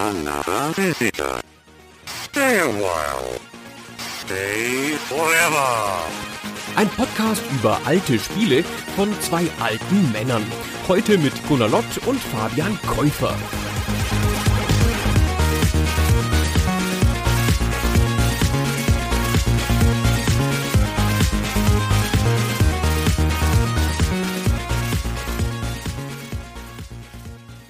Another visitor. Stay a while. Stay forever. Ein Podcast über alte Spiele von zwei alten Männern. Heute mit Gunnar Lott und Fabian Käufer.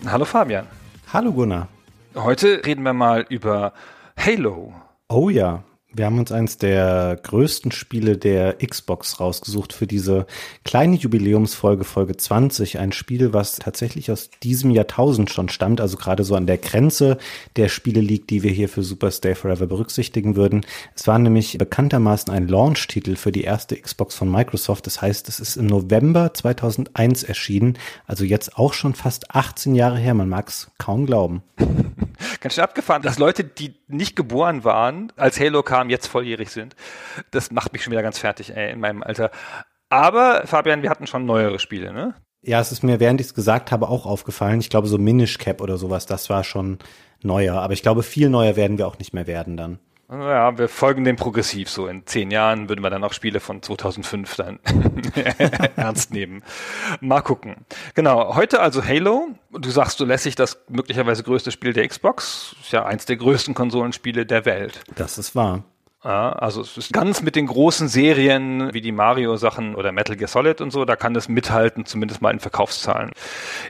Hallo Fabian. Hallo Gunnar. Heute reden wir mal über Halo. Oh ja, wir haben uns eins der größten Spiele der Xbox rausgesucht für diese kleine Jubiläumsfolge, Folge 20. Ein Spiel, was tatsächlich aus diesem Jahrtausend schon stammt, also gerade so an der Grenze der Spiele liegt, die wir hier für Super Stay Forever berücksichtigen würden. Es war nämlich bekanntermaßen ein Launch-Titel für die erste Xbox von Microsoft. Das heißt, es ist im November 2001 erschienen, also jetzt auch schon fast 18 Jahre her. Man mag es kaum glauben. Ganz schön abgefahren, dass Leute, die nicht geboren waren, als Halo kam, jetzt volljährig sind. Das macht mich schon wieder ganz fertig, ey, in meinem Alter. Aber, Fabian, wir hatten schon neuere Spiele, ne? Ja, es ist mir, während ich es gesagt habe, auch aufgefallen. Ich glaube, so Minish Cap oder sowas, das war schon neuer. Aber ich glaube, viel neuer werden wir auch nicht mehr werden dann. Ja, wir folgen dem progressiv. So in zehn Jahren würden wir dann auch Spiele von 2005 dann ernst nehmen. Mal gucken. Genau, heute also Halo. Du sagst, du lässig das möglicherweise größte Spiel der Xbox. Ist ja eins der größten Konsolenspiele der Welt. Das ist wahr. Ja, also es ist ganz mit den großen Serien wie die Mario-Sachen oder Metal Gear Solid und so, da kann das mithalten, zumindest mal in Verkaufszahlen.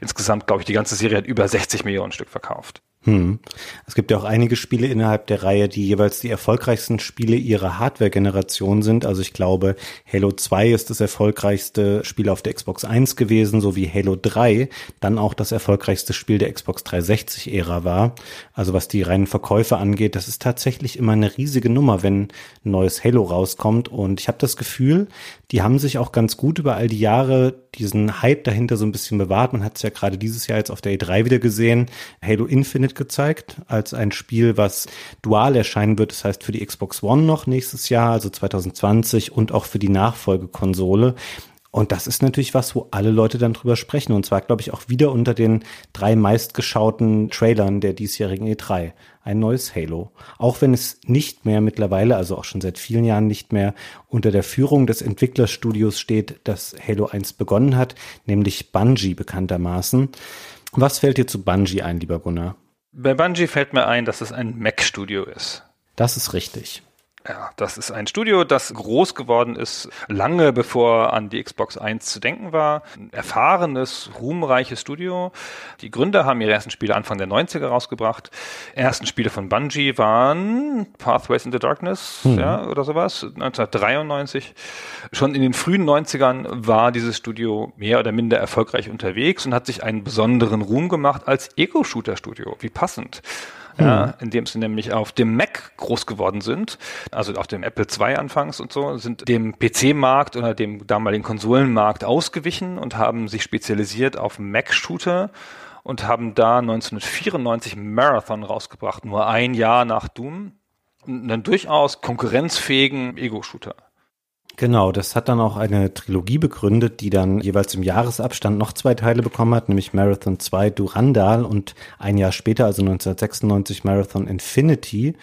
Insgesamt, glaube ich, die ganze Serie hat über 60 Millionen Stück verkauft. Hm. Es gibt ja auch einige Spiele innerhalb der Reihe, die jeweils die erfolgreichsten Spiele ihrer Hardware-Generation sind. Also ich glaube, Halo 2 ist das erfolgreichste Spiel auf der Xbox 1 gewesen, so wie Halo 3 dann auch das erfolgreichste Spiel der Xbox 360-Ära war. Also was die reinen Verkäufe angeht, das ist tatsächlich immer eine riesige Nummer, wenn ein neues Halo rauskommt. Und ich habe das Gefühl, die haben sich auch ganz gut über all die Jahre diesen Hype dahinter so ein bisschen bewahrt. Man hat es ja gerade dieses Jahr jetzt auf der E3 wieder gesehen. Halo Infinite gezeigt als ein Spiel, was dual erscheinen wird. Das heißt für die Xbox One noch nächstes Jahr, also 2020 und auch für die Nachfolgekonsole. Und das ist natürlich was, wo alle Leute dann drüber sprechen. Und zwar, glaube ich, auch wieder unter den drei meistgeschauten Trailern der diesjährigen E3. Ein neues Halo. Auch wenn es nicht mehr mittlerweile, also auch schon seit vielen Jahren nicht mehr unter der Führung des Entwicklerstudios steht, das Halo 1 begonnen hat, nämlich Bungie bekanntermaßen. Was fällt dir zu Bungie ein, lieber Gunnar? Bei Bungie fällt mir ein, dass es ein Mac-Studio ist. Das ist richtig. Ja, das ist ein Studio, das groß geworden ist, lange bevor an die Xbox 1 zu denken war. Ein erfahrenes, ruhmreiches Studio. Die Gründer haben ihre ersten Spiele Anfang der 90er rausgebracht. Ersten Spiele von Bungie waren Pathways into Darkness, mhm. ja, oder sowas, 1993. Schon in den frühen 90ern war dieses Studio mehr oder minder erfolgreich unterwegs und hat sich einen besonderen Ruhm gemacht als Ego-Shooter-Studio. Wie passend ja, hm. indem sie nämlich auf dem Mac groß geworden sind, also auf dem Apple II anfangs und so, sind dem PC-Markt oder dem damaligen Konsolenmarkt ausgewichen und haben sich spezialisiert auf Mac-Shooter und haben da 1994 Marathon rausgebracht, nur ein Jahr nach Doom. Einen durchaus konkurrenzfähigen Ego-Shooter. Genau, das hat dann auch eine Trilogie begründet, die dann jeweils im Jahresabstand noch zwei Teile bekommen hat, nämlich Marathon 2 Durandal und ein Jahr später, also 1996, Marathon Infinity.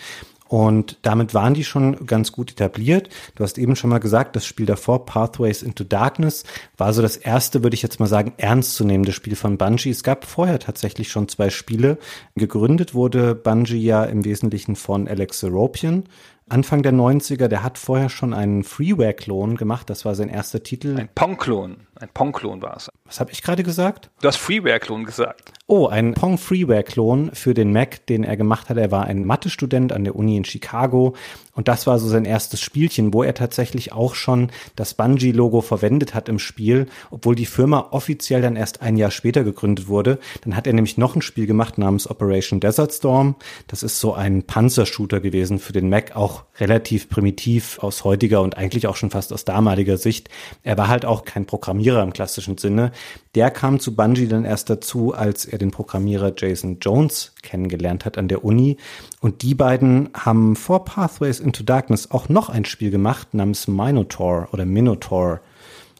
Und damit waren die schon ganz gut etabliert. Du hast eben schon mal gesagt, das Spiel davor, Pathways into Darkness, war so das erste, würde ich jetzt mal sagen, ernstzunehmende Spiel von Bungie. Es gab vorher tatsächlich schon zwei Spiele. Gegründet wurde Bungie ja im Wesentlichen von Alex Seropian, Anfang der 90er, der hat vorher schon einen Freeware-Klon gemacht. Das war sein erster Titel. Ein Pong-Klon. Ein Pong-Klon war es. Was habe ich gerade gesagt? Du hast Freeware-Klon gesagt. Oh, ein Pong-Freeware-Klon für den Mac, den er gemacht hat. Er war ein Mathe-Student an der Uni in Chicago. Und das war so sein erstes Spielchen, wo er tatsächlich auch schon das Bungie-Logo verwendet hat im Spiel, obwohl die Firma offiziell dann erst ein Jahr später gegründet wurde. Dann hat er nämlich noch ein Spiel gemacht namens Operation Desert Storm. Das ist so ein Panzershooter gewesen für den Mac, auch relativ primitiv aus heutiger und eigentlich auch schon fast aus damaliger Sicht. Er war halt auch kein Programmierer im klassischen Sinne. Der kam zu Bungie dann erst dazu, als er den Programmierer Jason Jones kennengelernt hat an der Uni. Und die beiden haben vor Pathways into Darkness auch noch ein Spiel gemacht namens Minotaur oder Minotaur.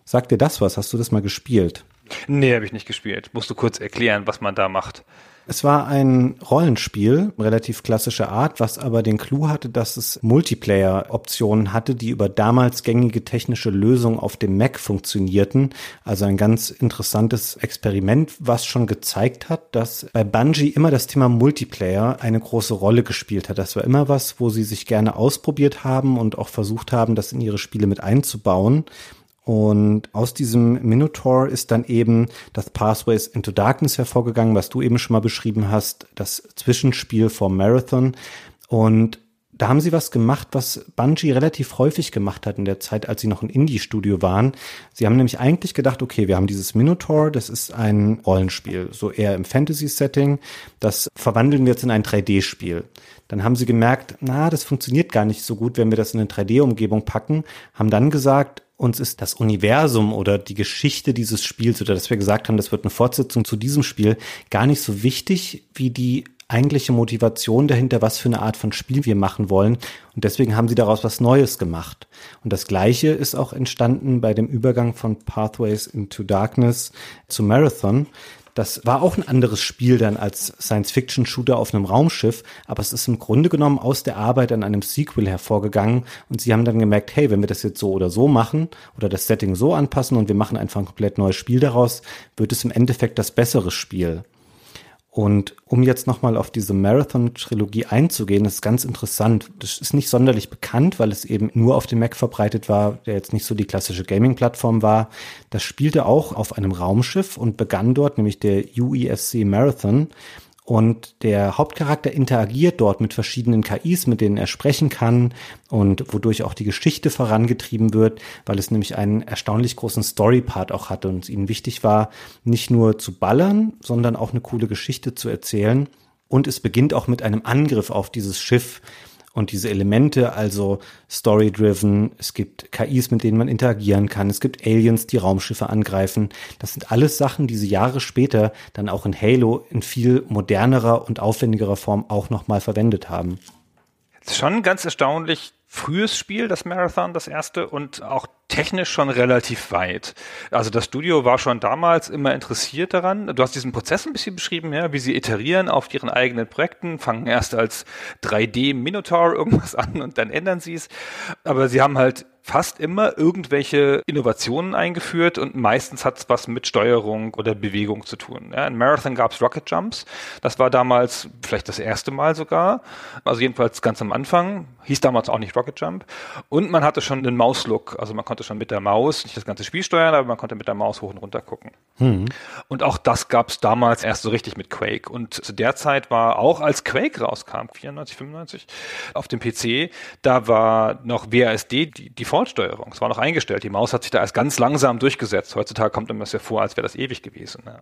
Sagt dir das was? Hast du das mal gespielt? Nee, habe ich nicht gespielt. Musst du kurz erklären, was man da macht. Es war ein Rollenspiel, relativ klassische Art, was aber den Clou hatte, dass es Multiplayer-Optionen hatte, die über damals gängige technische Lösungen auf dem Mac funktionierten. Also ein ganz interessantes Experiment, was schon gezeigt hat, dass bei Bungie immer das Thema Multiplayer eine große Rolle gespielt hat. Das war immer was, wo sie sich gerne ausprobiert haben und auch versucht haben, das in ihre Spiele mit einzubauen. Und aus diesem Minotaur ist dann eben das Pathways into Darkness hervorgegangen, was du eben schon mal beschrieben hast, das Zwischenspiel vom Marathon. Und da haben sie was gemacht, was Bungie relativ häufig gemacht hat in der Zeit, als sie noch ein Indie-Studio waren. Sie haben nämlich eigentlich gedacht, okay, wir haben dieses Minotaur, das ist ein Rollenspiel, so eher im Fantasy-Setting. Das verwandeln wir jetzt in ein 3D-Spiel. Dann haben sie gemerkt, na, das funktioniert gar nicht so gut, wenn wir das in eine 3D-Umgebung packen, haben dann gesagt, uns ist das Universum oder die Geschichte dieses Spiels oder dass wir gesagt haben, das wird eine Fortsetzung zu diesem Spiel gar nicht so wichtig wie die eigentliche Motivation dahinter, was für eine Art von Spiel wir machen wollen. Und deswegen haben sie daraus was Neues gemacht. Und das Gleiche ist auch entstanden bei dem Übergang von Pathways into Darkness zu Marathon. Das war auch ein anderes Spiel dann als Science-Fiction-Shooter auf einem Raumschiff, aber es ist im Grunde genommen aus der Arbeit an einem Sequel hervorgegangen und sie haben dann gemerkt, hey, wenn wir das jetzt so oder so machen oder das Setting so anpassen und wir machen einfach ein komplett neues Spiel daraus, wird es im Endeffekt das bessere Spiel. Und um jetzt nochmal auf diese Marathon-Trilogie einzugehen, ist ganz interessant. Das ist nicht sonderlich bekannt, weil es eben nur auf dem Mac verbreitet war, der jetzt nicht so die klassische Gaming-Plattform war. Das spielte auch auf einem Raumschiff und begann dort, nämlich der UESC Marathon. Und der Hauptcharakter interagiert dort mit verschiedenen KIs, mit denen er sprechen kann und wodurch auch die Geschichte vorangetrieben wird, weil es nämlich einen erstaunlich großen Story-Part auch hatte und es ihnen wichtig war, nicht nur zu ballern, sondern auch eine coole Geschichte zu erzählen. Und es beginnt auch mit einem Angriff auf dieses Schiff, und diese Elemente, also story-driven, es gibt KIs, mit denen man interagieren kann, es gibt Aliens, die Raumschiffe angreifen. Das sind alles Sachen, die sie Jahre später dann auch in Halo in viel modernerer und aufwendigerer Form auch nochmal verwendet haben. Schon ganz erstaunlich, frühes Spiel, das Marathon, das erste, und auch technisch schon relativ weit. Also das Studio war schon damals immer interessiert daran. Du hast diesen Prozess ein bisschen beschrieben, ja, wie sie iterieren auf ihren eigenen Projekten, fangen erst als 3D Minotaur irgendwas an und dann ändern sie es. Aber sie haben halt fast immer irgendwelche Innovationen eingeführt und meistens hat es was mit Steuerung oder Bewegung zu tun. Ja, in Marathon gab es Rocket Jumps. Das war damals vielleicht das erste Mal sogar. Also jedenfalls ganz am Anfang. Hieß damals auch nicht Rocket Jump. Und man hatte schon den Mauslook. Also man konnte schon mit der Maus nicht das ganze Spiel steuern, aber man konnte mit der Maus hoch und runter gucken. Mhm. Und auch das gab es damals erst so richtig mit Quake. Und zu der Zeit war auch als Quake rauskam, 94, 95, auf dem PC, da war noch WASD die Default-Steuerung. Es war noch eingestellt. Die Maus hat sich da erst ganz langsam durchgesetzt. Heutzutage kommt einem das ja vor, als wäre das ewig gewesen. Ja.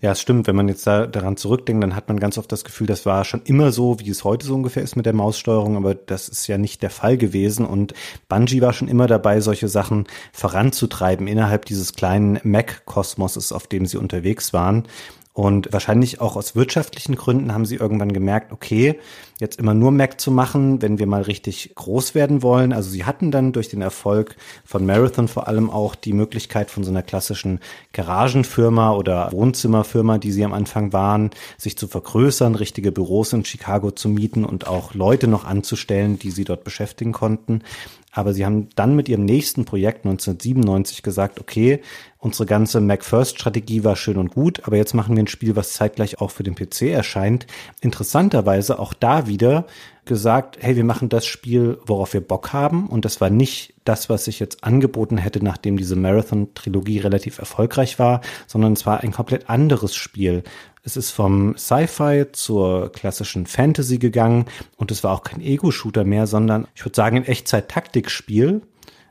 Ja, es stimmt. Wenn man jetzt da daran zurückdenkt, dann hat man ganz oft das Gefühl, das war schon immer so, wie es heute so ungefähr ist mit der Maussteuerung, aber das ist ja nicht der Fall gewesen. Und Bungie war schon immer dabei, solche Sachen voranzutreiben innerhalb dieses kleinen Mac-Kosmoses, auf dem sie unterwegs waren. Und wahrscheinlich auch aus wirtschaftlichen Gründen haben sie irgendwann gemerkt, okay, jetzt immer nur Mac zu machen, wenn wir mal richtig groß werden wollen. Also sie hatten dann durch den Erfolg von Marathon vor allem auch die Möglichkeit von so einer klassischen Garagenfirma oder Wohnzimmerfirma, die sie am Anfang waren, sich zu vergrößern, richtige Büros in Chicago zu mieten und auch Leute noch anzustellen, die sie dort beschäftigen konnten. Aber sie haben dann mit ihrem nächsten Projekt 1997 gesagt, okay, unsere ganze Mac First Strategie war schön und gut, aber jetzt machen wir ein Spiel, was zeitgleich auch für den PC erscheint. Interessanterweise auch da wieder gesagt, hey, wir machen das Spiel, worauf wir Bock haben. Und das war nicht das, was sich jetzt angeboten hätte, nachdem diese Marathon-Trilogie relativ erfolgreich war, sondern es war ein komplett anderes Spiel. Es ist vom Sci-Fi zur klassischen Fantasy gegangen und es war auch kein Ego-Shooter mehr, sondern ich würde sagen ein Echtzeit-Taktikspiel,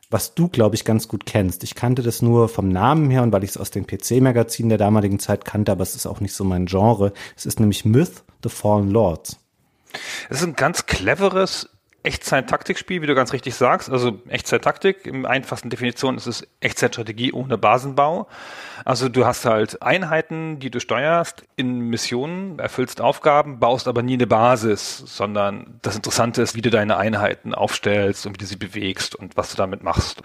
was du, glaube ich, ganz gut kennst. Ich kannte das nur vom Namen her und weil ich es aus den PC-Magazinen der damaligen Zeit kannte, aber es ist auch nicht so mein Genre. Es ist nämlich Myth, The Fallen Lords. Es ist ein ganz cleveres Echtzeit-Taktikspiel, wie du ganz richtig sagst. Also Echtzeit-Taktik, im einfachsten Definition ist es Echtzeit-Strategie ohne Basenbau. Also du hast halt Einheiten, die du steuerst in Missionen, erfüllst Aufgaben, baust aber nie eine Basis, sondern das Interessante ist, wie du deine Einheiten aufstellst und wie du sie bewegst und was du damit machst.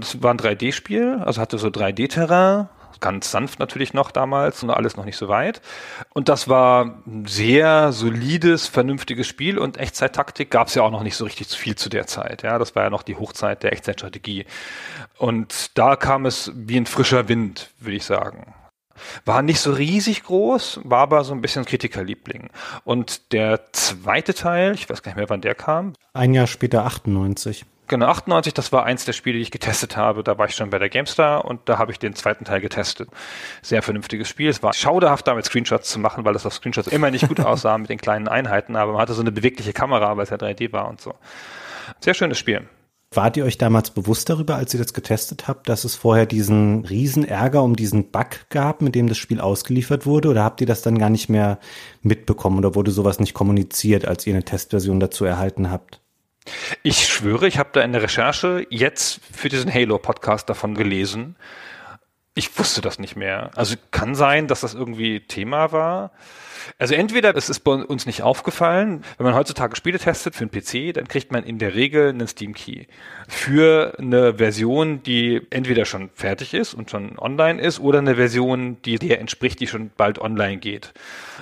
Es war ein 3D-Spiel, also hatte so 3D-Terrain, Ganz sanft natürlich noch damals und alles noch nicht so weit. Und das war ein sehr solides, vernünftiges Spiel und Echtzeittaktik gab es ja auch noch nicht so richtig viel zu der Zeit. Ja, das war ja noch die Hochzeit der Echtzeitstrategie. Und da kam es wie ein frischer Wind, würde ich sagen. War nicht so riesig groß, war aber so ein bisschen Kritikerliebling. Und der zweite Teil, ich weiß gar nicht mehr, wann der kam. Ein Jahr später 98. Genau, 98, das war eins der Spiele, die ich getestet habe. Da war ich schon bei der GameStar und da habe ich den zweiten Teil getestet. Sehr vernünftiges Spiel. Es war schauderhaft, damit Screenshots zu machen, weil es auf Screenshots immer nicht gut aussah mit den kleinen Einheiten, aber man hatte so eine bewegliche Kamera, weil es ja 3D war und so. Sehr schönes Spiel. Wart ihr euch damals bewusst darüber, als ihr das getestet habt, dass es vorher diesen riesen Ärger um diesen Bug gab, mit dem das Spiel ausgeliefert wurde? Oder habt ihr das dann gar nicht mehr mitbekommen oder wurde sowas nicht kommuniziert, als ihr eine Testversion dazu erhalten habt? Ich schwöre, ich habe da in der Recherche jetzt für diesen Halo-Podcast davon gelesen. Ich wusste das nicht mehr. Also kann sein, dass das irgendwie Thema war. Also entweder es ist bei uns nicht aufgefallen, wenn man heutzutage Spiele testet für einen PC, dann kriegt man in der Regel einen Steam Key für eine Version, die entweder schon fertig ist und schon online ist oder eine Version, die der entspricht, die schon bald online geht.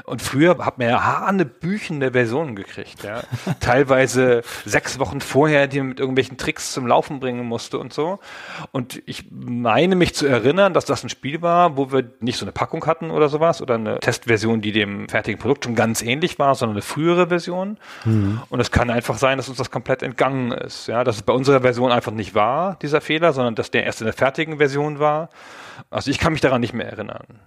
Und früher hat man ja hanebüchende Versionen gekriegt, ja. Teilweise sechs Wochen vorher, die man mit irgendwelchen Tricks zum Laufen bringen musste und so. Und ich meine mich zu erinnern, dass das ein Spiel war, wo wir nicht so eine Packung hatten oder sowas oder eine Testversion, die dem fertigen Produkt schon ganz ähnlich war, sondern eine frühere Version. Mhm. Und es kann einfach sein, dass uns das komplett entgangen ist. Ja, dass es bei unserer Version einfach nicht war, dieser Fehler, sondern dass der erst in der fertigen Version war. Also ich kann mich daran nicht mehr erinnern.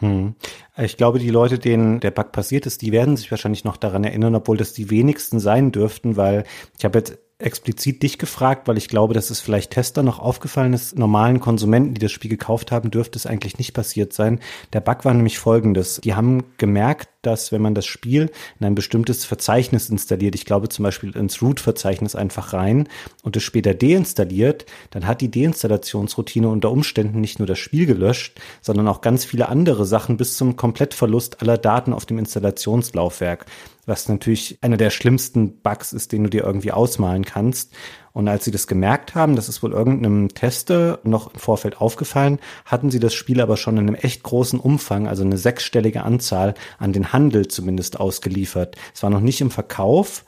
Hm. Ich glaube, die Leute, denen der Bug passiert ist, die werden sich wahrscheinlich noch daran erinnern, obwohl das die wenigsten sein dürften, weil ich habe jetzt explizit dich gefragt, weil ich glaube, dass es vielleicht Tester noch aufgefallen ist. Normalen Konsumenten, die das Spiel gekauft haben, dürfte es eigentlich nicht passiert sein. Der Bug war nämlich folgendes. Die haben gemerkt, dass wenn man das Spiel in ein bestimmtes Verzeichnis installiert, ich glaube zum Beispiel ins Root-Verzeichnis einfach rein und es später deinstalliert, dann hat die Deinstallationsroutine unter Umständen nicht nur das Spiel gelöscht, sondern auch ganz viele andere Sachen bis zum Komplettverlust aller Daten auf dem Installationslaufwerk was natürlich einer der schlimmsten Bugs ist, den du dir irgendwie ausmalen kannst. Und als sie das gemerkt haben, das ist wohl irgendeinem Tester noch im Vorfeld aufgefallen, hatten sie das Spiel aber schon in einem echt großen Umfang, also eine sechsstellige Anzahl an den Handel zumindest ausgeliefert. Es war noch nicht im Verkauf,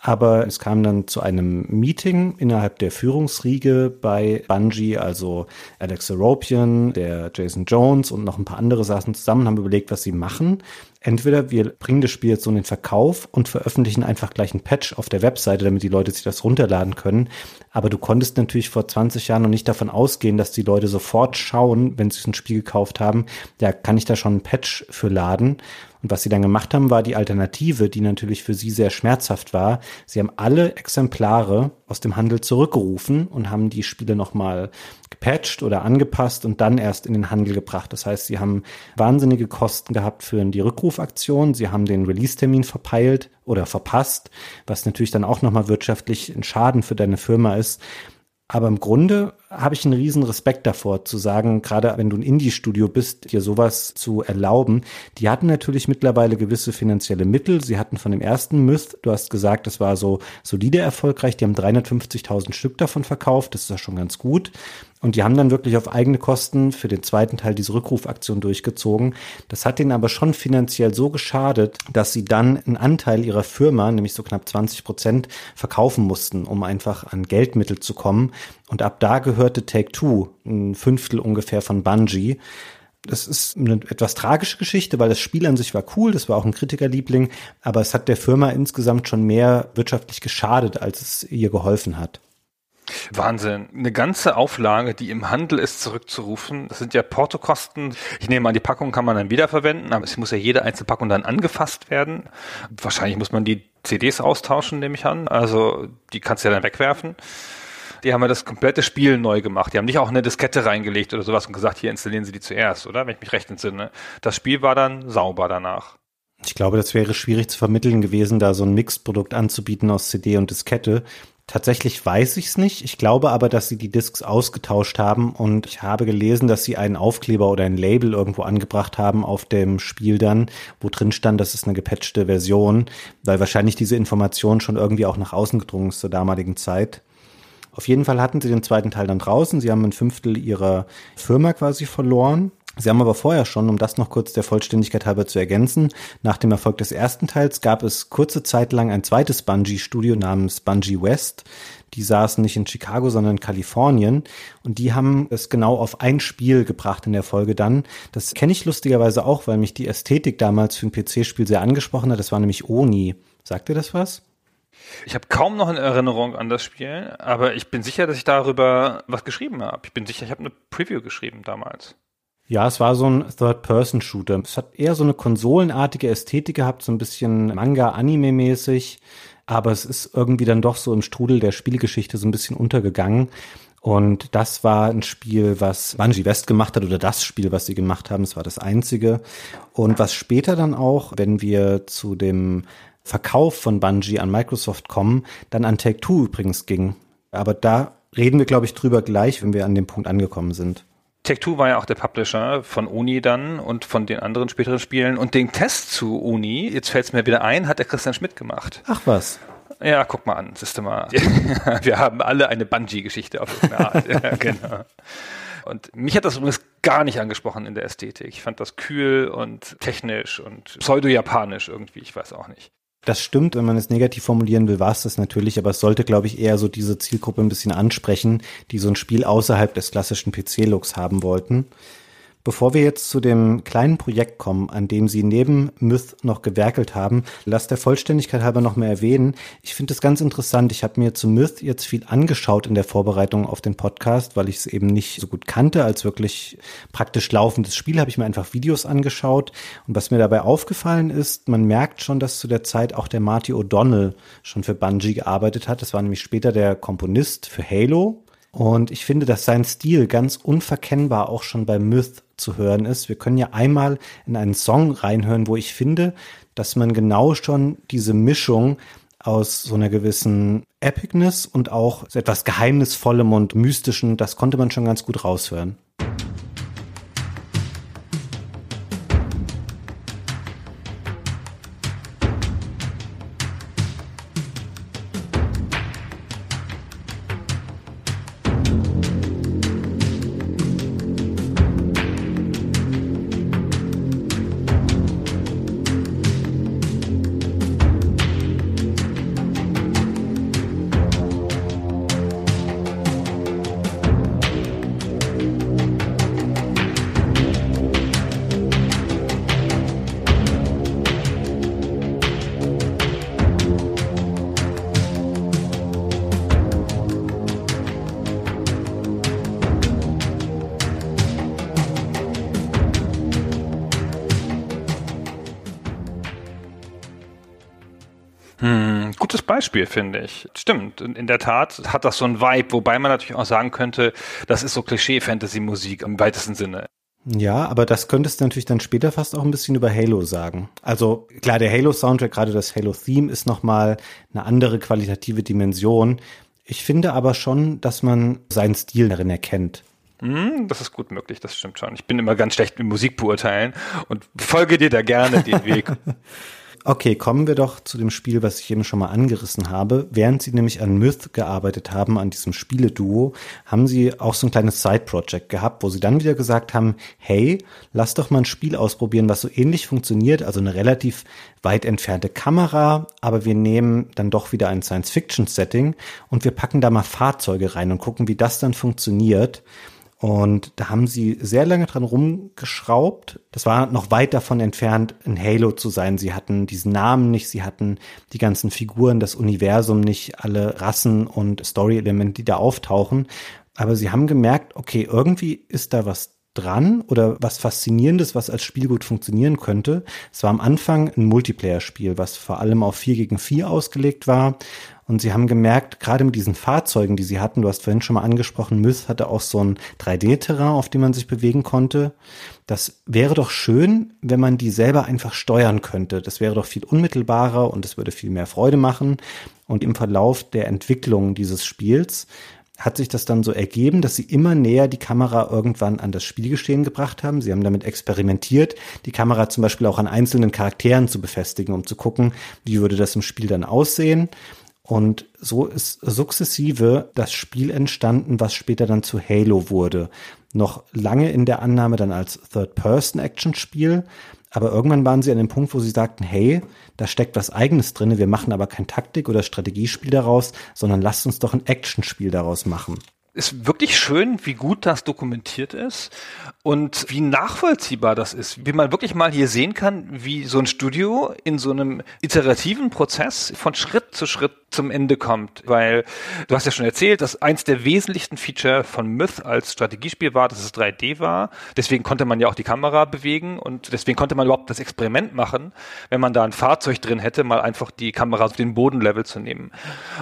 aber es kam dann zu einem Meeting innerhalb der Führungsriege bei Bungie, also Alex Aropian, der Jason Jones und noch ein paar andere saßen zusammen, haben überlegt, was sie machen entweder wir bringen das Spiel jetzt so in den Verkauf und veröffentlichen einfach gleich ein Patch auf der Webseite, damit die Leute sich das runterladen können. Aber du konntest natürlich vor 20 Jahren noch nicht davon ausgehen, dass die Leute sofort schauen, wenn sie ein Spiel gekauft haben, ja, kann ich da schon ein Patch für laden? Und was sie dann gemacht haben, war die Alternative, die natürlich für sie sehr schmerzhaft war. Sie haben alle Exemplare aus dem Handel zurückgerufen und haben die Spiele nochmal gepatcht oder angepasst und dann erst in den Handel gebracht. Das heißt, sie haben wahnsinnige Kosten gehabt für die Rückrufaktion. Sie haben den Release-Termin verpeilt oder verpasst, was natürlich dann auch nochmal wirtschaftlich ein Schaden für deine Firma ist. Aber im Grunde habe ich einen riesen Respekt davor zu sagen, gerade wenn du ein Indie-Studio bist, dir sowas zu erlauben. Die hatten natürlich mittlerweile gewisse finanzielle Mittel. Sie hatten von dem ersten Myth, du hast gesagt, das war so solide erfolgreich. Die haben 350.000 Stück davon verkauft. Das ist ja schon ganz gut. Und die haben dann wirklich auf eigene Kosten für den zweiten Teil diese Rückrufaktion durchgezogen. Das hat denen aber schon finanziell so geschadet, dass sie dann einen Anteil ihrer Firma, nämlich so knapp 20 Prozent, verkaufen mussten, um einfach an Geldmittel zu kommen. Und ab da gehörte Take Two, ein Fünftel ungefähr von Bungie. Das ist eine etwas tragische Geschichte, weil das Spiel an sich war cool, das war auch ein Kritikerliebling, aber es hat der Firma insgesamt schon mehr wirtschaftlich geschadet, als es ihr geholfen hat. Wahnsinn. Eine ganze Auflage, die im Handel ist, zurückzurufen. Das sind ja Portokosten. Ich nehme an, die Packung kann man dann wiederverwenden, aber es muss ja jede einzelne Packung dann angefasst werden. Wahrscheinlich muss man die CDs austauschen, nehme ich an. Also die kannst du ja dann wegwerfen. Die haben ja das komplette Spiel neu gemacht. Die haben nicht auch eine Diskette reingelegt oder sowas und gesagt, hier installieren Sie die zuerst, oder? Wenn ich mich recht entsinne. Das Spiel war dann sauber danach. Ich glaube, das wäre schwierig zu vermitteln gewesen, da so ein Mixprodukt anzubieten aus CD und Diskette. Tatsächlich weiß ich es nicht. Ich glaube aber, dass sie die Discs ausgetauscht haben und ich habe gelesen, dass sie einen Aufkleber oder ein Label irgendwo angebracht haben auf dem Spiel dann, wo drin stand, das ist eine gepatchte Version, weil wahrscheinlich diese Information schon irgendwie auch nach außen gedrungen ist zur damaligen Zeit. Auf jeden Fall hatten sie den zweiten Teil dann draußen. Sie haben ein Fünftel ihrer Firma quasi verloren. Sie haben aber vorher schon, um das noch kurz der Vollständigkeit halber zu ergänzen, nach dem Erfolg des ersten Teils gab es kurze Zeit lang ein zweites Bungie-Studio namens Bungie West. Die saßen nicht in Chicago, sondern in Kalifornien. Und die haben es genau auf ein Spiel gebracht in der Folge dann. Das kenne ich lustigerweise auch, weil mich die Ästhetik damals für ein PC-Spiel sehr angesprochen hat. Das war nämlich Oni. Sagt ihr das was? Ich habe kaum noch eine Erinnerung an das Spiel, aber ich bin sicher, dass ich darüber was geschrieben habe. Ich bin sicher, ich habe eine Preview geschrieben damals. Ja, es war so ein Third-Person-Shooter. Es hat eher so eine konsolenartige Ästhetik gehabt, so ein bisschen Manga-Anime-mäßig, aber es ist irgendwie dann doch so im Strudel der Spielgeschichte so ein bisschen untergegangen. Und das war ein Spiel, was Bungie West gemacht hat, oder das Spiel, was sie gemacht haben. Es war das einzige. Und was später dann auch, wenn wir zu dem Verkauf von Bungie an Microsoft kommen, dann an Take-Two übrigens ging. Aber da reden wir, glaube ich, drüber gleich, wenn wir an dem Punkt angekommen sind. Tech2 war ja auch der Publisher von Uni dann und von den anderen späteren Spielen. Und den Test zu Uni, jetzt fällt es mir wieder ein, hat der Christian Schmidt gemacht. Ach was. Ja, guck mal an, siehst du mal. Wir haben alle eine Bungee-Geschichte auf irgendeine Art. ja, genau. Und mich hat das übrigens gar nicht angesprochen in der Ästhetik. Ich fand das kühl und technisch und pseudo-japanisch irgendwie, ich weiß auch nicht. Das stimmt, wenn man es negativ formulieren will, war es das natürlich, aber es sollte, glaube ich, eher so diese Zielgruppe ein bisschen ansprechen, die so ein Spiel außerhalb des klassischen PC-Looks haben wollten. Bevor wir jetzt zu dem kleinen Projekt kommen, an dem Sie neben Myth noch gewerkelt haben, lass der Vollständigkeit halber noch mehr erwähnen. Ich finde es ganz interessant. Ich habe mir zu Myth jetzt viel angeschaut in der Vorbereitung auf den Podcast, weil ich es eben nicht so gut kannte als wirklich praktisch laufendes Spiel. Habe ich mir einfach Videos angeschaut. Und was mir dabei aufgefallen ist, man merkt schon, dass zu der Zeit auch der Marty O'Donnell schon für Bungie gearbeitet hat. Das war nämlich später der Komponist für Halo. Und ich finde, dass sein Stil ganz unverkennbar auch schon bei Myth zu hören ist. Wir können ja einmal in einen Song reinhören, wo ich finde, dass man genau schon diese Mischung aus so einer gewissen Epicness und auch etwas Geheimnisvollem und Mystischen, das konnte man schon ganz gut raushören. Beispiel, finde ich. Stimmt. In der Tat hat das so ein Vibe, wobei man natürlich auch sagen könnte, das ist so Klischee-Fantasy-Musik im weitesten Sinne. Ja, aber das könntest du natürlich dann später fast auch ein bisschen über Halo sagen. Also klar, der Halo-Soundtrack, gerade das Halo-Theme, ist nochmal eine andere qualitative Dimension. Ich finde aber schon, dass man seinen Stil darin erkennt. Hm, das ist gut möglich, das stimmt schon. Ich bin immer ganz schlecht mit Musik beurteilen und folge dir da gerne den Weg. Okay, kommen wir doch zu dem Spiel, was ich eben schon mal angerissen habe. Während Sie nämlich an Myth gearbeitet haben, an diesem Spieleduo, haben Sie auch so ein kleines Side-Project gehabt, wo Sie dann wieder gesagt haben, hey, lass doch mal ein Spiel ausprobieren, was so ähnlich funktioniert, also eine relativ weit entfernte Kamera, aber wir nehmen dann doch wieder ein Science-Fiction-Setting und wir packen da mal Fahrzeuge rein und gucken, wie das dann funktioniert. Und da haben sie sehr lange dran rumgeschraubt. Das war noch weit davon entfernt, ein Halo zu sein. Sie hatten diesen Namen nicht, sie hatten die ganzen Figuren, das Universum nicht, alle Rassen und Story-Elemente, die da auftauchen. Aber sie haben gemerkt, okay, irgendwie ist da was dran oder was Faszinierendes, was als Spiel gut funktionieren könnte. Es war am Anfang ein Multiplayer-Spiel, was vor allem auf 4 gegen 4 ausgelegt war und sie haben gemerkt, gerade mit diesen Fahrzeugen, die sie hatten, du hast vorhin schon mal angesprochen, Myth hatte auch so ein 3D-Terrain, auf dem man sich bewegen konnte. Das wäre doch schön, wenn man die selber einfach steuern könnte. Das wäre doch viel unmittelbarer und es würde viel mehr Freude machen. Und im Verlauf der Entwicklung dieses Spiels hat sich das dann so ergeben, dass sie immer näher die Kamera irgendwann an das Spielgeschehen gebracht haben. Sie haben damit experimentiert, die Kamera zum Beispiel auch an einzelnen Charakteren zu befestigen, um zu gucken, wie würde das im Spiel dann aussehen. Und so ist sukzessive das Spiel entstanden, was später dann zu Halo wurde. Noch lange in der Annahme dann als Third-Person-Action-Spiel. Aber irgendwann waren sie an dem Punkt, wo sie sagten, hey, da steckt was eigenes drin, wir machen aber kein Taktik- oder Strategiespiel daraus, sondern lasst uns doch ein Actionspiel daraus machen ist wirklich schön, wie gut das dokumentiert ist und wie nachvollziehbar das ist. Wie man wirklich mal hier sehen kann, wie so ein Studio in so einem iterativen Prozess von Schritt zu Schritt zum Ende kommt. Weil du hast ja schon erzählt, dass eins der wesentlichsten Feature von Myth als Strategiespiel war, dass es 3D war. Deswegen konnte man ja auch die Kamera bewegen und deswegen konnte man überhaupt das Experiment machen, wenn man da ein Fahrzeug drin hätte, mal einfach die Kamera auf den Bodenlevel zu nehmen.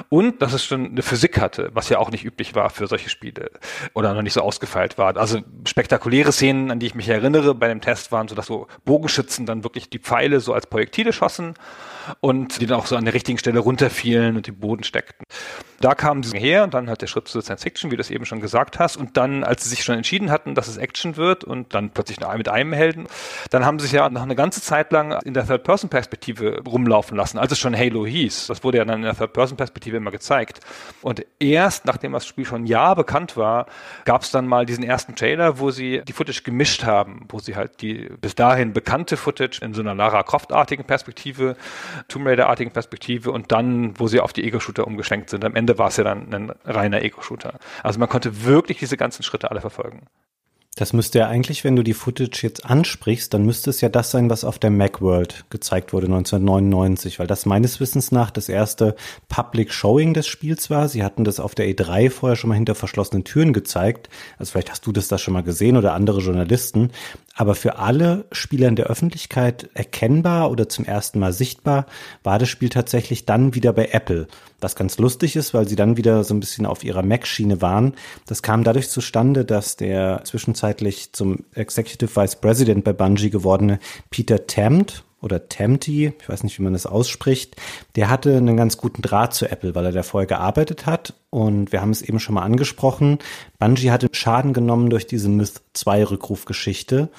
Und dass es schon eine Physik hatte, was ja auch nicht üblich war für solche Spiele oder noch nicht so ausgefeilt war. Also spektakuläre Szenen, an die ich mich erinnere bei dem Test waren, so dass so Bogenschützen dann wirklich die Pfeile so als Projektile schossen und die dann auch so an der richtigen Stelle runterfielen und im Boden steckten. Da kamen sie her und dann halt der Schritt zu Science Fiction, wie du es eben schon gesagt hast. Und dann, als sie sich schon entschieden hatten, dass es Action wird und dann plötzlich mit einem Helden, dann haben sie sich ja noch eine ganze Zeit lang in der Third-Person-Perspektive rumlaufen lassen, als es schon Halo hieß. Das wurde ja dann in der Third-Person-Perspektive immer gezeigt. Und erst nachdem das Spiel schon ein Jahr bekannt war, gab es dann mal diesen ersten Trailer, wo sie die Footage gemischt haben, wo sie halt die bis dahin bekannte Footage in so einer Lara Croft-artigen Perspektive, Tomb Raider-artigen Perspektive und dann, wo sie auf die Ego-Shooter umgeschwenkt sind. Am Ende war es ja dann ein reiner Ego-Shooter. Also man konnte wirklich diese ganzen Schritte alle verfolgen. Das müsste ja eigentlich, wenn du die Footage jetzt ansprichst, dann müsste es ja das sein, was auf der Macworld gezeigt wurde 1999, weil das meines Wissens nach das erste Public Showing des Spiels war. Sie hatten das auf der E3 vorher schon mal hinter verschlossenen Türen gezeigt. Also vielleicht hast du das da schon mal gesehen oder andere Journalisten. Aber für alle Spieler in der Öffentlichkeit erkennbar oder zum ersten Mal sichtbar war das Spiel tatsächlich dann wieder bei Apple. Was ganz lustig ist, weil sie dann wieder so ein bisschen auf ihrer Mac-Schiene waren. Das kam dadurch zustande, dass der zwischenzeitlich zum Executive Vice President bei Bungie gewordene Peter Tamt oder Tamti, ich weiß nicht, wie man das ausspricht, der hatte einen ganz guten Draht zu Apple, weil er da vorher gearbeitet hat. Und wir haben es eben schon mal angesprochen. Bungie hatte Schaden genommen durch diese Myth 2 Rückrufgeschichte.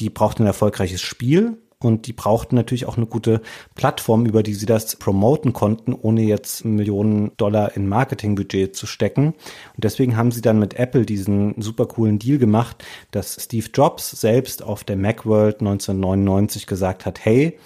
Die braucht ein erfolgreiches Spiel und die brauchten natürlich auch eine gute Plattform, über die sie das promoten konnten, ohne jetzt Millionen Dollar in Marketingbudget zu stecken. Und deswegen haben sie dann mit Apple diesen super coolen Deal gemacht, dass Steve Jobs selbst auf der Macworld 1999 gesagt hat, hey,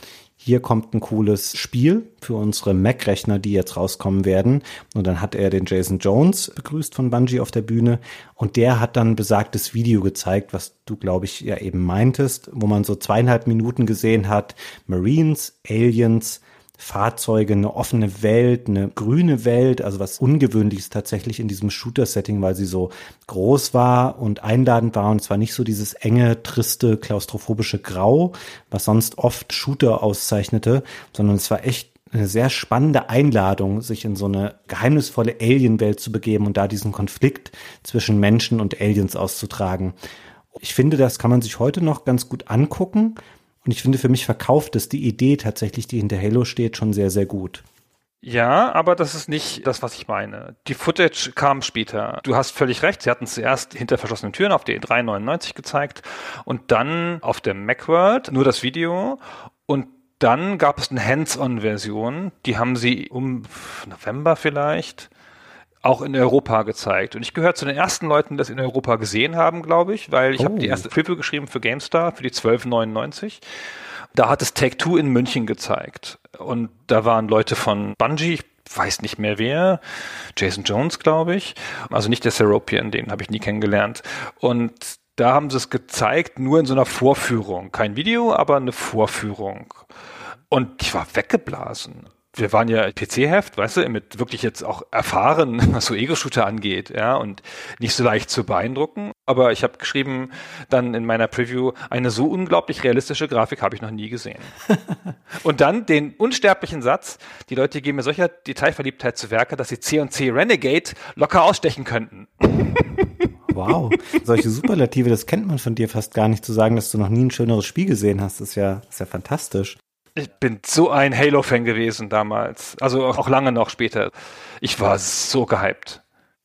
hier kommt ein cooles Spiel für unsere Mac-Rechner, die jetzt rauskommen werden. Und dann hat er den Jason Jones begrüßt von Bungie auf der Bühne und der hat dann besagtes Video gezeigt, was du, glaube ich, ja eben meintest, wo man so zweieinhalb Minuten gesehen hat, Marines, Aliens, Fahrzeuge, eine offene Welt, eine grüne Welt, also was Ungewöhnliches tatsächlich in diesem Shooter-Setting, weil sie so groß war und einladend war und zwar nicht so dieses enge, triste, klaustrophobische Grau, was sonst oft Shooter auszeichnete, sondern es war echt eine sehr spannende Einladung, sich in so eine geheimnisvolle Alien-Welt zu begeben und da diesen Konflikt zwischen Menschen und Aliens auszutragen. Ich finde, das kann man sich heute noch ganz gut angucken. Und ich finde, für mich verkauft es die Idee tatsächlich, die hinter Halo steht, schon sehr, sehr gut. Ja, aber das ist nicht das, was ich meine. Die Footage kam später. Du hast völlig recht. Sie hatten es zuerst hinter verschlossenen Türen auf der E399 gezeigt und dann auf der Macworld nur das Video und dann gab es eine Hands-on-Version. Die haben sie um November vielleicht auch in Europa gezeigt. Und ich gehöre zu den ersten Leuten, die das in Europa gesehen haben, glaube ich, weil ich oh. habe die erste Preview geschrieben für GameStar für die 1299. Da hat es Take Two in München gezeigt. Und da waren Leute von Bungie, ich weiß nicht mehr wer, Jason Jones, glaube ich. Also nicht der Seropian, den habe ich nie kennengelernt. Und da haben sie es gezeigt, nur in so einer Vorführung. Kein Video, aber eine Vorführung. Und ich war weggeblasen wir waren ja PC-Heft, weißt du, mit wirklich jetzt auch erfahren, was so Ego-Shooter angeht, ja, und nicht so leicht zu beeindrucken. Aber ich habe geschrieben dann in meiner Preview, eine so unglaublich realistische Grafik habe ich noch nie gesehen. und dann den unsterblichen Satz, die Leute geben mir solcher Detailverliebtheit zu Werke, dass sie C&C Renegade locker ausstechen könnten. Wow, solche Superlative, das kennt man von dir fast gar nicht, zu sagen, dass du noch nie ein schöneres Spiel gesehen hast, ist ja, ist ja fantastisch. Ich bin so ein Halo-Fan gewesen damals. Also auch lange noch später. Ich war so gehypt.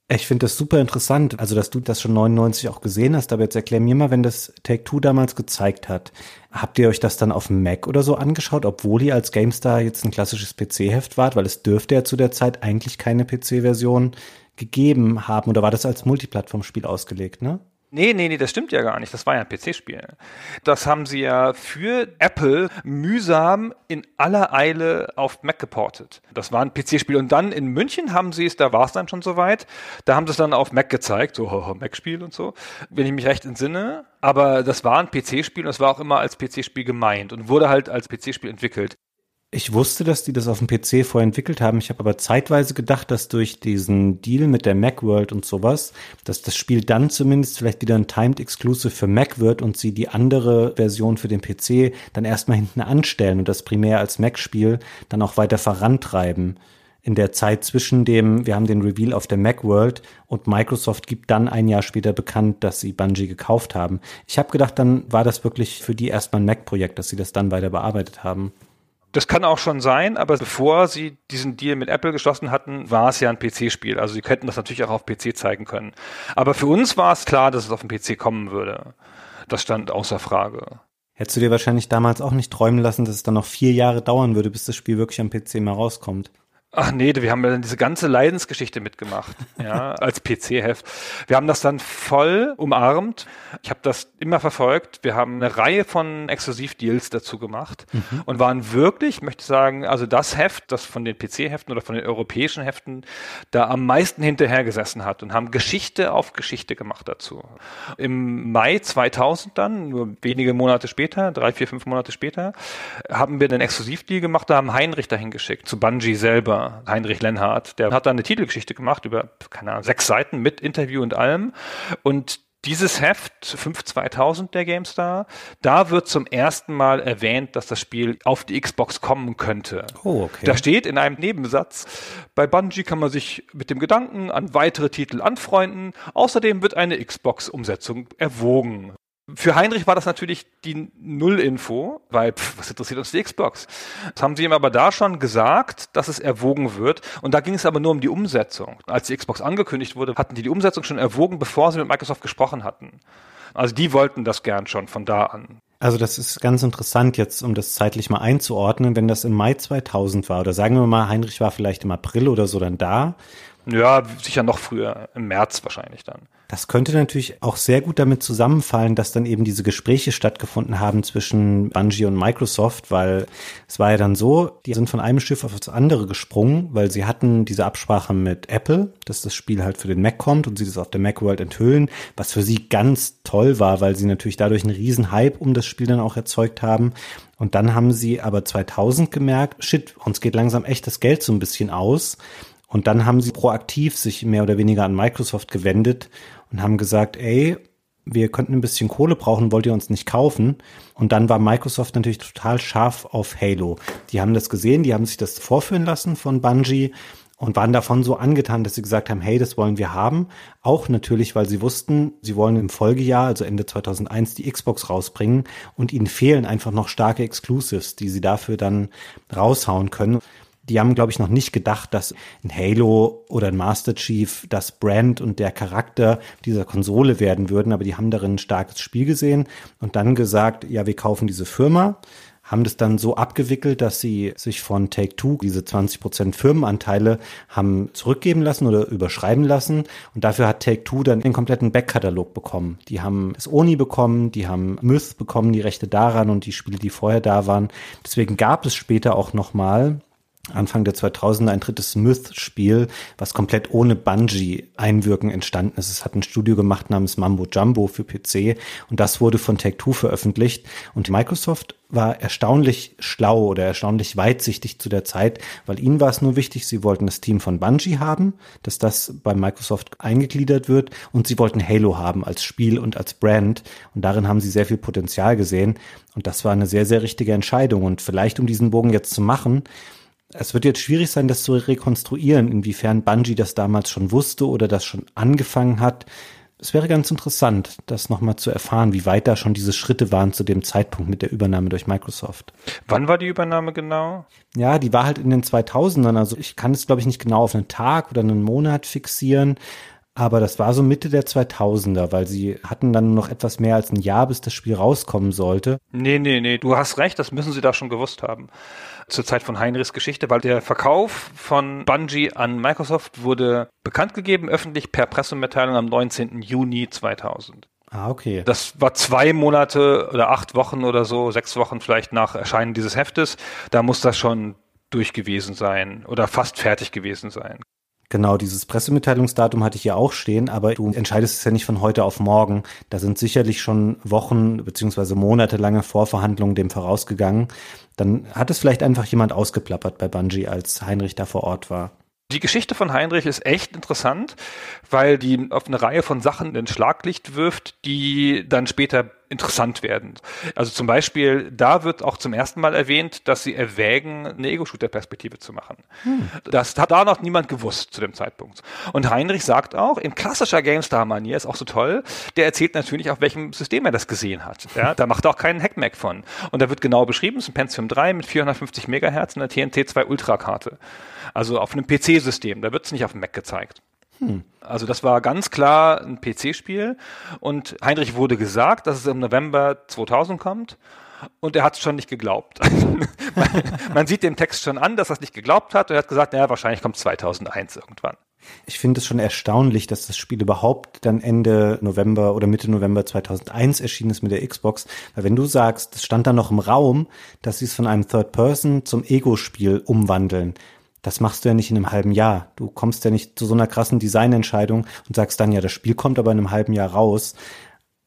Ich finde das super interessant, also dass du das schon 99 auch gesehen hast, aber jetzt erklär mir mal, wenn das Take-Two damals gezeigt hat, habt ihr euch das dann auf dem Mac oder so angeschaut, obwohl ihr als GameStar jetzt ein klassisches PC-Heft wart, weil es dürfte ja zu der Zeit eigentlich keine PC-Version gegeben haben oder war das als Multiplattform-Spiel ausgelegt, ne? Nee, nee, nee, das stimmt ja gar nicht. Das war ja ein PC-Spiel. Das haben sie ja für Apple mühsam in aller Eile auf Mac geportet. Das war ein PC-Spiel. Und dann in München haben sie es, da war es dann schon soweit, da haben sie es dann auf Mac gezeigt, so Mac-Spiel und so, wenn ich mich recht entsinne. Aber das war ein PC-Spiel und es war auch immer als PC-Spiel gemeint und wurde halt als PC-Spiel entwickelt. Ich wusste, dass die das auf dem PC vorher entwickelt haben. Ich habe aber zeitweise gedacht, dass durch diesen Deal mit der Macworld und sowas, dass das Spiel dann zumindest vielleicht wieder ein Timed Exclusive für Mac wird und sie die andere Version für den PC dann erstmal hinten anstellen und das primär als Mac-Spiel dann auch weiter vorantreiben. In der Zeit zwischen dem, wir haben den Reveal auf der Macworld und Microsoft gibt dann ein Jahr später bekannt, dass sie Bungie gekauft haben. Ich habe gedacht, dann war das wirklich für die erstmal ein Mac-Projekt, dass sie das dann weiter bearbeitet haben. Das kann auch schon sein, aber bevor sie diesen Deal mit Apple geschlossen hatten, war es ja ein PC-Spiel. Also sie könnten das natürlich auch auf PC zeigen können. Aber für uns war es klar, dass es auf dem PC kommen würde. Das stand außer Frage. Hättest du dir wahrscheinlich damals auch nicht träumen lassen, dass es dann noch vier Jahre dauern würde, bis das Spiel wirklich am PC mal rauskommt? Ach nee, wir haben ja dann diese ganze Leidensgeschichte mitgemacht, ja, als PC-Heft. Wir haben das dann voll umarmt. Ich habe das immer verfolgt. Wir haben eine Reihe von Exklusivdeals dazu gemacht mhm. und waren wirklich, möchte ich sagen, also das Heft, das von den PC-Heften oder von den europäischen Heften da am meisten hinterhergesessen hat und haben Geschichte auf Geschichte gemacht dazu. Im Mai 2000 dann, nur wenige Monate später, drei, vier, fünf Monate später, haben wir den Exklusivdeal gemacht, da haben Heinrich dahin geschickt, zu Bungie selber Heinrich Lenhardt. Der hat da eine Titelgeschichte gemacht über, keine Ahnung, sechs Seiten mit Interview und allem. Und dieses Heft 5 der GameStar, da wird zum ersten Mal erwähnt, dass das Spiel auf die Xbox kommen könnte. Oh, okay. Da steht in einem Nebensatz, bei Bungie kann man sich mit dem Gedanken an weitere Titel anfreunden. Außerdem wird eine Xbox-Umsetzung erwogen. Für Heinrich war das natürlich die Null-Info, weil pff, was interessiert uns die Xbox? Das haben sie ihm aber da schon gesagt, dass es erwogen wird. Und da ging es aber nur um die Umsetzung. Als die Xbox angekündigt wurde, hatten die die Umsetzung schon erwogen, bevor sie mit Microsoft gesprochen hatten. Also die wollten das gern schon von da an. Also das ist ganz interessant jetzt, um das zeitlich mal einzuordnen, wenn das im Mai 2000 war oder sagen wir mal, Heinrich war vielleicht im April oder so dann da. Ja, sicher noch früher, im März wahrscheinlich dann. Das könnte natürlich auch sehr gut damit zusammenfallen, dass dann eben diese Gespräche stattgefunden haben zwischen Bungie und Microsoft, weil es war ja dann so, die sind von einem Schiff auf das andere gesprungen, weil sie hatten diese Absprache mit Apple, dass das Spiel halt für den Mac kommt und sie das auf der Macworld enthüllen, was für sie ganz toll war, weil sie natürlich dadurch einen riesen Hype um das Spiel dann auch erzeugt haben. Und dann haben sie aber 2000 gemerkt, shit, uns geht langsam echt das Geld so ein bisschen aus. Und dann haben sie proaktiv sich mehr oder weniger an Microsoft gewendet und haben gesagt, ey, wir könnten ein bisschen Kohle brauchen, wollt ihr uns nicht kaufen? Und dann war Microsoft natürlich total scharf auf Halo. Die haben das gesehen, die haben sich das vorführen lassen von Bungie und waren davon so angetan, dass sie gesagt haben, hey, das wollen wir haben. Auch natürlich, weil sie wussten, sie wollen im Folgejahr, also Ende 2001, die Xbox rausbringen und ihnen fehlen einfach noch starke Exclusives, die sie dafür dann raushauen können die haben, glaube ich, noch nicht gedacht, dass ein Halo oder ein Master Chief das Brand und der Charakter dieser Konsole werden würden, aber die haben darin ein starkes Spiel gesehen und dann gesagt, ja, wir kaufen diese Firma, haben das dann so abgewickelt, dass sie sich von Take-Two diese 20% Firmenanteile haben zurückgeben lassen oder überschreiben lassen. Und dafür hat Take-Two dann den kompletten Backkatalog bekommen. Die haben das Oni bekommen, die haben Myth bekommen, die Rechte daran und die Spiele, die vorher da waren. Deswegen gab es später auch nochmal Anfang der 2000er ein drittes Myth-Spiel, was komplett ohne Bungie-Einwirken entstanden ist. Es hat ein Studio gemacht namens Mambo Jumbo für PC und das wurde von Take-Two veröffentlicht. Und Microsoft war erstaunlich schlau oder erstaunlich weitsichtig zu der Zeit, weil ihnen war es nur wichtig, sie wollten das Team von Bungie haben, dass das bei Microsoft eingegliedert wird und sie wollten Halo haben als Spiel und als Brand und darin haben sie sehr viel Potenzial gesehen und das war eine sehr, sehr richtige Entscheidung und vielleicht um diesen Bogen jetzt zu machen, es wird jetzt schwierig sein, das zu rekonstruieren, inwiefern Bungie das damals schon wusste oder das schon angefangen hat. Es wäre ganz interessant, das nochmal zu erfahren, wie weit da schon diese Schritte waren zu dem Zeitpunkt mit der Übernahme durch Microsoft. Wann war die Übernahme genau? Ja, die war halt in den 2000ern. Also ich kann es, glaube ich, nicht genau auf einen Tag oder einen Monat fixieren. aber das war so Mitte der 2000er, weil sie hatten dann noch etwas mehr als ein Jahr, bis das Spiel rauskommen sollte. Nee, nee, nee, du hast recht, das müssen sie da schon gewusst haben. Zur Zeit von Heinrichs Geschichte, weil der Verkauf von Bungie an Microsoft wurde bekannt gegeben, öffentlich per Pressemitteilung am 19. Juni 2000. Ah, okay. Das war zwei Monate oder acht Wochen oder so, sechs Wochen vielleicht nach Erscheinen dieses Heftes. Da muss das schon durch gewesen sein oder fast fertig gewesen sein. Genau, dieses Pressemitteilungsdatum hatte ich ja auch stehen, aber du entscheidest es ja nicht von heute auf morgen. Da sind sicherlich schon Wochen beziehungsweise monatelange Vorverhandlungen dem vorausgegangen. Dann hat es vielleicht einfach jemand ausgeplappert bei Bungie, als Heinrich da vor Ort war. Die Geschichte von Heinrich ist echt interessant, weil die auf eine Reihe von Sachen in Schlaglicht wirft, die dann später interessant werden. Also zum Beispiel, da wird auch zum ersten Mal erwähnt, dass sie erwägen, eine Ego-Shooter-Perspektive zu machen. Hm. Das hat da noch niemand gewusst zu dem Zeitpunkt. Und Heinrich sagt auch, in klassischer GameStar-Manier, ist auch so toll, der erzählt natürlich, auf welchem System er das gesehen hat. Ja, da macht er auch keinen Hackmack von. Und da wird genau beschrieben, es ist ein Pentium 3 mit 450 Megahertz und einer TNT 2 Ultra-Karte. Also auf einem PC-System, da wird es nicht auf dem Mac gezeigt. Hm. Also das war ganz klar ein PC-Spiel und Heinrich wurde gesagt, dass es im November 2000 kommt und er hat es schon nicht geglaubt. man, man, sieht dem Text schon an, dass er es nicht geglaubt hat und er hat gesagt, naja, wahrscheinlich kommt 2001 irgendwann. Ich finde es schon erstaunlich, dass das Spiel überhaupt dann Ende November oder Mitte November 2001 erschienen ist mit der Xbox. Weil wenn du sagst, es stand da noch im Raum, dass sie es von einem Third Person zum Ego-Spiel umwandeln, das machst du ja nicht in einem halben Jahr. Du kommst ja nicht zu so einer krassen Designentscheidung und sagst dann, ja, das Spiel kommt aber in einem halben Jahr raus.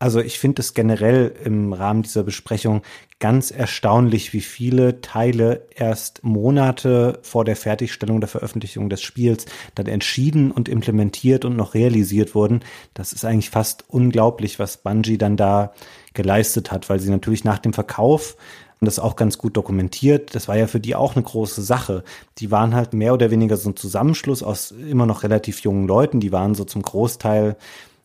Also ich finde es generell im Rahmen dieser Besprechung ganz erstaunlich, wie viele Teile erst Monate vor der Fertigstellung der Veröffentlichung des Spiels dann entschieden und implementiert und noch realisiert wurden. Das ist eigentlich fast unglaublich, was Bungie dann da geleistet hat, weil sie natürlich nach dem Verkauf das auch ganz gut dokumentiert. Das war ja für die auch eine große Sache. Die waren halt mehr oder weniger so ein Zusammenschluss aus immer noch relativ jungen Leuten. Die waren so zum Großteil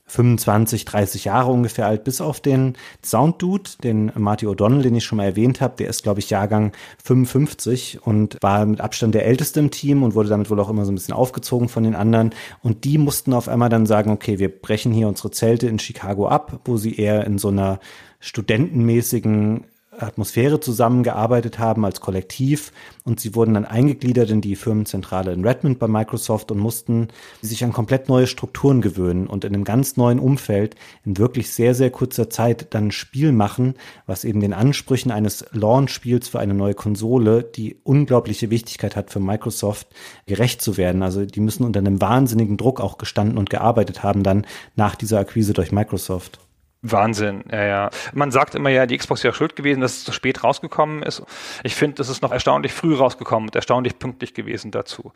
25, 30 Jahre ungefähr alt, bis auf den Sounddude, den Marty O'Donnell, den ich schon mal erwähnt habe. Der ist, glaube ich, Jahrgang 55 und war mit Abstand der Älteste im Team und wurde damit wohl auch immer so ein bisschen aufgezogen von den anderen. Und die mussten auf einmal dann sagen, okay, wir brechen hier unsere Zelte in Chicago ab, wo sie eher in so einer studentenmäßigen Atmosphäre zusammengearbeitet haben als Kollektiv und sie wurden dann eingegliedert in die Firmenzentrale in Redmond bei Microsoft und mussten sich an komplett neue Strukturen gewöhnen und in einem ganz neuen Umfeld in wirklich sehr, sehr kurzer Zeit dann ein Spiel machen, was eben den Ansprüchen eines Launch-Spiels für eine neue Konsole, die unglaubliche Wichtigkeit hat für Microsoft, gerecht zu werden. Also die müssen unter einem wahnsinnigen Druck auch gestanden und gearbeitet haben dann nach dieser Akquise durch Microsoft. Wahnsinn, ja, ja. Man sagt immer ja, die Xbox wäre schuld gewesen, dass es zu spät rausgekommen ist. Ich finde, es ist noch erstaunlich früh rausgekommen und erstaunlich pünktlich gewesen dazu.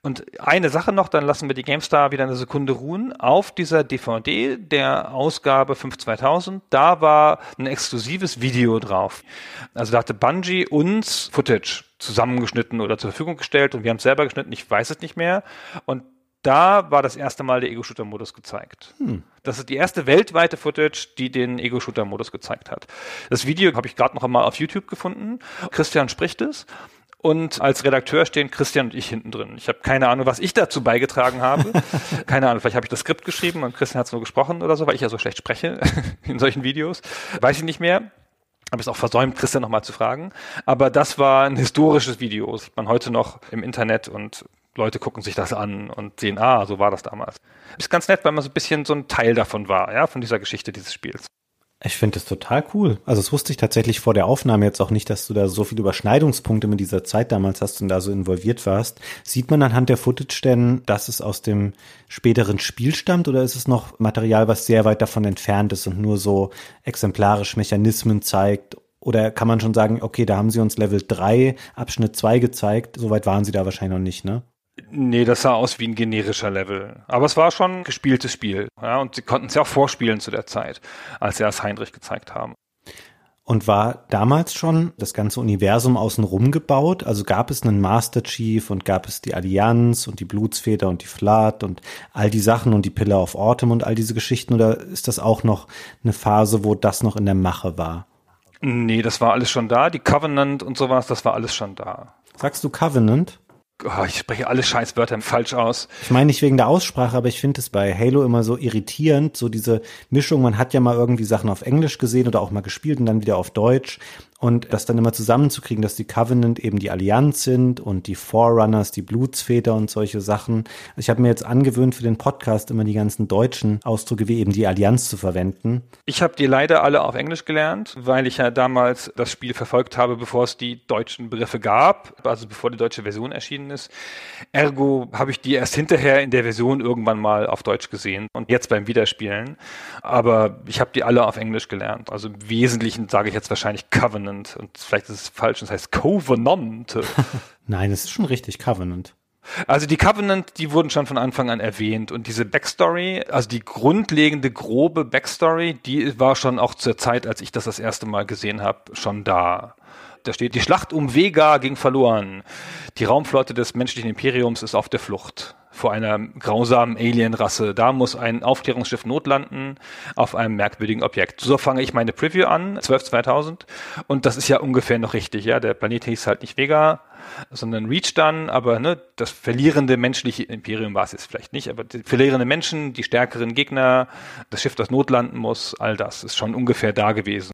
Und eine Sache noch, dann lassen wir die GameStar wieder eine Sekunde ruhen. Auf dieser DVD der Ausgabe 5 2000, da war ein exklusives Video drauf. Also da hatte Bungie uns Footage zusammengeschnitten oder zur Verfügung gestellt und wir haben es selber geschnitten, ich weiß es nicht mehr. Und da war das erste Mal der Ego-Shooter-Modus gezeigt. Hm. Das ist die erste weltweite Footage, die den Ego-Shooter-Modus gezeigt hat. Das Video habe ich gerade noch einmal auf YouTube gefunden. Christian spricht es. Und als Redakteur stehen Christian und ich hinten drin. Ich habe keine Ahnung, was ich dazu beigetragen habe. keine Ahnung, vielleicht habe ich das Skript geschrieben und Christian hat es nur gesprochen oder so, weil ich ja so schlecht spreche in solchen Videos. Weiß ich nicht mehr habe es auch versäumt, Christian nochmal zu fragen. Aber das war ein historisches Video. Das sieht man heute noch im Internet und Leute gucken sich das an und sehen, ah, so war das damals. Ist ganz nett, weil man so ein bisschen so ein Teil davon war, ja, von dieser Geschichte dieses Spiels. Ich finde das total cool. Also das wusste ich tatsächlich vor der Aufnahme jetzt auch nicht, dass du da so viele Überschneidungspunkte mit dieser Zeit damals hast und da so involviert warst. Sieht man anhand der Footage denn, dass es aus dem späteren Spiel stammt oder ist es noch Material, was sehr weit davon entfernt ist und nur so exemplarisch Mechanismen zeigt? Oder kann man schon sagen, okay, da haben sie uns Level 3, Abschnitt 2 gezeigt. Soweit waren sie da wahrscheinlich noch nicht, ne? Nee, das sah aus wie ein generischer Level. Aber es war schon ein gespieltes Spiel. Ja, und sie konnten es ja auch vorspielen zu der Zeit, als sie das Heinrich gezeigt haben. Und war damals schon das ganze Universum außenrum gebaut? Also gab es einen Master Chief und gab es die Allianz und die Blutsfeder und die Flat und all die Sachen und die Pillar of Autumn und all diese Geschichten? Oder ist das auch noch eine Phase, wo das noch in der Mache war? Nee, das war alles schon da. Die Covenant und sowas, das war alles schon da. Sagst du Covenant? Oh, ich spreche alle Scheißwörter falsch aus. Ich meine nicht wegen der Aussprache, aber ich finde es bei Halo immer so irritierend, so diese Mischung. Man hat ja mal irgendwie Sachen auf Englisch gesehen oder auch mal gespielt und dann wieder auf Deutsch und das dann immer zusammenzukriegen, dass die Covenant eben die Allianz sind und die Forerunners, die Blutsväter und solche Sachen. Ich habe mir jetzt angewöhnt, für den Podcast immer die ganzen deutschen Ausdrücke wie eben die Allianz zu verwenden. Ich habe die leider alle auf Englisch gelernt, weil ich ja damals das Spiel verfolgt habe, bevor es die deutschen Begriffe gab, also bevor die deutsche Version erschienen ist. Ergo habe ich die erst hinterher in der Version irgendwann mal auf Deutsch gesehen und jetzt beim Wiederspielen. Aber ich habe die alle auf Englisch gelernt. Also im Wesentlichen sage ich jetzt wahrscheinlich Covenant Covenant. Und vielleicht ist es falsch, es heißt Covenant. Nein, es ist schon richtig, Covenant. Also die Covenant, die wurden schon von Anfang an erwähnt und diese Backstory, also die grundlegende grobe Backstory, die war schon auch zur Zeit, als ich das das erste Mal gesehen habe, schon da. Da steht, die Schlacht um Vega ging verloren. Die Raumflotte des menschlichen Imperiums ist auf der Flucht vor einer grausamen Alienrasse. Da muss ein Aufklärungsschiff notlanden auf einem merkwürdigen Objekt. So fange ich meine Preview an, 12 2000. Und das ist ja ungefähr noch richtig, ja. Der Planet hieß halt nicht Vega, sondern Reach dann, aber ne, das verlierende menschliche Imperium war es jetzt vielleicht nicht, aber die verlierende Menschen, die stärkeren Gegner, das Schiff, das notlanden muss, all das ist schon ungefähr da gewesen.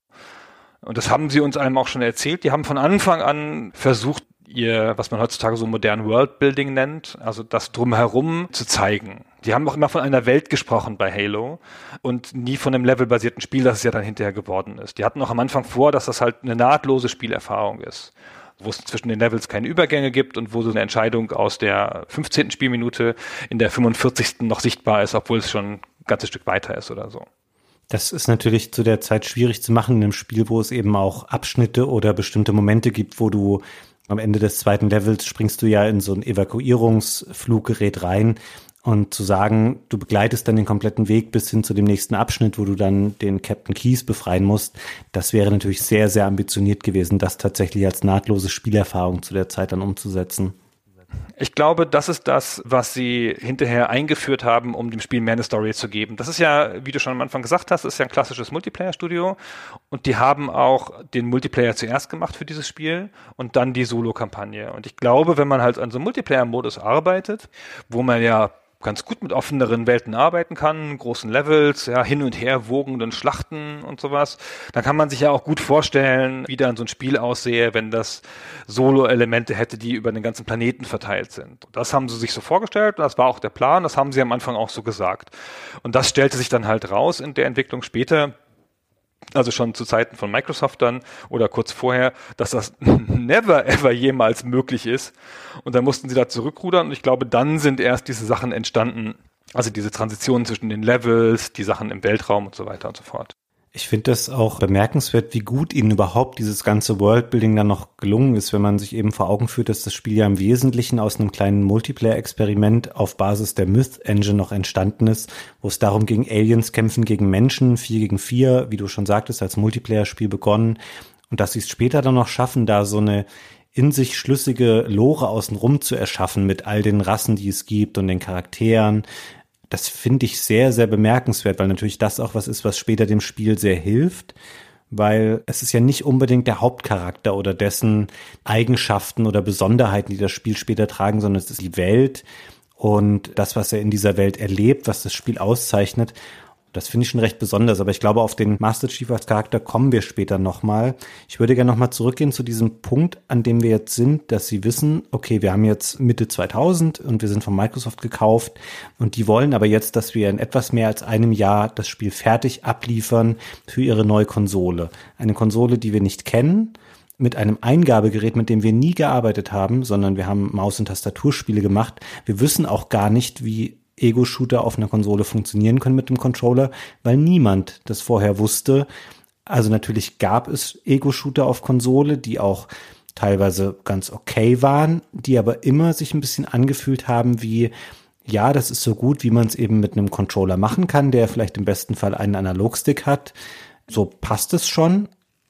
Und das haben sie uns einem auch schon erzählt. Die haben von Anfang an versucht, ihr, was man heutzutage so modern Worldbuilding nennt, also das drumherum zu zeigen. Die haben auch immer von einer Welt gesprochen bei Halo und nie von einem levelbasierten Spiel, das es ja dann hinterher geworden ist. Die hatten auch am Anfang vor, dass das halt eine nahtlose Spielerfahrung ist wo es zwischen den Levels keine Übergänge gibt und wo so eine Entscheidung aus der 15. Spielminute in der 45. noch sichtbar ist, obwohl es schon ein ganzes Stück weiter ist oder so. Das ist natürlich zu der Zeit schwierig zu machen in einem Spiel, wo es eben auch Abschnitte oder bestimmte Momente gibt, wo du am Ende des zweiten Levels springst du ja in so ein Evakuierungsfluggerät rein und zu sagen, du begleitest dann den kompletten Weg bis hin zu dem nächsten Abschnitt, wo du dann den Captain Keys befreien musst, das wäre natürlich sehr, sehr ambitioniert gewesen, das tatsächlich als nahtlose Spielerfahrung zu der Zeit dann umzusetzen. Ich glaube, das ist das, was sie hinterher eingeführt haben, um dem Spiel mehr eine Story zu geben. Das ist ja, wie du schon am Anfang gesagt hast, ist ja ein klassisches Multiplayer-Studio und die haben auch den Multiplayer zuerst gemacht für dieses Spiel und dann die Solo-Kampagne. Und ich glaube, wenn man halt an so einem Multiplayer-Modus arbeitet, wo man ja ganz gut mit offeneren Welten arbeiten kann, großen Levels, ja, hin und her wogenden Schlachten und sowas, dann kann man sich ja auch gut vorstellen, wie dann so ein Spiel aussehe, wenn das Solo-Elemente hätte, die über den ganzen Planeten verteilt sind. Das haben sie sich so vorgestellt das war auch der Plan, das haben sie am Anfang auch so gesagt. Und das stellte sich dann halt raus in der Entwicklung später, also schon zu Zeiten von Microsoft dann oder kurz vorher, dass das never ever jemals möglich ist. Und dann mussten sie da zurückrudern und ich glaube, dann sind erst diese Sachen entstanden, also diese Transitionen zwischen den Levels, die Sachen im Weltraum und so weiter und so fort. Ich finde das auch bemerkenswert, wie gut ihnen überhaupt dieses ganze Worldbuilding dann noch gelungen ist, wenn man sich eben vor Augen führt, dass das Spiel ja im Wesentlichen aus einem kleinen Multiplayer-Experiment auf Basis der Myth-Engine noch entstanden ist, wo es darum ging, Aliens kämpfen gegen Menschen, vier gegen vier, wie du schon sagtest, als Multiplayer-Spiel begonnen. Und dass sie es später dann noch schaffen, da so eine in sich schlüssige Lore außenrum zu erschaffen mit all den Rassen, die es gibt und den Charakteren, das finde ich sehr, sehr bemerkenswert, weil natürlich das auch was ist, was später dem Spiel sehr hilft, weil es ist ja nicht unbedingt der Hauptcharakter oder dessen Eigenschaften oder Besonderheiten, die das Spiel später tragen, sondern es ist die Welt und das, was er in dieser Welt erlebt, was das Spiel auszeichnet. Das finde ich schon recht besonders, aber ich glaube, auf den Master Chief als Charakter kommen wir später nochmal. Ich würde gerne nochmal zurückgehen zu diesem Punkt, an dem wir jetzt sind, dass Sie wissen, okay, wir haben jetzt Mitte 2000 und wir sind von Microsoft gekauft und die wollen aber jetzt, dass wir in etwas mehr als einem Jahr das Spiel fertig abliefern für ihre neue Konsole. Eine Konsole, die wir nicht kennen, mit einem Eingabegerät, mit dem wir nie gearbeitet haben, sondern wir haben Maus- und Tastaturspiele gemacht. Wir wissen auch gar nicht, wie Ego-Shooter auf einer Konsole funktionieren können mit dem Controller, weil niemand das vorher wusste. Also natürlich gab es Ego-Shooter auf Konsole, die auch teilweise ganz okay waren, die aber immer sich ein bisschen angefühlt haben wie, ja, das ist so gut, wie man es eben mit einem Controller machen kann, der vielleicht im besten Fall einen Analogstick hat. So passt es schon,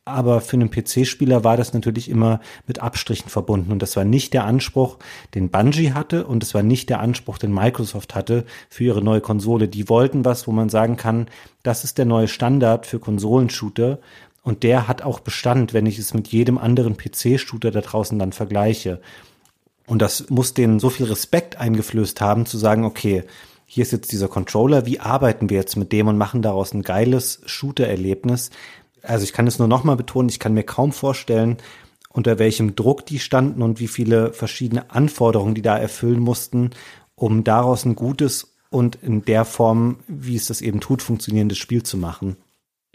aber für einen PC-Spieler war das natürlich immer mit Abstrichen verbunden und das war nicht der Anspruch, den Bungie hatte und es war nicht der Anspruch, den Microsoft hatte für ihre neue Konsole. Die wollten was, wo man sagen kann, das ist der neue Standard für Konsolenshooter und der hat auch Bestand, wenn ich es mit jedem anderen PC-Shooter da draußen dann vergleiche. Und das muss denen so viel Respekt eingeflößt haben, zu sagen, okay, hier ist jetzt dieser Controller, wie arbeiten wir jetzt mit dem und machen daraus ein geiles Shooter-Erlebnis. Also ich kann es nur nochmal betonen, ich kann mir kaum vorstellen, unter welchem Druck die standen und wie viele verschiedene Anforderungen die da erfüllen mussten, um daraus ein gutes und in der Form, wie es das eben tut, funktionierendes Spiel zu machen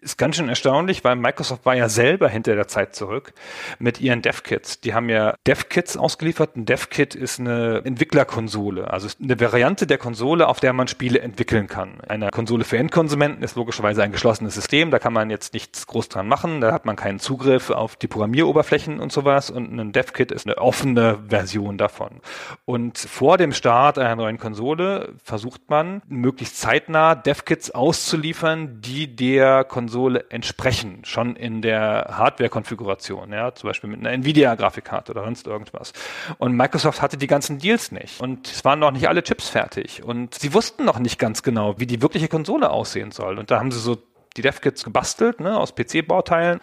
ist ganz schön erstaunlich, weil Microsoft war ja selber hinter der Zeit zurück mit ihren DevKits. Die haben ja DevKits ausgeliefert. Ein DevKit ist eine Entwicklerkonsole, also eine Variante der Konsole, auf der man Spiele entwickeln kann. Eine Konsole für Endkonsumenten ist logischerweise ein geschlossenes System, da kann man jetzt nichts groß dran machen, da hat man keinen Zugriff auf die Programmieroberflächen und sowas und ein DevKit ist eine offene Version davon. Und vor dem Start einer neuen Konsole versucht man möglichst zeitnah DevKits auszuliefern, die der Konsole Konsole entsprechen, schon in der Hardware-Konfiguration, ja, zum Beispiel mit einer Nvidia-Grafikkarte oder sonst irgendwas. Und Microsoft hatte die ganzen Deals nicht und es waren noch nicht alle Chips fertig und sie wussten noch nicht ganz genau, wie die wirkliche Konsole aussehen soll. Und da haben sie so die DevKits gebastelt, ne, aus PC-Bauteilen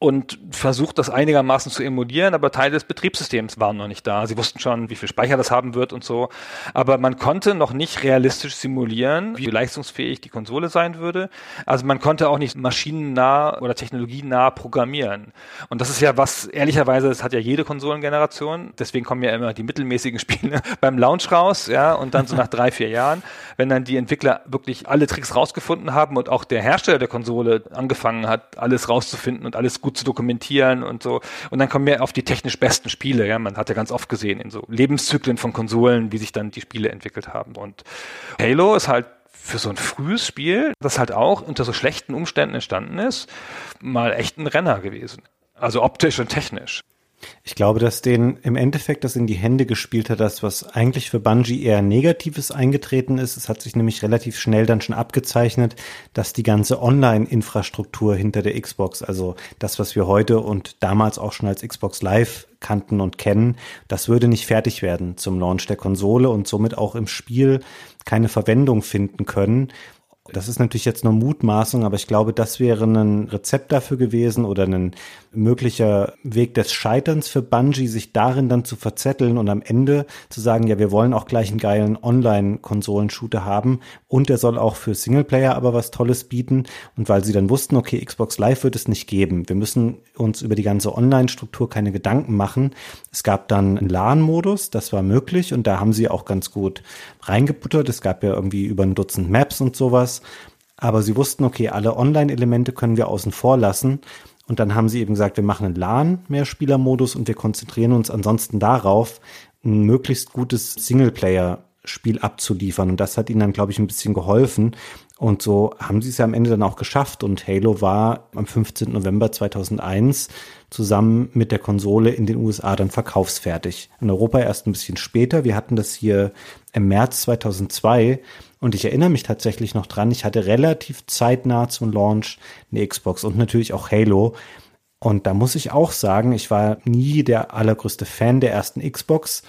und versucht das einigermaßen zu emulieren, aber Teile des Betriebssystems waren noch nicht da. Sie wussten schon, wie viel Speicher das haben wird und so, aber man konnte noch nicht realistisch simulieren, wie leistungsfähig die Konsole sein würde. Also man konnte auch nicht maschinennah oder technologienah programmieren. Und das ist ja was, ehrlicherweise, das hat ja jede Konsolengeneration, deswegen kommen ja immer die mittelmäßigen Spiele beim Launch raus, ja, und dann so nach drei, vier Jahren, wenn dann die Entwickler wirklich alle Tricks rausgefunden haben und auch der Hersteller der Konsole angefangen hat, alles rauszufinden und alles gut zu dokumentieren und so. Und dann kommen wir auf die technisch besten Spiele. Ja, man hat ja ganz oft gesehen in so Lebenszyklen von Konsolen, wie sich dann die Spiele entwickelt haben. Und Halo ist halt für so ein frühes Spiel, das halt auch unter so schlechten Umständen entstanden ist, mal echt ein Renner gewesen. Also optisch und technisch. Ich glaube, dass denen im Endeffekt das in die Hände gespielt hat, das, was eigentlich für Bungie eher Negatives eingetreten ist. Es hat sich nämlich relativ schnell dann schon abgezeichnet, dass die ganze Online-Infrastruktur hinter der Xbox, also das, was wir heute und damals auch schon als Xbox Live kannten und kennen, das würde nicht fertig werden zum Launch der Konsole und somit auch im Spiel keine Verwendung finden können. Das ist natürlich jetzt nur Mutmaßung, aber ich glaube, das wäre ein Rezept dafür gewesen oder ein möglicher Weg des Scheiterns für Bungie, sich darin dann zu verzetteln und am Ende zu sagen, ja, wir wollen auch gleich einen geilen Online-Konsolen-Shooter haben und der soll auch für Singleplayer aber was Tolles bieten. Und weil sie dann wussten, okay, Xbox Live wird es nicht geben. Wir müssen uns über die ganze Online-Struktur keine Gedanken machen. Es gab dann einen LAN-Modus, das war möglich und da haben sie auch ganz gut reingebuttert. Es gab ja irgendwie über ein Dutzend Maps und sowas. Aber sie wussten, okay, alle Online-Elemente können wir außen vor lassen. Und dann haben sie eben gesagt, wir machen einen LAN-Mehrspieler-Modus und wir konzentrieren uns ansonsten darauf, ein möglichst gutes Singleplayer-Spiel abzuliefern. Und das hat ihnen dann, glaube ich, ein bisschen geholfen. Und so haben sie es ja am Ende dann auch geschafft. Und Halo war am 15. November 2001 zusammen mit der Konsole in den USA dann verkaufsfertig. In Europa erst ein bisschen später. Wir hatten das hier im März 2002 und ich erinnere mich tatsächlich noch dran, ich hatte relativ zeitnah zum Launch eine Xbox und natürlich auch Halo. Und da muss ich auch sagen, ich war nie der allergrößte Fan der ersten Xbox.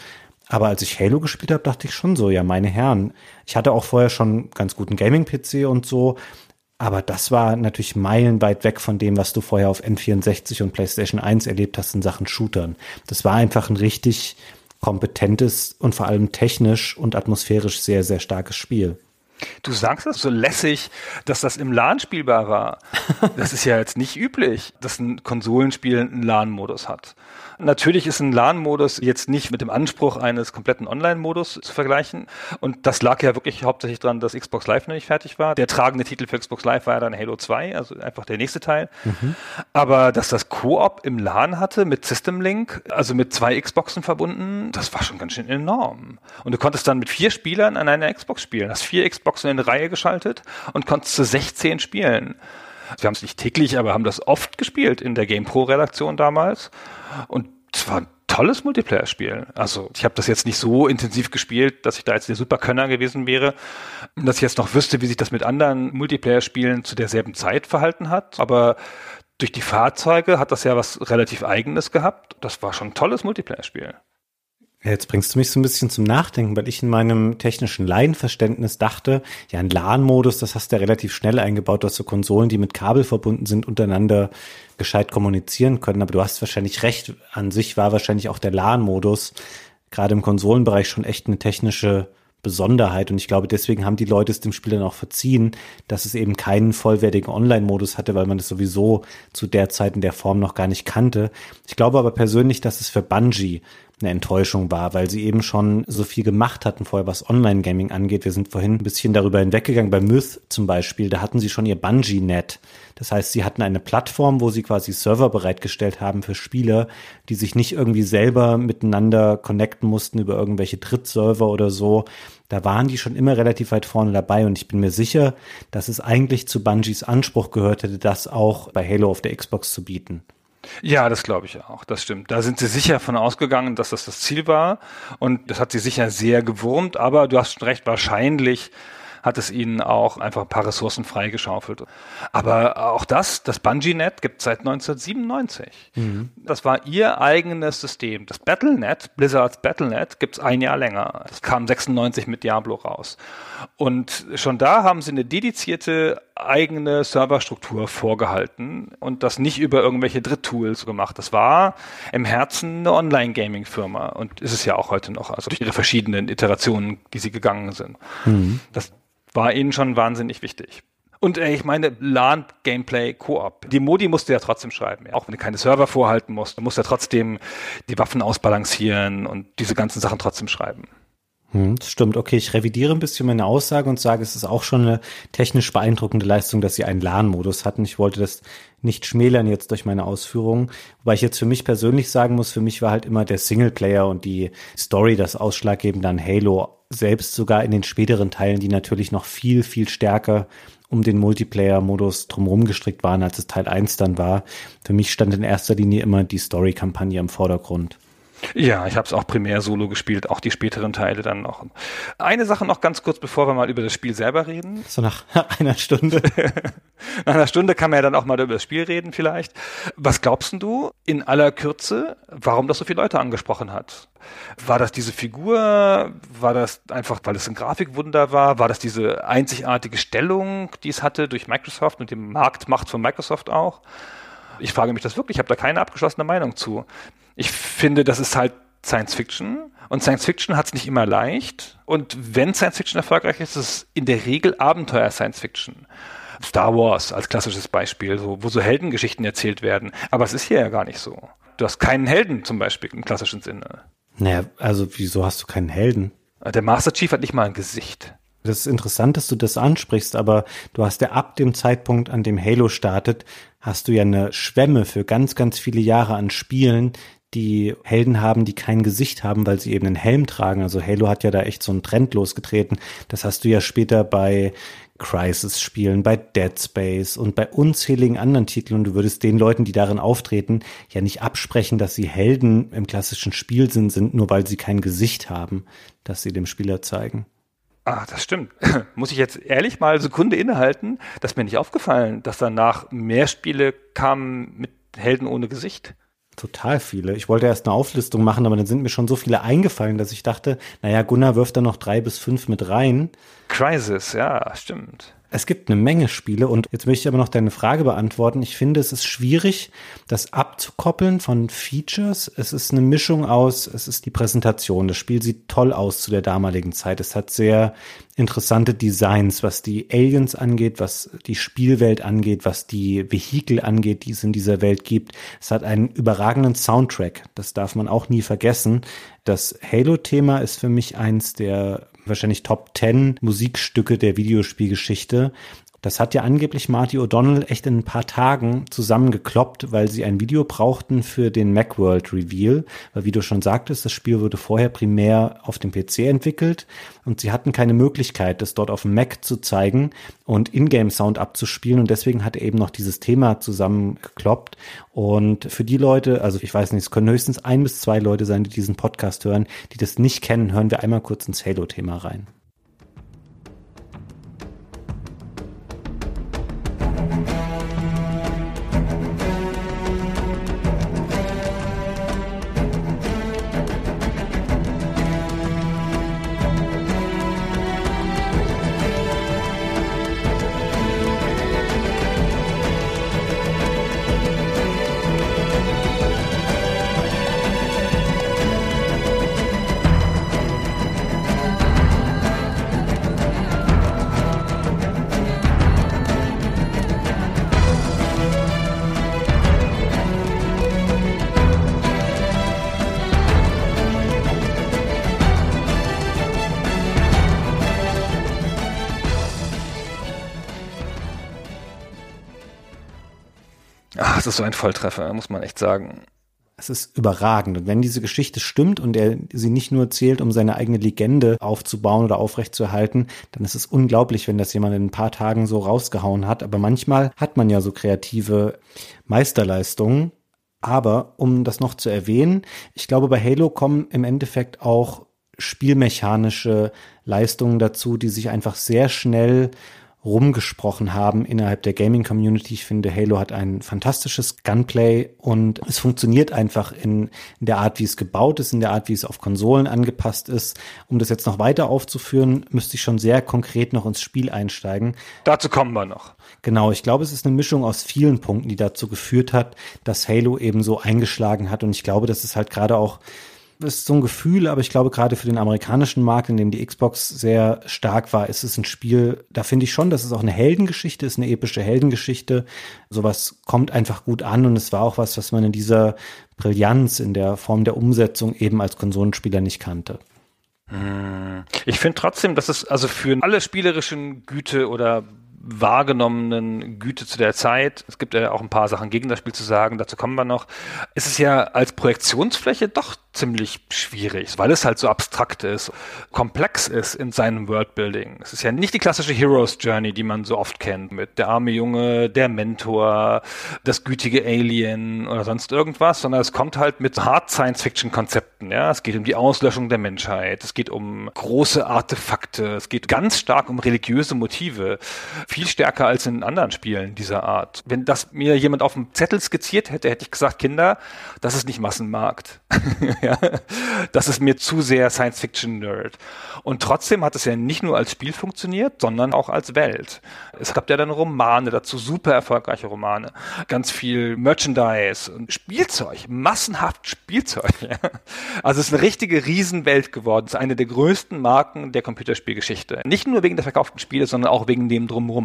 Aber als ich Halo gespielt habe, dachte ich schon so, ja, meine Herren. Ich hatte auch vorher schon ganz guten Gaming-PC und so. Aber das war natürlich meilenweit weg von dem, was du vorher auf N64 und PlayStation 1 erlebt hast in Sachen Shootern. Das war einfach ein richtig kompetentes und vor allem technisch und atmosphärisch sehr, sehr starkes Spiel. Du sagst das so lässig, dass das im LAN spielbar war. Das ist ja jetzt nicht üblich, dass ein Konsolenspiel einen LAN-Modus hat. Natürlich ist ein LAN-Modus jetzt nicht mit dem Anspruch eines kompletten Online-Modus zu vergleichen. Und das lag ja wirklich hauptsächlich daran, dass Xbox Live noch nicht fertig war. Der tragende Titel für Xbox Live war ja dann Halo 2, also einfach der nächste Teil. Mhm. Aber dass das Koop im LAN hatte mit System Link, also mit zwei Xboxen verbunden, das war schon ganz schön enorm. Und du konntest dann mit vier Spielern an einer Xbox spielen. Hast vier Xboxen in Reihe geschaltet und konntest zu 16 spielen. Wir haben es nicht täglich, aber haben das oft gespielt in der GamePro-Redaktion damals. Und es war ein tolles Multiplayer-Spiel. Also ich habe das jetzt nicht so intensiv gespielt, dass ich da jetzt der Superkönner gewesen wäre, dass ich jetzt noch wüsste, wie sich das mit anderen Multiplayer-Spielen zu derselben Zeit verhalten hat. Aber durch die Fahrzeuge hat das ja was relativ Eigenes gehabt. Das war schon ein tolles Multiplayer-Spiel. Jetzt bringst du mich so ein bisschen zum Nachdenken, weil ich in meinem technischen Laienverständnis dachte, ja, ein LAN-Modus, das hast du ja relativ schnell eingebaut, dass so Konsolen, die mit Kabel verbunden sind, untereinander gescheit kommunizieren können. Aber du hast wahrscheinlich recht. An sich war wahrscheinlich auch der LAN-Modus gerade im Konsolenbereich schon echt eine technische Besonderheit. Und ich glaube, deswegen haben die Leute es dem Spiel dann auch verziehen, dass es eben keinen vollwertigen Online-Modus hatte, weil man es sowieso zu der Zeit in der Form noch gar nicht kannte. Ich glaube aber persönlich, dass es für Bungie eine Enttäuschung war, weil sie eben schon so viel gemacht hatten vorher, was Online-Gaming angeht. Wir sind vorhin ein bisschen darüber hinweggegangen. Bei Myth zum Beispiel, da hatten sie schon ihr Bungee-Net. Das heißt, sie hatten eine Plattform, wo sie quasi Server bereitgestellt haben für Spieler, die sich nicht irgendwie selber miteinander connecten mussten über irgendwelche Drittserver oder so. Da waren die schon immer relativ weit vorne dabei und ich bin mir sicher, dass es eigentlich zu Bungies Anspruch gehört hätte, das auch bei Halo auf der Xbox zu bieten. Ja, das glaube ich auch. Das stimmt. Da sind sie sicher von ausgegangen, dass das das Ziel war. Und das hat sie sicher sehr gewurmt. Aber du hast schon recht, wahrscheinlich hat es ihnen auch einfach ein paar Ressourcen freigeschaufelt. Aber auch das, das Bungee-Net gibt es seit 1997. Mhm. Das war ihr eigenes System. Das Battle.net, Blizzards Battle.net, gibt es ein Jahr länger. Das kam 96 mit Diablo raus. Und schon da haben sie eine dedizierte eigene Serverstruktur vorgehalten und das nicht über irgendwelche Dritttools gemacht. Das war im Herzen eine Online-Gaming-Firma und ist es ja auch heute noch, also durch ihre verschiedenen Iterationen, die sie gegangen sind. Mhm. Das war ihnen schon wahnsinnig wichtig. Und äh, ich meine, LAN-Gameplay Koop. Die Modi musst du ja trotzdem schreiben. Auch wenn du keine Server vorhalten musst, du musst ja trotzdem die Waffen ausbalancieren und diese ganzen Sachen trotzdem schreiben. Hm, das stimmt. Okay, ich revidiere ein bisschen meine Aussage und sage, es ist auch schon eine technisch beeindruckende Leistung, dass sie einen LAN-Modus hatten. Ich wollte das nicht schmälern jetzt durch meine Ausführungen. Wobei ich jetzt für mich persönlich sagen muss, für mich war halt immer der Singleplayer und die Story das Ausschlaggebende an Halo. Selbst sogar in den späteren Teilen, die natürlich noch viel, viel stärker um den Multiplayer-Modus drumherum gestrickt waren, als es Teil 1 dann war. Für mich stand in erster Linie immer die Story-Kampagne im Vordergrund. Ja, ich habe es auch primär solo gespielt, auch die späteren Teile dann noch. Eine Sache noch ganz kurz, bevor wir mal über das Spiel selber reden. So nach einer Stunde. nach einer Stunde kann man ja dann auch mal über das Spiel reden vielleicht. Was glaubst du in aller Kürze, warum das so viele Leute angesprochen hat? War das diese Figur? War das einfach, weil es ein Grafikwunder war? War das diese einzigartige Stellung, die es hatte durch Microsoft und dem Marktmacht von Microsoft auch? Ich frage mich das wirklich, ich habe da keine abgeschlossene Meinung zu. Ich finde, das ist halt Science Fiction und Science Fiction hat es nicht immer leicht. Und wenn Science Fiction erfolgreich ist, ist es in der Regel Abenteuer Science Fiction. Star Wars als klassisches Beispiel, so, wo so Heldengeschichten erzählt werden. Aber es ist hier ja gar nicht so. Du hast keinen Helden zum Beispiel im klassischen Sinne. Naja, also wieso hast du keinen Helden? Der Master Chief hat nicht mal ein Gesicht. Das ist interessant, dass du das ansprichst, aber du hast ja ab dem Zeitpunkt, an dem Halo startet, hast du ja eine Schwemme für ganz, ganz viele Jahre an Spielen, die Helden haben, die kein Gesicht haben, weil sie eben einen Helm tragen. Also Halo hat ja da echt so einen Trend losgetreten. Das hast du ja später bei Crisis-Spielen, bei Dead Space und bei unzähligen anderen Titeln. Und du würdest den Leuten, die darin auftreten, ja nicht absprechen, dass sie Helden im klassischen Spielsinn sind, nur weil sie kein Gesicht haben, das sie dem Spieler zeigen. Ah, das stimmt. Muss ich jetzt ehrlich mal Sekunde innehalten? Das ist mir nicht aufgefallen, dass danach mehr Spiele kamen mit Helden ohne Gesicht. Total viele. Ich wollte erst eine Auflistung machen, aber dann sind mir schon so viele eingefallen, dass ich dachte, naja, Gunnar wirft da noch drei bis fünf mit rein. Crisis, ja, stimmt. Es gibt eine Menge Spiele und jetzt möchte ich aber noch deine Frage beantworten. Ich finde, es ist schwierig, das abzukoppeln von Features. Es ist eine Mischung aus, es ist die Präsentation. Das Spiel sieht toll aus zu der damaligen Zeit. Es hat sehr interessante Designs, was die Aliens angeht, was die Spielwelt angeht, was die Vehikel angeht, die es in dieser Welt gibt. Es hat einen überragenden Soundtrack. Das darf man auch nie vergessen. Das Halo-Thema ist für mich eins der wahrscheinlich Top 10 Musikstücke der Videospielgeschichte. Das hat ja angeblich Marty O'Donnell echt in ein paar Tagen zusammengekloppt, weil sie ein Video brauchten für den Macworld Reveal. Weil wie du schon sagtest, das Spiel wurde vorher primär auf dem PC entwickelt und sie hatten keine Möglichkeit, das dort auf dem Mac zu zeigen und Ingame Sound abzuspielen und deswegen hat er eben noch dieses Thema zusammengekloppt. Und für die Leute, also ich weiß nicht, es können höchstens ein bis zwei Leute sein, die diesen Podcast hören, die das nicht kennen, hören wir einmal kurz ins Halo-Thema rein. So ein Volltreffer, muss man echt sagen. Es ist überragend. Und wenn diese Geschichte stimmt und er sie nicht nur zählt, um seine eigene Legende aufzubauen oder aufrechtzuerhalten, dann ist es unglaublich, wenn das jemand in ein paar Tagen so rausgehauen hat. Aber manchmal hat man ja so kreative Meisterleistungen. Aber um das noch zu erwähnen, ich glaube, bei Halo kommen im Endeffekt auch spielmechanische Leistungen dazu, die sich einfach sehr schnell rumgesprochen haben innerhalb der Gaming-Community. Ich finde, Halo hat ein fantastisches Gunplay und es funktioniert einfach in, in, der Art, wie es gebaut ist, in der Art, wie es auf Konsolen angepasst ist. Um das jetzt noch weiter aufzuführen, müsste ich schon sehr konkret noch ins Spiel einsteigen. Dazu kommen wir noch. Genau, ich glaube, es ist eine Mischung aus vielen Punkten, die dazu geführt hat, dass Halo eben so eingeschlagen hat. Und ich glaube, das ist halt gerade auch ist so ein Gefühl, aber ich glaube, gerade für den amerikanischen Markt, in dem die Xbox sehr stark war, ist es ein Spiel, da finde ich schon, dass es auch eine Heldengeschichte ist, eine epische Heldengeschichte. Sowas kommt einfach gut an und es war auch was, was man in dieser Brillanz, in der Form der Umsetzung eben als Konsolenspieler nicht kannte. Hm. Ich finde trotzdem, dass es also für alle spielerischen Güte oder wahrgenommenen Güte zu der Zeit. Es gibt ja auch ein paar Sachen gegen das Spiel zu sagen, dazu kommen wir noch. Es ist ja als Projektionsfläche doch ziemlich schwierig, weil es halt so abstrakt ist, komplex ist in seinem Worldbuilding. Es ist ja nicht die klassische Heroes Journey, die man so oft kennt, mit der arme Junge, der Mentor, das gütige Alien oder sonst irgendwas, sondern es kommt halt mit Hard Science Fiction Konzepten, ja. Es geht um die Auslöschung der Menschheit, es geht um große Artefakte, es geht ganz stark um religiöse Motive viel stärker als in anderen Spielen dieser Art. Wenn das mir jemand auf dem Zettel skizziert hätte, hätte ich gesagt, Kinder, das ist nicht Massenmarkt. ja, das ist mir zu sehr Science-Fiction-Nerd. Und trotzdem hat es ja nicht nur als Spiel funktioniert, sondern auch als Welt. Es gab ja dann Romane dazu, super erfolgreiche Romane, ganz viel Merchandise und Spielzeug, massenhaft Spielzeug. Also es ist eine richtige Riesenwelt geworden. Es ist eine der größten Marken der Computerspielgeschichte. Nicht nur wegen der verkauften Spiele, sondern auch wegen dem drumherum.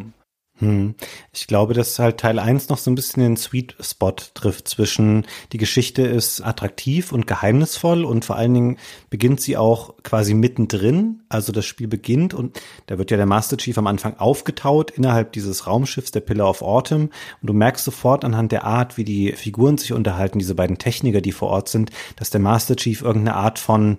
Hm. Ich glaube, dass halt Teil 1 noch so ein bisschen den Sweet Spot trifft zwischen die Geschichte ist attraktiv und geheimnisvoll und vor allen Dingen beginnt sie auch quasi mittendrin. Also das Spiel beginnt und da wird ja der Master Chief am Anfang aufgetaut innerhalb dieses Raumschiffs der Pillar of Autumn und du merkst sofort anhand der Art, wie die Figuren sich unterhalten, diese beiden Techniker, die vor Ort sind, dass der Master Chief irgendeine Art von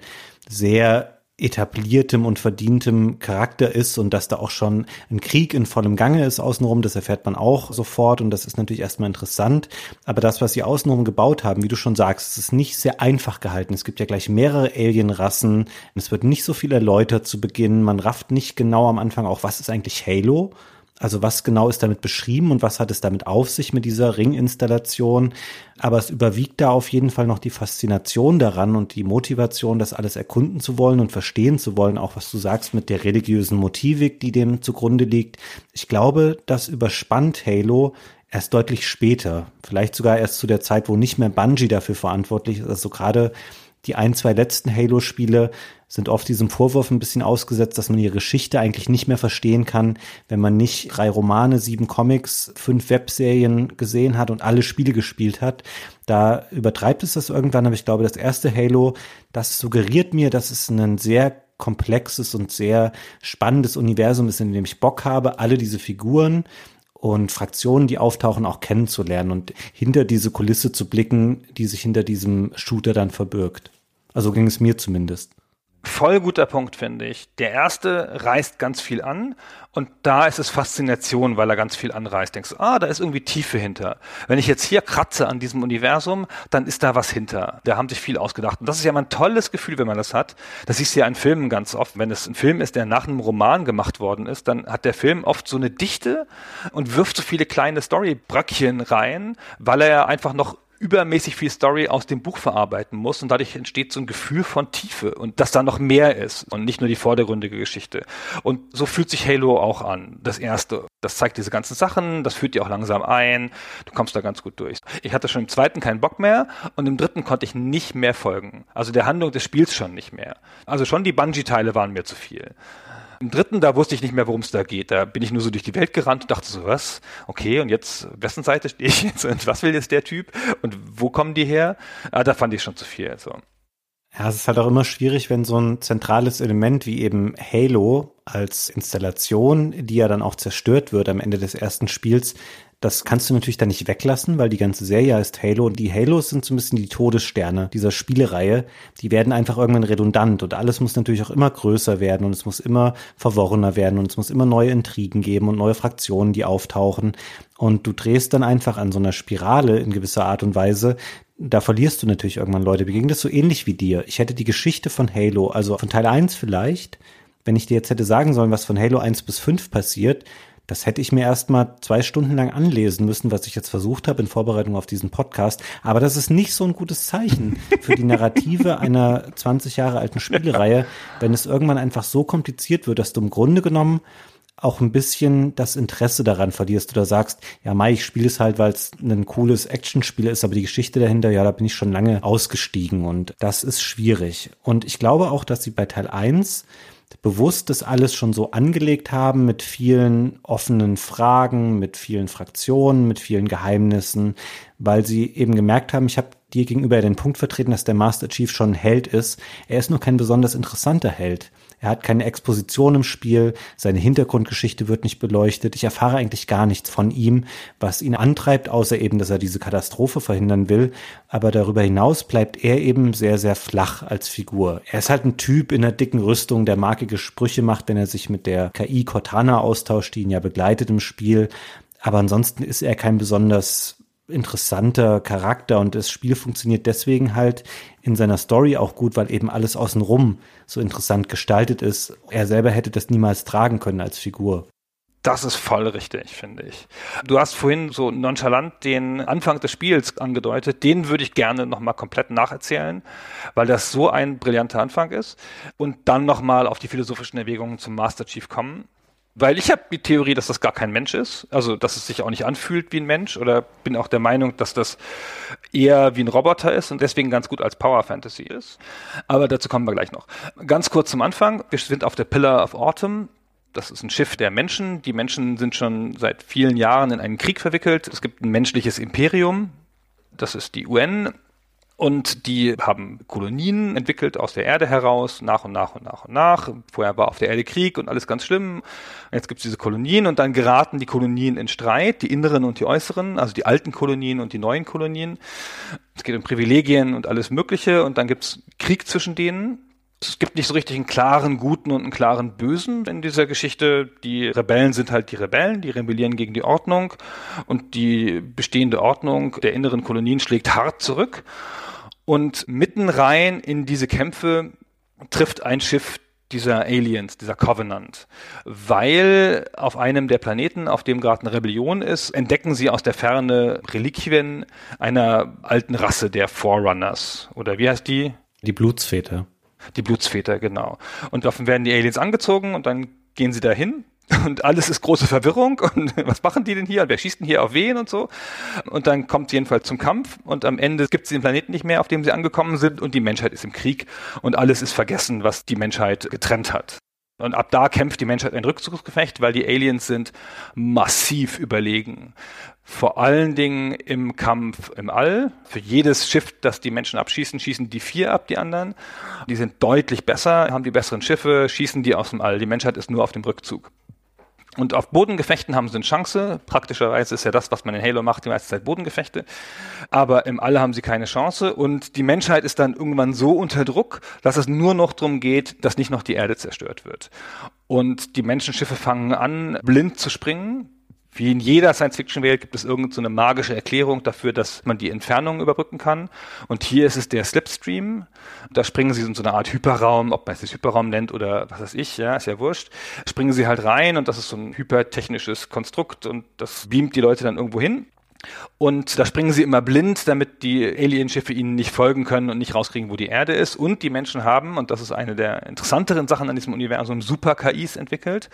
sehr etabliertem und verdientem Charakter ist und dass da auch schon ein Krieg in vollem Gange ist außenrum, das erfährt man auch sofort und das ist natürlich erstmal interessant. Aber das, was sie außenrum gebaut haben, wie du schon sagst, ist nicht sehr einfach gehalten. Es gibt ja gleich mehrere Alienrassen. Es wird nicht so viel erläutert zu Beginn. Man rafft nicht genau am Anfang auch, was ist eigentlich Halo? Also was genau ist damit beschrieben und was hat es damit auf sich mit dieser Ringinstallation? Aber es überwiegt da auf jeden Fall noch die Faszination daran und die Motivation, das alles erkunden zu wollen und verstehen zu wollen, auch was du sagst mit der religiösen Motivik, die dem zugrunde liegt. Ich glaube, das überspannt Halo erst deutlich später, vielleicht sogar erst zu der Zeit, wo nicht mehr Bungie dafür verantwortlich ist. Also gerade die ein, zwei letzten Halo-Spiele sind oft diesem Vorwurf ein bisschen ausgesetzt, dass man ihre Geschichte eigentlich nicht mehr verstehen kann, wenn man nicht drei Romane, sieben Comics, fünf Webserien gesehen hat und alle Spiele gespielt hat. Da übertreibt es das irgendwann, aber ich glaube, das erste Halo, das suggeriert mir, dass es ein sehr komplexes und sehr spannendes Universum ist, in dem ich Bock habe, alle diese Figuren und Fraktionen, die auftauchen, auch kennenzulernen und hinter diese Kulisse zu blicken, die sich hinter diesem Shooter dann verbirgt. Also ging es mir zumindest. Voll guter Punkt, finde ich. Der erste reißt ganz viel an und da ist es Faszination, weil er ganz viel anreißt. Denkst, ah, da ist irgendwie Tiefe hinter. Wenn ich jetzt hier kratze an diesem Universum, dann ist da was hinter. Da haben sich viel ausgedacht. Und das ist ja mal ein tolles Gefühl, wenn man das hat. Das siehst du ja in Filmen ganz oft. Wenn es ein Film ist, der nach einem Roman gemacht worden ist, dann hat der Film oft so eine Dichte und wirft so viele kleine Storybröckchen rein, weil er einfach noch übermäßig viel Story aus dem Buch verarbeiten muss und dadurch entsteht so ein Gefühl von Tiefe und dass da noch mehr ist und nicht nur die vordergründige Geschichte. Und so fühlt sich Halo auch an. Das erste, das zeigt diese ganzen Sachen, das führt dir auch langsam ein, du kommst da ganz gut durch. Ich hatte schon im zweiten keinen Bock mehr und im dritten konnte ich nicht mehr folgen. Also der Handlung des Spiels schon nicht mehr. Also schon die Bungee-Teile waren mir zu viel. Im dritten, da wusste ich nicht mehr, worum es da geht. Da bin ich nur so durch die Welt gerannt und dachte so, was? Okay, und jetzt, wessen Seite stehe ich jetzt? Und was will jetzt der Typ? Und wo kommen die her? Ah, da fand ich schon zu viel. So. Ja, es ist halt auch immer schwierig, wenn so ein zentrales Element wie eben Halo als Installation, die ja dann auch zerstört wird am Ende des ersten Spiels, Das kannst du natürlich dann nicht weglassen, weil die ganze Serie heißt Halo und die Halos sind so ein bisschen die Todessterne dieser Spielereihe. Die werden einfach irgendwann redundant und alles muss natürlich auch immer größer werden und es muss immer verworrener werden und es muss immer neue Intrigen geben und neue Fraktionen, die auftauchen. Und du drehst dann einfach an so einer Spirale in gewisser Art und Weise, da verlierst du natürlich irgendwann Leute. Mir das so ähnlich wie dir. Ich hätte die Geschichte von Halo, also von Teil 1 vielleicht, wenn ich dir jetzt hätte sagen sollen, was von Halo 1 bis 5 passiert, das hätte ich mir erstmal zwei Stunden lang anlesen müssen, was ich jetzt versucht habe in Vorbereitung auf diesen Podcast. Aber das ist nicht so ein gutes Zeichen für die Narrative einer 20 Jahre alten Spielereihe, wenn es irgendwann einfach so kompliziert wird, dass du im Grunde genommen auch ein bisschen das Interesse daran verlierst oder sagst, ja, Mai, ich spiele es halt, weil es ein cooles Actionspiel ist, aber die Geschichte dahinter, ja, da bin ich schon lange ausgestiegen und das ist schwierig. Und ich glaube auch, dass sie bei Teil 1 bewusst das alles schon so angelegt haben mit vielen offenen Fragen, mit vielen Fraktionen, mit vielen Geheimnissen, weil sie eben gemerkt haben, ich habe dir gegenüber den Punkt vertreten, dass der Master Chief schon ein Held ist. Er ist nur kein besonders interessanter Held. Er hat keine Exposition im Spiel, seine Hintergrundgeschichte wird nicht beleuchtet. Ich erfahre eigentlich gar nichts von ihm, was ihn antreibt, außer eben, dass er diese Katastrophe verhindern will. Aber darüber hinaus bleibt er eben sehr, sehr flach als Figur. Er ist halt ein Typ in einer dicken Rüstung, der markige Sprüche macht, wenn er sich mit der KI Cortana austauscht, die ihn ja begleitet im Spiel. Aber ansonsten ist er kein besonders interessanter Charakter und das Spiel funktioniert deswegen halt in seiner Story auch gut, weil eben alles außenrum so interessant gestaltet ist. Er selber hätte das niemals tragen können als Figur. Das ist voll richtig, finde ich. Du hast vorhin so nonchalant den Anfang des Spiels angedeutet. Den würde ich gerne nochmal komplett nacherzählen, weil das so ein brillanter Anfang ist. Und dann nochmal auf die philosophischen Erwägungen zum Master Chief kommen. Weil ich habe die Theorie, dass das gar kein Mensch ist, also dass es sich auch nicht anfühlt wie ein Mensch oder bin auch der Meinung, dass das eher wie ein Roboter ist und deswegen ganz gut als Power Fantasy ist. Aber dazu kommen wir gleich noch. Ganz kurz zum Anfang. Wir sind auf der Pillar of Autumn. Das ist ein Schiff der Menschen. Die Menschen sind schon seit vielen Jahren in einen Krieg verwickelt. Es gibt ein menschliches Imperium. Das ist die UN und die haben Kolonien entwickelt aus der Erde heraus, nach und nach und nach und nach. Vorher war auf der Erde Krieg und alles ganz schlimm. Jetzt gibt es diese Kolonien und dann geraten die Kolonien in Streit, die inneren und die äußeren, also die alten Kolonien und die neuen Kolonien. Es geht um Privilegien und alles Mögliche und dann gibt es Krieg zwischen denen. Es gibt nicht so richtig einen klaren Guten und einen klaren Bösen in dieser Geschichte. Die Rebellen sind halt die Rebellen, die rebellieren gegen die Ordnung und die bestehende Ordnung der inneren Kolonien schlägt hart zurück. Und mitten rein in diese Kämpfe trifft ein Schiff dieser Aliens, dieser Covenant. Weil auf einem der Planeten, auf dem gerade eine Rebellion ist, entdecken sie aus der Ferne Reliquien einer alten Rasse der Forerunners. Oder wie heißt die? Die Blutsväter. Die Blutsväter, genau. Und davon werden die Aliens angezogen und dann gehen sie dahin und alles ist große Verwirrung und was machen die denn hier und wer schießt denn hier auf wen und so und dann kommt sie jedenfalls zum Kampf und am Ende gibt es den Planeten nicht mehr, auf dem sie angekommen sind und die Menschheit ist im Krieg und alles ist vergessen, was die Menschheit getrennt hat. Und ab da kämpft die Menschheit ein Rückzugsgefecht, weil die Aliens sind massiv überlegen. Vor allen Dingen im Kampf im All. Für jedes Schiff, das die Menschen abschießen, schießen die vier ab, die anderen. Die sind deutlich besser, haben die besseren Schiffe, schießen die aus dem All. Die Menschheit ist nur auf dem Rückzug. Und auf Bodengefechten haben sie eine Chance. Praktischerweise ist ja das, was man in Halo macht, die meiste Zeit Bodengefechte. Aber im All haben sie keine Chance. Und die Menschheit ist dann irgendwann so unter Druck, dass es nur noch darum geht, dass nicht noch die Erde zerstört wird. Und die Menschenschiffe fangen an, blind zu springen, wie in jeder Science-Fiction-Welt gibt es irgendeine so magische Erklärung dafür, dass man die Entfernung überbrücken kann. Und hier ist es der Slipstream. Da springen sie in so eine Art Hyperraum, ob man es Hyperraum nennt oder was weiß ich, ja, ist ja wurscht. Springen sie halt rein und das ist so ein hypertechnisches Konstrukt und das beamt die Leute dann irgendwo hin. Und da springen sie immer blind, damit die Alienschiffe ihnen nicht folgen können und nicht rauskriegen, wo die Erde ist. Und die Menschen haben, und das ist eine der interessanteren Sachen an diesem Universum, Super-KIs entwickelt.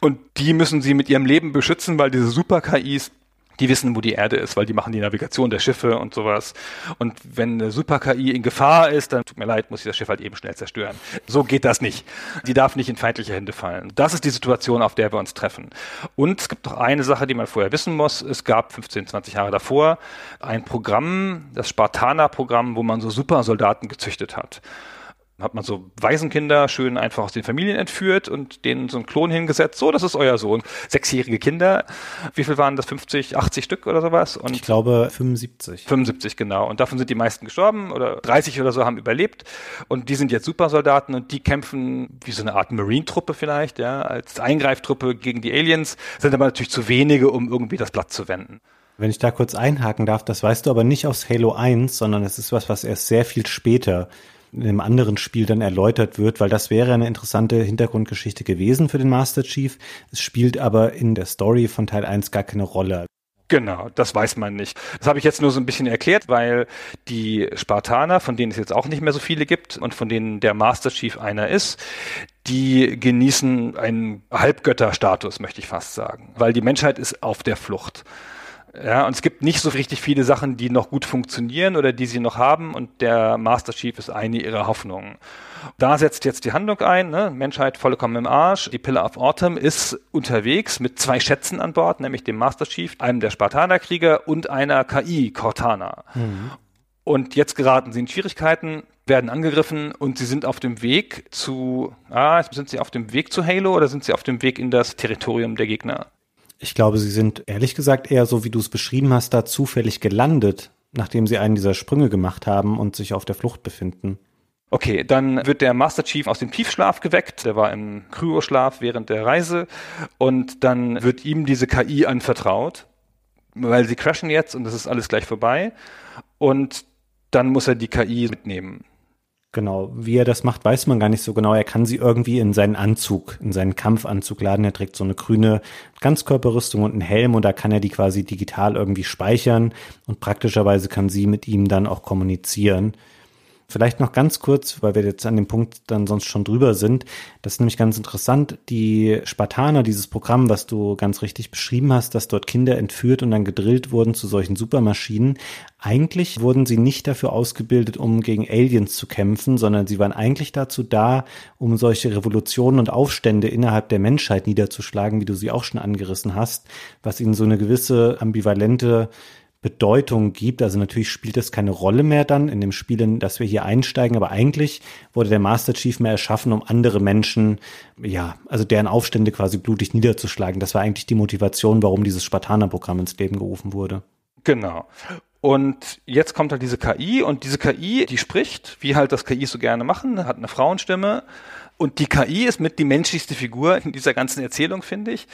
Und die müssen sie mit ihrem Leben beschützen, weil diese Super-KIs die wissen, wo die Erde ist, weil die machen die Navigation der Schiffe und sowas. Und wenn eine Super-KI in Gefahr ist, dann tut mir leid, muss ich das Schiff halt eben schnell zerstören. So geht das nicht. Die darf nicht in feindliche Hände fallen. Das ist die Situation, auf der wir uns treffen. Und es gibt noch eine Sache, die man vorher wissen muss. Es gab 15, 20 Jahre davor ein Programm, das Spartaner-Programm, wo man so Supersoldaten gezüchtet hat. Hat man so Waisenkinder schön einfach aus den Familien entführt und denen so einen Klon hingesetzt. So, das ist euer Sohn. Sechsjährige Kinder. Wie viel waren das? 50, 80 Stück oder sowas? Und ich glaube 75. 75, genau. Und davon sind die meisten gestorben oder 30 oder so haben überlebt. Und die sind jetzt Supersoldaten und die kämpfen wie so eine Art Marine-Truppe vielleicht, ja, als Eingreiftruppe gegen die Aliens, sind aber natürlich zu wenige, um irgendwie das Blatt zu wenden. Wenn ich da kurz einhaken darf, das weißt du aber nicht aus Halo 1, sondern es ist was, was erst sehr viel später in einem anderen Spiel dann erläutert wird, weil das wäre eine interessante Hintergrundgeschichte gewesen für den Master Chief. Es spielt aber in der Story von Teil 1 gar keine Rolle. Genau, das weiß man nicht. Das habe ich jetzt nur so ein bisschen erklärt, weil die Spartaner, von denen es jetzt auch nicht mehr so viele gibt und von denen der Master Chief einer ist, die genießen einen Halbgötterstatus, möchte ich fast sagen, weil die Menschheit ist auf der Flucht. Ja, und es gibt nicht so richtig viele Sachen, die noch gut funktionieren oder die sie noch haben und der Master Chief ist eine ihrer Hoffnungen. Da setzt jetzt die Handlung ein, ne? Menschheit vollkommen im Arsch. Die Pillar of Autumn ist unterwegs mit zwei Schätzen an Bord, nämlich dem Master Chief, einem der Spartanerkrieger und einer KI, Cortana. Mhm. Und jetzt geraten sie in Schwierigkeiten, werden angegriffen und sie sind auf dem Weg zu, ah, sind sie auf dem Weg zu Halo oder sind sie auf dem Weg in das Territorium der Gegner? Ich glaube, sie sind ehrlich gesagt eher so, wie du es beschrieben hast, da zufällig gelandet, nachdem sie einen dieser Sprünge gemacht haben und sich auf der Flucht befinden. Okay, dann wird der Master Chief aus dem Tiefschlaf geweckt. Der war im Kryoschlaf während der Reise. Und dann wird ihm diese KI anvertraut, weil sie crashen jetzt und das ist alles gleich vorbei. Und dann muss er die KI mitnehmen. Genau, wie er das macht, weiß man gar nicht so genau. Er kann sie irgendwie in seinen Anzug, in seinen Kampfanzug laden. Er trägt so eine grüne Ganzkörperrüstung und einen Helm und da kann er die quasi digital irgendwie speichern und praktischerweise kann sie mit ihm dann auch kommunizieren. Vielleicht noch ganz kurz, weil wir jetzt an dem Punkt dann sonst schon drüber sind. Das ist nämlich ganz interessant. Die Spartaner, dieses Programm, was du ganz richtig beschrieben hast, dass dort Kinder entführt und dann gedrillt wurden zu solchen Supermaschinen. Eigentlich wurden sie nicht dafür ausgebildet, um gegen Aliens zu kämpfen, sondern sie waren eigentlich dazu da, um solche Revolutionen und Aufstände innerhalb der Menschheit niederzuschlagen, wie du sie auch schon angerissen hast, was ihnen so eine gewisse ambivalente Bedeutung gibt. Also natürlich spielt es keine Rolle mehr dann in dem Spiel, in das wir hier einsteigen, aber eigentlich wurde der Master Chief mehr erschaffen, um andere Menschen, ja, also deren Aufstände quasi blutig niederzuschlagen. Das war eigentlich die Motivation, warum dieses Spartaner-Programm ins Leben gerufen wurde. Genau. Und jetzt kommt halt diese KI und diese KI, die spricht, wie halt das KI so gerne machen, hat eine Frauenstimme und die KI ist mit die menschlichste Figur in dieser ganzen Erzählung, finde ich,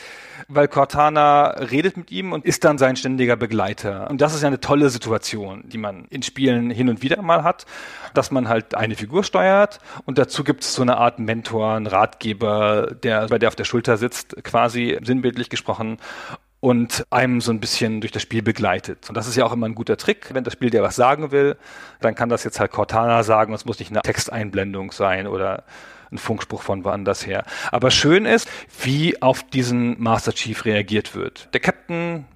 weil Cortana redet mit ihm und ist dann sein ständiger Begleiter. Und das ist ja eine tolle Situation, die man in Spielen hin und wieder mal hat, dass man halt eine Figur steuert und dazu gibt es so eine Art Mentor, einen Ratgeber, der bei der auf der Schulter sitzt, quasi sinnbildlich gesprochen und einem so ein bisschen durch das Spiel begleitet. Und das ist ja auch immer ein guter Trick. Wenn das Spiel dir was sagen will, dann kann das jetzt halt Cortana sagen. Es muss nicht eine Texteinblendung sein oder ein Funkspruch von woanders her. Aber schön ist, wie auf diesen Master Chief reagiert wird. Der Captain,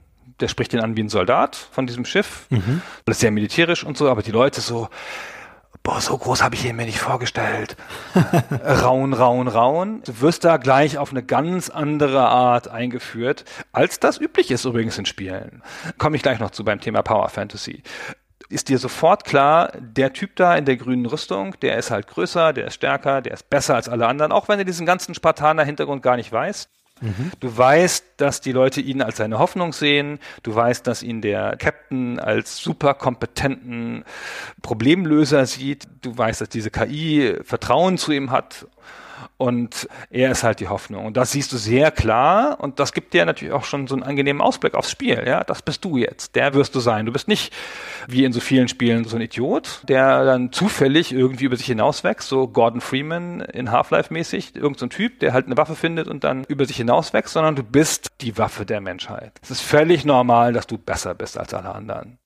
der spricht ihn an wie ein Soldat von diesem Schiff. Mhm. Alles sehr militärisch und so, aber die Leute so, boah, so groß habe ich ihn mir nicht vorgestellt. raun, raun, raun. Du wirst da gleich auf eine ganz andere Art eingeführt, als das üblich ist übrigens in Spielen. Komme ich gleich noch zu beim Thema Power Fantasy ist dir sofort klar, der Typ da in der grünen Rüstung, der ist halt größer, der ist stärker, der ist besser als alle anderen, auch wenn er diesen ganzen Spartaner-Hintergrund gar nicht weiß. Mhm. Du weißt, dass die Leute ihn als seine Hoffnung sehen. Du weißt, dass ihn der Captain als super kompetenten Problemlöser sieht. Du weißt, dass diese KI Vertrauen zu ihm hat und er ist halt die Hoffnung. Und das siehst du sehr klar und das gibt dir natürlich auch schon so einen angenehmen Ausblick aufs Spiel. Ja, das bist du jetzt. Der wirst du sein. Du bist nicht wie in so vielen Spielen so ein Idiot, der dann zufällig irgendwie über sich hinauswächst, so Gordon Freeman in Half-Life mäßig, irgendein so Typ, der halt eine Waffe findet und dann über sich hinauswächst, sondern du bist die Waffe der Menschheit. Es ist völlig normal, dass du besser bist als alle anderen.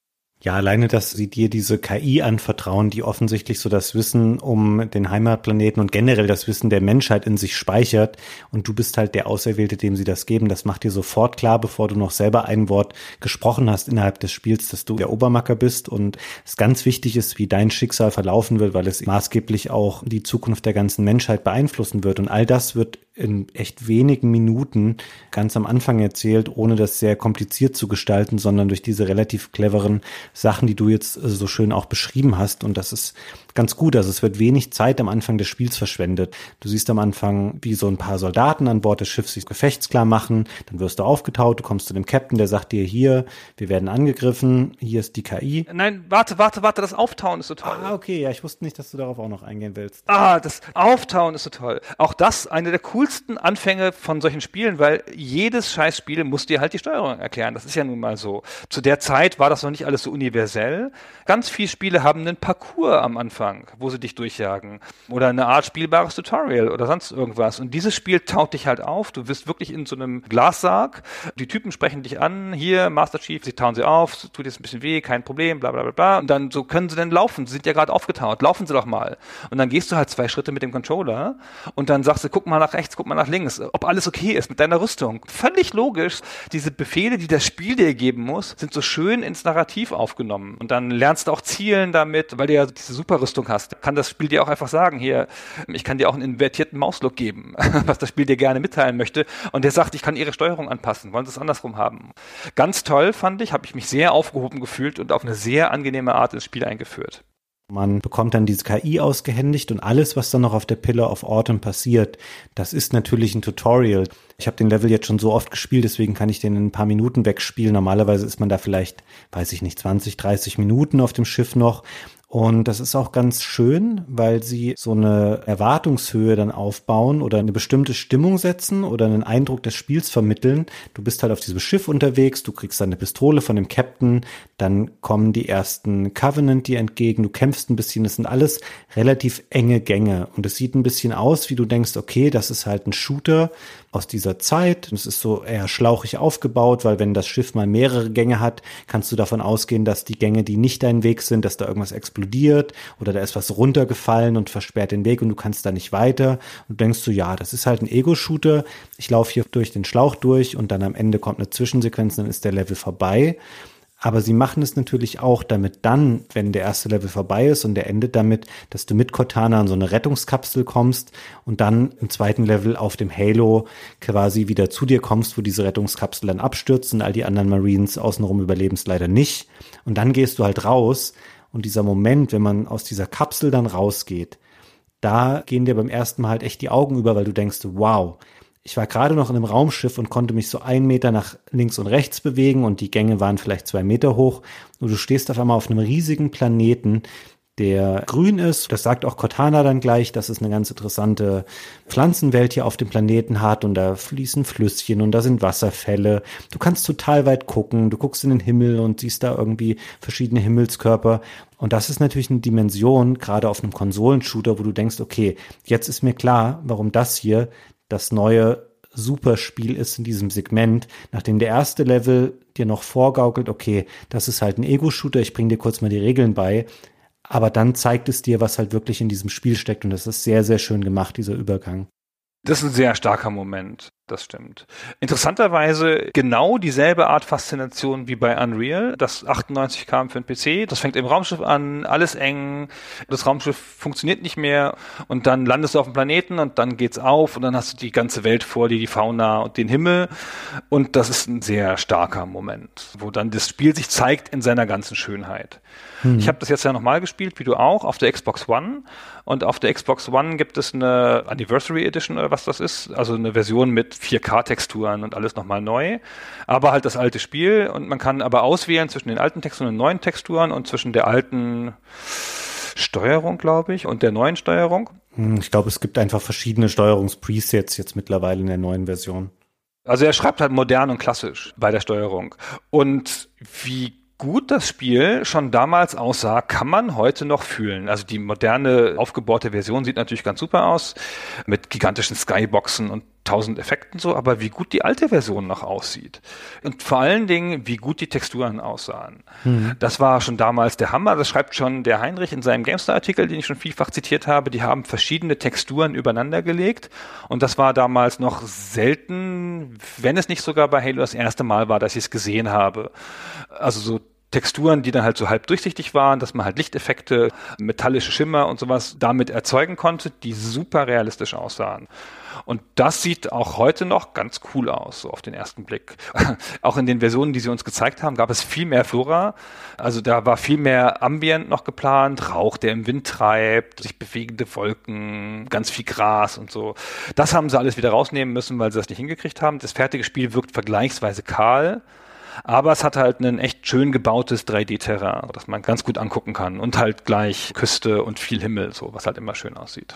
Ja, alleine, dass sie dir diese KI anvertrauen, die offensichtlich so das Wissen um den Heimatplaneten und generell das Wissen der Menschheit in sich speichert und du bist halt der Auserwählte, dem sie das geben, das macht dir sofort klar, bevor du noch selber ein Wort gesprochen hast innerhalb des Spiels, dass du der Obermacker bist und es ganz wichtig ist, wie dein Schicksal verlaufen wird, weil es maßgeblich auch die Zukunft der ganzen Menschheit beeinflussen wird und all das wird in echt wenigen Minuten ganz am Anfang erzählt, ohne das sehr kompliziert zu gestalten, sondern durch diese relativ cleveren Sachen, die du jetzt so schön auch beschrieben hast. Und das ist ganz gut. Also es wird wenig Zeit am Anfang des Spiels verschwendet. Du siehst am Anfang, wie so ein paar Soldaten an Bord des Schiffs sich gefechtsklar machen. Dann wirst du aufgetaut, du kommst zu dem Captain, der sagt dir hier, wir werden angegriffen, hier ist die KI. Nein, warte, warte, warte, das Auftauen ist so toll. Ah, okay, ja, ich wusste nicht, dass du darauf auch noch eingehen willst. Ah, das Auftauen ist so toll. Auch das eine der coolsten Anfänge von solchen Spielen, weil jedes Scheißspiel muss dir halt die Steuerung erklären. Das ist ja nun mal so. Zu der Zeit war das noch nicht alles so universell. Ganz viele Spiele haben einen Parcours am Anfang, wo sie dich durchjagen. Oder eine Art spielbares Tutorial oder sonst irgendwas. Und dieses Spiel taut dich halt auf. Du bist wirklich in so einem Glassarg. Die Typen sprechen dich an. Hier, Master Chief, sie tauen sie auf. Tut jetzt ein bisschen weh, kein Problem, bla, bla, bla, bla. Und dann so können sie denn laufen. Sie sind ja gerade aufgetaut. Laufen sie doch mal. Und dann gehst du halt zwei Schritte mit dem Controller und dann sagst du, guck mal nach rechts, guck mal nach links, ob alles okay ist mit deiner Rüstung. Völlig logisch. Diese Befehle, die das Spiel dir geben muss, sind so schön ins Narrativ aufgenommen. Und dann lernst du auch zielen damit, weil du ja diese Superrüstung hast. Kann das Spiel dir auch einfach sagen, hier, ich kann dir auch einen invertierten Mauslook geben, was das Spiel dir gerne mitteilen möchte. Und der sagt, ich kann ihre Steuerung anpassen. Wollen sie es andersrum haben? Ganz toll fand ich, habe ich mich sehr aufgehoben gefühlt und auf eine sehr angenehme Art ins Spiel eingeführt. Man bekommt dann diese KI ausgehändigt und alles, was dann noch auf der Pillar of Autumn passiert, das ist natürlich ein Tutorial. Ich habe den Level jetzt schon so oft gespielt, deswegen kann ich den in ein paar Minuten wegspielen. Normalerweise ist man da vielleicht, weiß ich nicht, 20, 30 Minuten auf dem Schiff noch und das ist auch ganz schön, weil sie so eine Erwartungshöhe dann aufbauen oder eine bestimmte Stimmung setzen oder einen Eindruck des Spiels vermitteln. Du bist halt auf diesem Schiff unterwegs, du kriegst dann eine Pistole von dem Captain, dann kommen die ersten Covenant dir entgegen, du kämpfst ein bisschen, das sind alles relativ enge Gänge und es sieht ein bisschen aus, wie du denkst, okay, das ist halt ein Shooter aus dieser Zeit. Es ist so eher schlauchig aufgebaut, weil wenn das Schiff mal mehrere Gänge hat, kannst du davon ausgehen, dass die Gänge, die nicht dein Weg sind, dass da irgendwas explodiert oder da ist was runtergefallen und versperrt den Weg und du kannst da nicht weiter. Und denkst du, ja, das ist halt ein Ego-Shooter. Ich laufe hier durch den Schlauch durch und dann am Ende kommt eine Zwischensequenz, dann ist der Level vorbei. Aber sie machen es natürlich auch, damit dann, wenn der erste Level vorbei ist und der endet damit, dass du mit Cortana an so eine Rettungskapsel kommst und dann im zweiten Level auf dem Halo quasi wieder zu dir kommst, wo diese Rettungskapsel dann abstürzt und all die anderen Marines außenrum überleben es leider nicht. Und dann gehst du halt raus und dieser Moment, wenn man aus dieser Kapsel dann rausgeht, da gehen dir beim ersten Mal halt echt die Augen über, weil du denkst, wow, ich war gerade noch in einem Raumschiff und konnte mich so einen Meter nach links und rechts bewegen und die Gänge waren vielleicht zwei Meter hoch. Und du stehst auf einmal auf einem riesigen Planeten, der grün ist. Das sagt auch Cortana dann gleich, dass es eine ganz interessante Pflanzenwelt hier auf dem Planeten hat und da fließen Flüsschen und da sind Wasserfälle. Du kannst total weit gucken. Du guckst in den Himmel und siehst da irgendwie verschiedene Himmelskörper. Und das ist natürlich eine Dimension, gerade auf einem Konsolenshooter, wo du denkst, okay, jetzt ist mir klar, warum das hier das neue Superspiel ist in diesem Segment, nachdem der erste Level dir noch vorgaukelt, okay, das ist halt ein Ego-Shooter, ich bring dir kurz mal die Regeln bei, aber dann zeigt es dir, was halt wirklich in diesem Spiel steckt und das ist sehr, sehr schön gemacht, dieser Übergang. Das ist ein sehr starker Moment. Das stimmt. Interessanterweise genau dieselbe Art Faszination wie bei Unreal. Das 98 kam für den PC. Das fängt im Raumschiff an, alles eng. Das Raumschiff funktioniert nicht mehr und dann landest du auf dem Planeten und dann geht's auf und dann hast du die ganze Welt vor dir, die Fauna und den Himmel. Und das ist ein sehr starker Moment, wo dann das Spiel sich zeigt in seiner ganzen Schönheit. Hm. Ich habe das jetzt ja nochmal gespielt, wie du auch, auf der Xbox One. Und auf der Xbox One gibt es eine Anniversary Edition oder was das ist, also eine Version mit 4K-Texturen und alles nochmal neu. Aber halt das alte Spiel und man kann aber auswählen zwischen den alten Texturen und neuen Texturen und zwischen der alten Steuerung, glaube ich, und der neuen Steuerung. Hm, ich glaube, es gibt einfach verschiedene Steuerungspresets jetzt mittlerweile in der neuen Version. Also er schreibt halt modern und klassisch bei der Steuerung. Und wie gut das Spiel schon damals aussah, kann man heute noch fühlen. Also die moderne, aufgebaute Version sieht natürlich ganz super aus, mit gigantischen Skyboxen und tausend Effekten so, aber wie gut die alte Version noch aussieht. Und vor allen Dingen, wie gut die Texturen aussahen. Mhm. Das war schon damals der Hammer. Das schreibt schon der Heinrich in seinem GameStar-Artikel, den ich schon vielfach zitiert habe. Die haben verschiedene Texturen übereinander gelegt. Und das war damals noch selten, wenn es nicht sogar bei Halo das erste Mal war, dass ich es gesehen habe. Also so Texturen, die dann halt so halb durchsichtig waren, dass man halt Lichteffekte, metallische Schimmer und sowas damit erzeugen konnte, die super realistisch aussahen. Und das sieht auch heute noch ganz cool aus, so auf den ersten Blick. auch in den Versionen, die sie uns gezeigt haben, gab es viel mehr Flora. Also da war viel mehr Ambient noch geplant, Rauch, der im Wind treibt, sich bewegende Wolken, ganz viel Gras und so. Das haben sie alles wieder rausnehmen müssen, weil sie das nicht hingekriegt haben. Das fertige Spiel wirkt vergleichsweise kahl. Aber es hat halt ein echt schön gebautes 3D-Terrain, das man ganz gut angucken kann. Und halt gleich Küste und viel Himmel, so, was halt immer schön aussieht.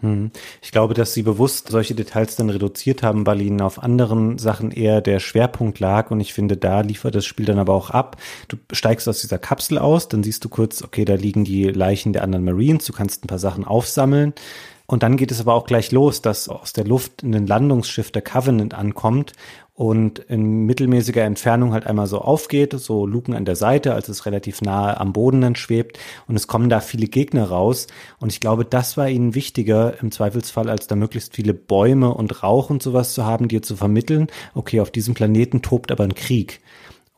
Hm. Ich glaube, dass sie bewusst solche Details dann reduziert haben, weil ihnen auf anderen Sachen eher der Schwerpunkt lag. Und ich finde, da liefert das Spiel dann aber auch ab. Du steigst aus dieser Kapsel aus, dann siehst du kurz, okay, da liegen die Leichen der anderen Marines. Du kannst ein paar Sachen aufsammeln. Und dann geht es aber auch gleich los, dass aus der Luft ein Landungsschiff der Covenant ankommt und in mittelmäßiger Entfernung halt einmal so aufgeht, so Luken an der Seite, als es relativ nahe am Boden dann schwebt. Und es kommen da viele Gegner raus. Und ich glaube, das war ihnen wichtiger im Zweifelsfall, als da möglichst viele Bäume und Rauch und sowas zu haben, dir zu vermitteln, okay, auf diesem Planeten tobt aber ein Krieg.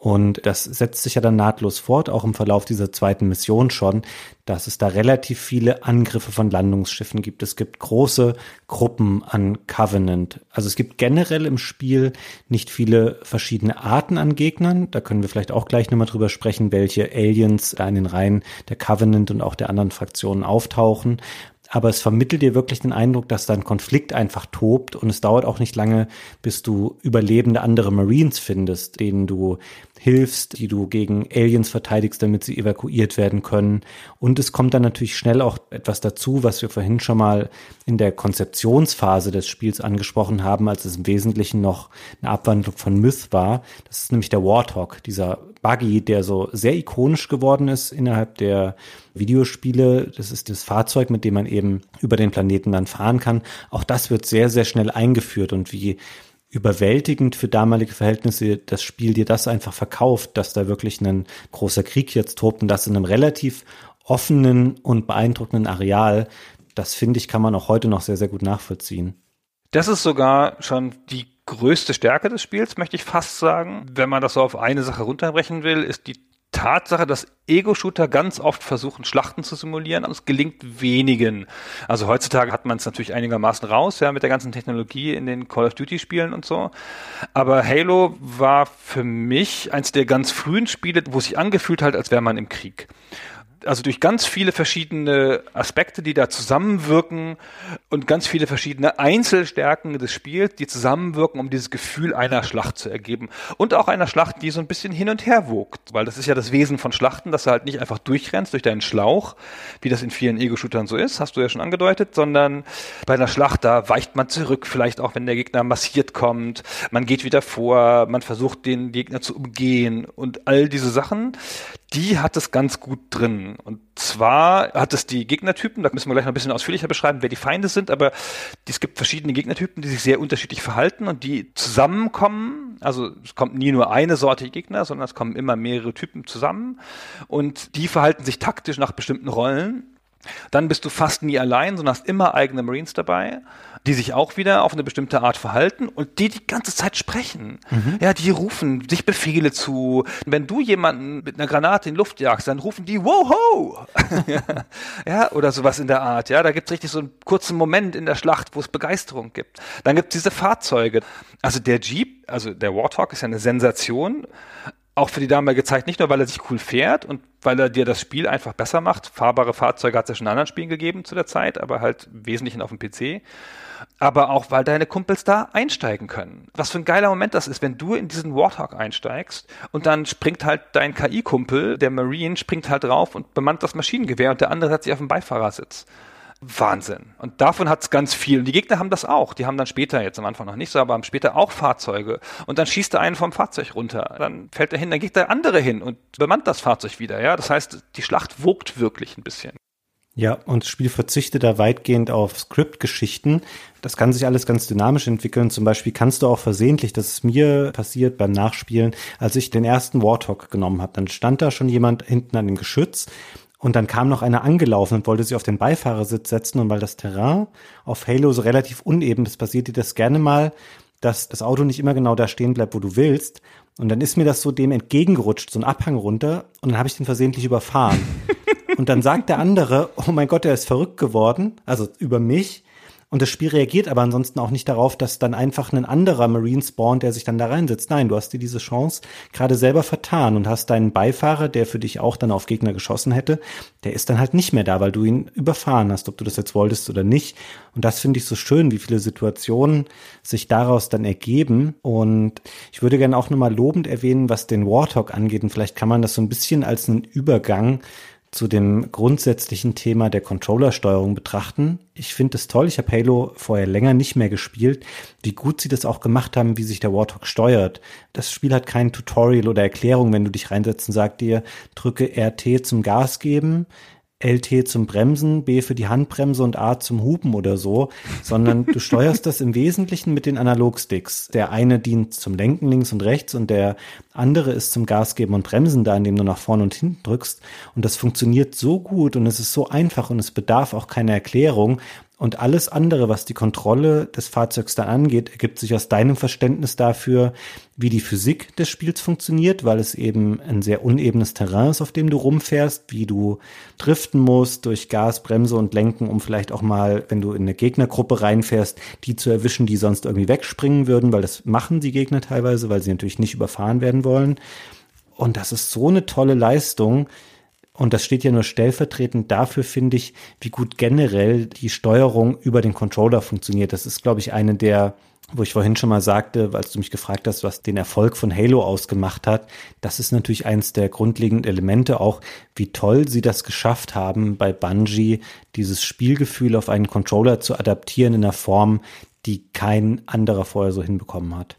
Und das setzt sich ja dann nahtlos fort, auch im Verlauf dieser zweiten Mission schon, dass es da relativ viele Angriffe von Landungsschiffen gibt. Es gibt große Gruppen an Covenant. Also es gibt generell im Spiel nicht viele verschiedene Arten an Gegnern. Da können wir vielleicht auch gleich nochmal drüber sprechen, welche Aliens da in den Reihen der Covenant und auch der anderen Fraktionen auftauchen aber es vermittelt dir wirklich den Eindruck, dass da ein Konflikt einfach tobt und es dauert auch nicht lange, bis du überlebende andere Marines findest, denen du hilfst, die du gegen Aliens verteidigst, damit sie evakuiert werden können. Und es kommt dann natürlich schnell auch etwas dazu, was wir vorhin schon mal in der Konzeptionsphase des Spiels angesprochen haben, als es im Wesentlichen noch eine Abwandlung von Myth war. Das ist nämlich der Warthog, dieser Buggy, der so sehr ikonisch geworden ist innerhalb der Videospiele. Das ist das Fahrzeug, mit dem man eben über den Planeten dann fahren kann. Auch das wird sehr, sehr schnell eingeführt und wie überwältigend für damalige Verhältnisse das Spiel dir das einfach verkauft, dass da wirklich ein großer Krieg jetzt tobt und das in einem relativ offenen und beeindruckenden Areal. Das finde ich, kann man auch heute noch sehr, sehr gut nachvollziehen. Das ist sogar schon die größte Stärke des Spiels, möchte ich fast sagen. Wenn man das so auf eine Sache runterbrechen will, ist die Tatsache, dass Ego-Shooter ganz oft versuchen, Schlachten zu simulieren, aber es gelingt wenigen. Also heutzutage hat man es natürlich einigermaßen raus, ja, mit der ganzen Technologie in den Call of Duty-Spielen und so. Aber Halo war für mich eins der ganz frühen Spiele, wo es sich angefühlt hat, als wäre man im Krieg also durch ganz viele verschiedene Aspekte, die da zusammenwirken und ganz viele verschiedene Einzelstärken des Spiels, die zusammenwirken, um dieses Gefühl einer Schlacht zu ergeben. Und auch einer Schlacht, die so ein bisschen hin und her wogt, weil das ist ja das Wesen von Schlachten, dass du halt nicht einfach durchrennst durch deinen Schlauch, wie das in vielen Ego-Shootern so ist, hast du ja schon angedeutet, sondern bei einer Schlacht, da weicht man zurück, vielleicht auch wenn der Gegner massiert kommt, man geht wieder vor, man versucht den Gegner zu umgehen und all diese Sachen, die hat es ganz gut drin. Und zwar hat es die Gegnertypen, da müssen wir gleich noch ein bisschen ausführlicher beschreiben, wer die Feinde sind, aber es gibt verschiedene Gegnertypen, die sich sehr unterschiedlich verhalten und die zusammenkommen. Also es kommt nie nur eine Sorte Gegner, sondern es kommen immer mehrere Typen zusammen und die verhalten sich taktisch nach bestimmten Rollen. Dann bist du fast nie allein, sondern hast immer eigene Marines dabei, die sich auch wieder auf eine bestimmte Art verhalten und die die ganze Zeit sprechen. Mhm. Ja, die rufen sich Befehle zu. Wenn du jemanden mit einer Granate in die Luft jagst, dann rufen die Woho! ja, oder sowas in der Art. Ja, da gibt es richtig so einen kurzen Moment in der Schlacht, wo es Begeisterung gibt. Dann gibt es diese Fahrzeuge. Also der Jeep, also der Warthog ist ja eine Sensation auch für die damalige Zeit nicht nur, weil er sich cool fährt und weil er dir das Spiel einfach besser macht. Fahrbare Fahrzeuge hat es ja schon in anderen Spielen gegeben zu der Zeit, aber halt im Wesentlichen auf dem PC. Aber auch, weil deine Kumpels da einsteigen können. Was für ein geiler Moment das ist, wenn du in diesen Warthog einsteigst und dann springt halt dein KI-Kumpel, der Marine, springt halt drauf und bemannt das Maschinengewehr und der andere hat sich auf dem Beifahrersitz. Wahnsinn. Und davon hat es ganz viel. Und die Gegner haben das auch. Die haben dann später, jetzt am Anfang noch nicht so, aber haben später auch Fahrzeuge. Und dann schießt er einen vom Fahrzeug runter. Dann fällt er hin, dann geht der andere hin und bemannt das Fahrzeug wieder. Ja, das heißt, die Schlacht wogt wirklich ein bisschen. Ja, und das Spiel verzichtet da weitgehend auf Script-Geschichten. Das kann sich alles ganz dynamisch entwickeln. Zum Beispiel kannst du auch versehentlich, das ist mir passiert beim Nachspielen, als ich den ersten Warthog genommen habe, dann stand da schon jemand hinten an dem Geschütz und dann kam noch einer angelaufen und wollte sich auf den Beifahrersitz setzen. Und weil das Terrain auf Halo so relativ uneben ist, passiert dir das gerne mal, dass das Auto nicht immer genau da stehen bleibt, wo du willst. Und dann ist mir das so dem entgegengerutscht, so ein Abhang runter, und dann habe ich den versehentlich überfahren. und dann sagt der andere, oh mein Gott, er ist verrückt geworden, also über mich. Und das Spiel reagiert aber ansonsten auch nicht darauf, dass dann einfach ein anderer Marine spawnt, der sich dann da reinsetzt. Nein, du hast dir diese Chance gerade selber vertan und hast deinen Beifahrer, der für dich auch dann auf Gegner geschossen hätte, der ist dann halt nicht mehr da, weil du ihn überfahren hast, ob du das jetzt wolltest oder nicht. Und das finde ich so schön, wie viele Situationen sich daraus dann ergeben. Und ich würde gerne auch nochmal lobend erwähnen, was den Warthog angeht. Und vielleicht kann man das so ein bisschen als einen Übergang zu dem grundsätzlichen Thema der Controllersteuerung betrachten. Ich finde es toll, ich habe Halo vorher länger nicht mehr gespielt, wie gut sie das auch gemacht haben, wie sich der Warthog steuert. Das Spiel hat kein Tutorial oder Erklärung, wenn du dich reinsetzt und sagt dir, drücke RT zum Gas geben, LT zum Bremsen, B für die Handbremse und A zum Hupen oder so, sondern du steuerst das im Wesentlichen mit den Analogsticks. Der eine dient zum Lenken links und rechts und der andere ist zum Gas geben und Bremsen da, indem du nach vorne und hinten drückst. Und das funktioniert so gut und es ist so einfach und es bedarf auch keiner Erklärung. Und alles andere, was die Kontrolle des Fahrzeugs dann angeht, ergibt sich aus deinem Verständnis dafür, wie die Physik des Spiels funktioniert, weil es eben ein sehr unebenes Terrain ist, auf dem du rumfährst, wie du driften musst durch Gas, Bremse und Lenken, um vielleicht auch mal, wenn du in eine Gegnergruppe reinfährst, die zu erwischen, die sonst irgendwie wegspringen würden, weil das machen die Gegner teilweise, weil sie natürlich nicht überfahren werden wollen. Und das ist so eine tolle Leistung, und das steht ja nur stellvertretend dafür, finde ich, wie gut generell die Steuerung über den Controller funktioniert. Das ist, glaube ich, eine der, wo ich vorhin schon mal sagte, als du mich gefragt hast, was den Erfolg von Halo ausgemacht hat. Das ist natürlich eines der grundlegenden Elemente auch, wie toll sie das geschafft haben, bei Bungie dieses Spielgefühl auf einen Controller zu adaptieren in einer Form, die kein anderer vorher so hinbekommen hat.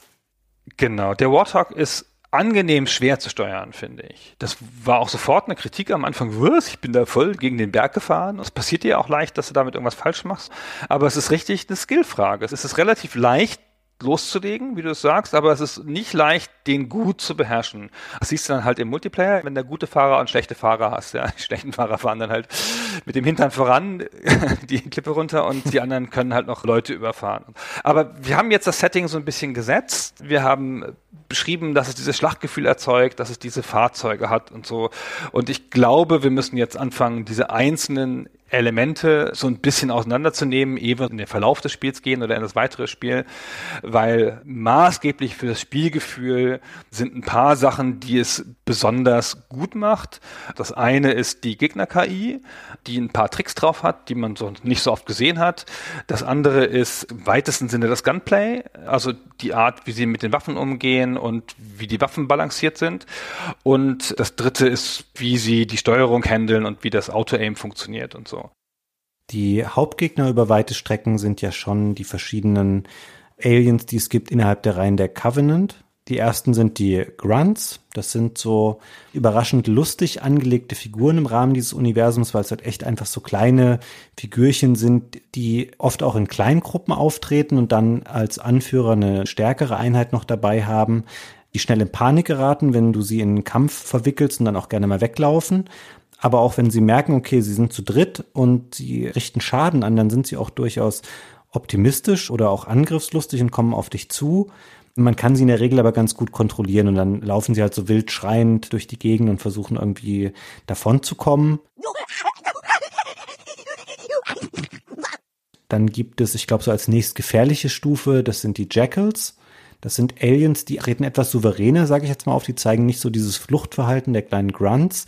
Genau, der Warthog ist angenehm schwer zu steuern, finde ich. Das war auch sofort eine Kritik am Anfang. Was? Ich bin da voll gegen den Berg gefahren. Es passiert dir auch leicht, dass du damit irgendwas falsch machst. Aber es ist richtig eine Skillfrage. Es ist relativ leicht, loszulegen, wie du es sagst, aber es ist nicht leicht, den gut zu beherrschen. Das siehst du dann halt im Multiplayer, wenn du gute Fahrer und schlechte Fahrer hast. Ja, die schlechten Fahrer fahren dann halt mit dem Hintern voran die Klippe runter und die anderen können halt noch Leute überfahren. Aber wir haben jetzt das Setting so ein bisschen gesetzt. Wir haben beschrieben, dass es dieses Schlachtgefühl erzeugt, dass es diese Fahrzeuge hat und so. Und ich glaube, wir müssen jetzt anfangen, diese einzelnen Elemente so ein bisschen auseinanderzunehmen, ehe in den Verlauf des Spiels gehen oder in das weitere Spiel, weil maßgeblich für das Spielgefühl sind ein paar Sachen, die es besonders gut macht. Das eine ist die Gegner-KI, die ein paar Tricks drauf hat, die man so nicht so oft gesehen hat. Das andere ist im weitesten Sinne das Gunplay, also die Art, wie sie mit den Waffen umgehen und wie die Waffen balanciert sind. Und das dritte ist, wie sie die Steuerung handeln und wie das Auto-Aim funktioniert und so. Die Hauptgegner über weite Strecken sind ja schon die verschiedenen Aliens, die es gibt innerhalb der Reihen der Covenant. Die ersten sind die Grunts. Das sind so überraschend lustig angelegte Figuren im Rahmen dieses Universums, weil es halt echt einfach so kleine Figürchen sind, die oft auch in Kleingruppen auftreten und dann als Anführer eine stärkere Einheit noch dabei haben, die schnell in Panik geraten, wenn du sie in einen Kampf verwickelst und dann auch gerne mal weglaufen aber auch wenn sie merken, okay, sie sind zu dritt und sie richten Schaden an, dann sind sie auch durchaus optimistisch oder auch angriffslustig und kommen auf dich zu. Man kann sie in der Regel aber ganz gut kontrollieren und dann laufen sie halt so wild schreiend durch die Gegend und versuchen irgendwie davon zu kommen. Dann gibt es, ich glaube, so als nächst gefährliche Stufe, das sind die Jackals. Das sind Aliens, die treten etwas souveräner, sage ich jetzt mal auf. Die zeigen nicht so dieses Fluchtverhalten der kleinen Grunts,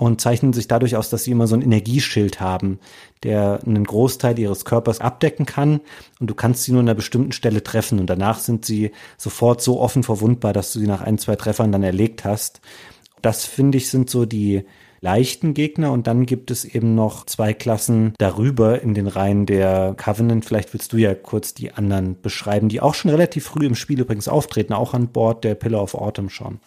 und zeichnen sich dadurch aus, dass sie immer so ein Energieschild haben, der einen Großteil ihres Körpers abdecken kann und du kannst sie nur an einer bestimmten Stelle treffen und danach sind sie sofort so offen verwundbar, dass du sie nach ein, zwei Treffern dann erlegt hast. Das finde ich sind so die leichten Gegner und dann gibt es eben noch zwei Klassen darüber in den Reihen der Covenant. Vielleicht willst du ja kurz die anderen beschreiben, die auch schon relativ früh im Spiel übrigens auftreten, auch an Bord der Pillar of Autumn schon.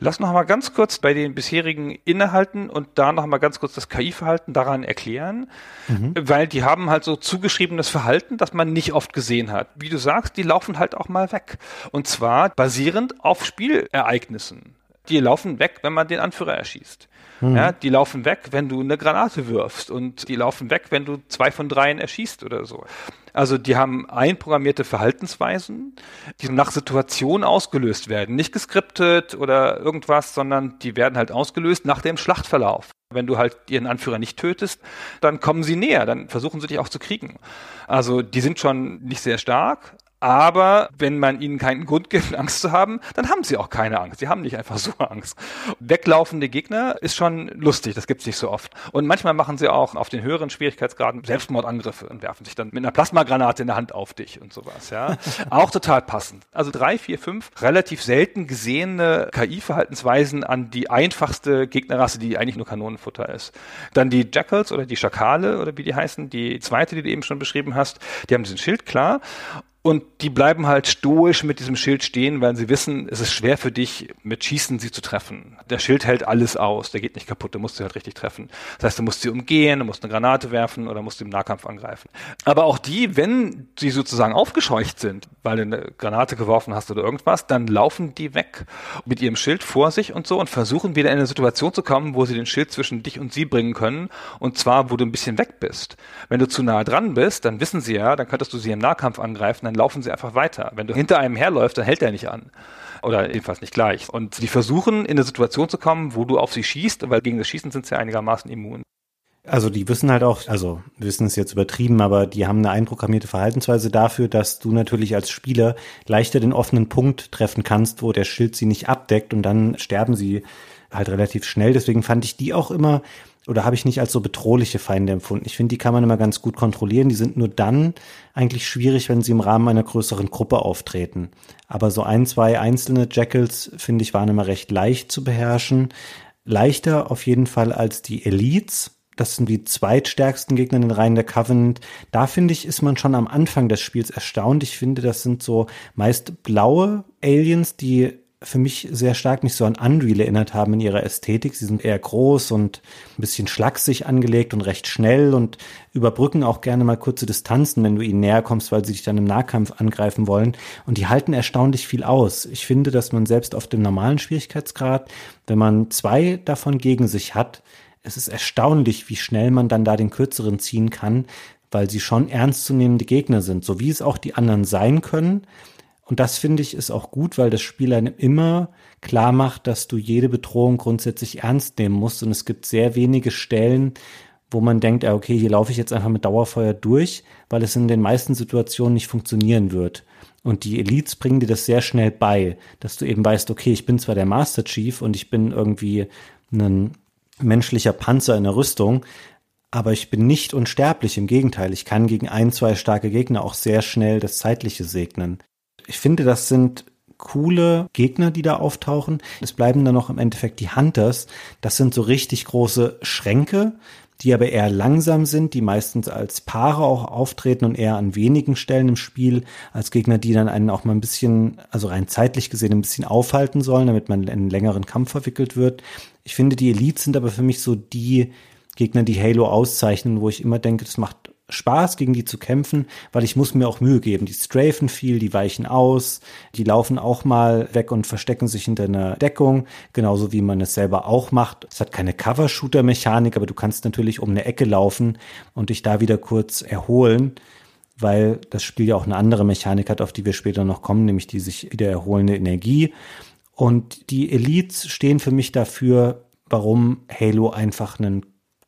Lass noch mal ganz kurz bei den bisherigen innehalten und da noch mal ganz kurz das KI-Verhalten daran erklären, mhm. weil die haben halt so zugeschriebenes Verhalten, das man nicht oft gesehen hat. Wie du sagst, die laufen halt auch mal weg und zwar basierend auf Spielereignissen. die laufen weg, wenn man den Anführer erschießt. Mhm. Ja, die laufen weg, wenn du eine Granate wirfst und die laufen weg, wenn du zwei von dreien erschießt oder so. Also die haben einprogrammierte Verhaltensweisen, die nach Situation ausgelöst werden. Nicht geskriptet oder irgendwas, sondern die werden halt ausgelöst nach dem Schlachtverlauf. Wenn du halt ihren Anführer nicht tötest, dann kommen sie näher, dann versuchen sie dich auch zu kriegen. Also die sind schon nicht sehr stark, aber wenn man ihnen keinen Grund gibt, Angst zu haben, dann haben sie auch keine Angst. Sie haben nicht einfach so Angst. Weglaufende Gegner ist schon lustig, das gibt's nicht so oft. Und manchmal machen sie auch auf den höheren Schwierigkeitsgraden Selbstmordangriffe und werfen sich dann mit einer Plasmagranate in der Hand auf dich und sowas. Ja, auch total passend. Also drei, vier, fünf relativ selten gesehene KI-Verhaltensweisen an die einfachste Gegnerrasse, die eigentlich nur Kanonenfutter ist. Dann die Jackals oder die Schakale oder wie die heißen, die zweite, die du eben schon beschrieben hast, die haben diesen Schild klar und die bleiben halt stoisch mit diesem Schild stehen, weil sie wissen, es ist schwer für dich, mit Schießen sie zu treffen. Der Schild hält alles aus, der geht nicht kaputt, der musst du halt richtig treffen. Das heißt, du musst sie umgehen, du musst eine Granate werfen oder musst im Nahkampf angreifen. Aber auch die, wenn sie sozusagen aufgescheucht sind, weil du eine Granate geworfen hast oder irgendwas, dann laufen die weg mit ihrem Schild vor sich und so und versuchen wieder in eine Situation zu kommen, wo sie den Schild zwischen dich und sie bringen können. Und zwar, wo du ein bisschen weg bist. Wenn du zu nah dran bist, dann wissen sie ja, dann könntest du sie im Nahkampf angreifen, dann laufen sie einfach weiter. Wenn du hinter einem herläufst, dann hält er nicht an. Oder jedenfalls nicht gleich. Und die versuchen, in eine Situation zu kommen, wo du auf sie schießt, weil gegen das Schießen sind sie einigermaßen immun. Also die wissen halt auch, also wissen es jetzt übertrieben, aber die haben eine einprogrammierte Verhaltensweise dafür, dass du natürlich als Spieler leichter den offenen Punkt treffen kannst, wo der Schild sie nicht abdeckt und dann sterben sie halt relativ schnell. Deswegen fand ich die auch immer oder habe ich nicht als so bedrohliche Feinde empfunden. Ich finde, die kann man immer ganz gut kontrollieren. Die sind nur dann eigentlich schwierig, wenn sie im Rahmen einer größeren Gruppe auftreten. Aber so ein, zwei einzelne Jackals, finde ich, waren immer recht leicht zu beherrschen. Leichter auf jeden Fall als die Elites. Das sind die zweitstärksten Gegner in den Reihen der Covenant. Da finde ich, ist man schon am Anfang des Spiels erstaunt. Ich finde, das sind so meist blaue Aliens, die für mich sehr stark mich so an Unreal erinnert haben in ihrer Ästhetik. Sie sind eher groß und ein bisschen schlaksig angelegt und recht schnell und überbrücken auch gerne mal kurze Distanzen, wenn du ihnen näher kommst, weil sie dich dann im Nahkampf angreifen wollen. Und die halten erstaunlich viel aus. Ich finde, dass man selbst auf dem normalen Schwierigkeitsgrad, wenn man zwei davon gegen sich hat, es ist erstaunlich, wie schnell man dann da den kürzeren ziehen kann, weil sie schon ernstzunehmende Gegner sind, so wie es auch die anderen sein können und das finde ich ist auch gut, weil das Spiel einem immer klar macht, dass du jede Bedrohung grundsätzlich ernst nehmen musst. Und es gibt sehr wenige Stellen, wo man denkt, okay, hier laufe ich jetzt einfach mit Dauerfeuer durch, weil es in den meisten Situationen nicht funktionieren wird. Und die Elites bringen dir das sehr schnell bei, dass du eben weißt, okay, ich bin zwar der Master Chief und ich bin irgendwie ein menschlicher Panzer in der Rüstung, aber ich bin nicht unsterblich. Im Gegenteil, ich kann gegen ein, zwei starke Gegner auch sehr schnell das Zeitliche segnen ich finde, das sind coole Gegner, die da auftauchen. Es bleiben dann noch im Endeffekt die Hunters. Das sind so richtig große Schränke, die aber eher langsam sind, die meistens als Paare auch auftreten und eher an wenigen Stellen im Spiel als Gegner, die dann einen auch mal ein bisschen, also rein zeitlich gesehen ein bisschen aufhalten sollen, damit man in einen längeren Kampf verwickelt wird. Ich finde, die Elites sind aber für mich so die Gegner, die Halo auszeichnen, wo ich immer denke, das macht Spaß, gegen die zu kämpfen, weil ich muss mir auch Mühe geben. Die strafen viel, die weichen aus, die laufen auch mal weg und verstecken sich hinter einer Deckung, genauso wie man es selber auch macht. Es hat keine Cover-Shooter-Mechanik, aber du kannst natürlich um eine Ecke laufen und dich da wieder kurz erholen, weil das Spiel ja auch eine andere Mechanik hat, auf die wir später noch kommen, nämlich die sich wieder erholende Energie. Und die Elites stehen für mich dafür, warum Halo einfach eine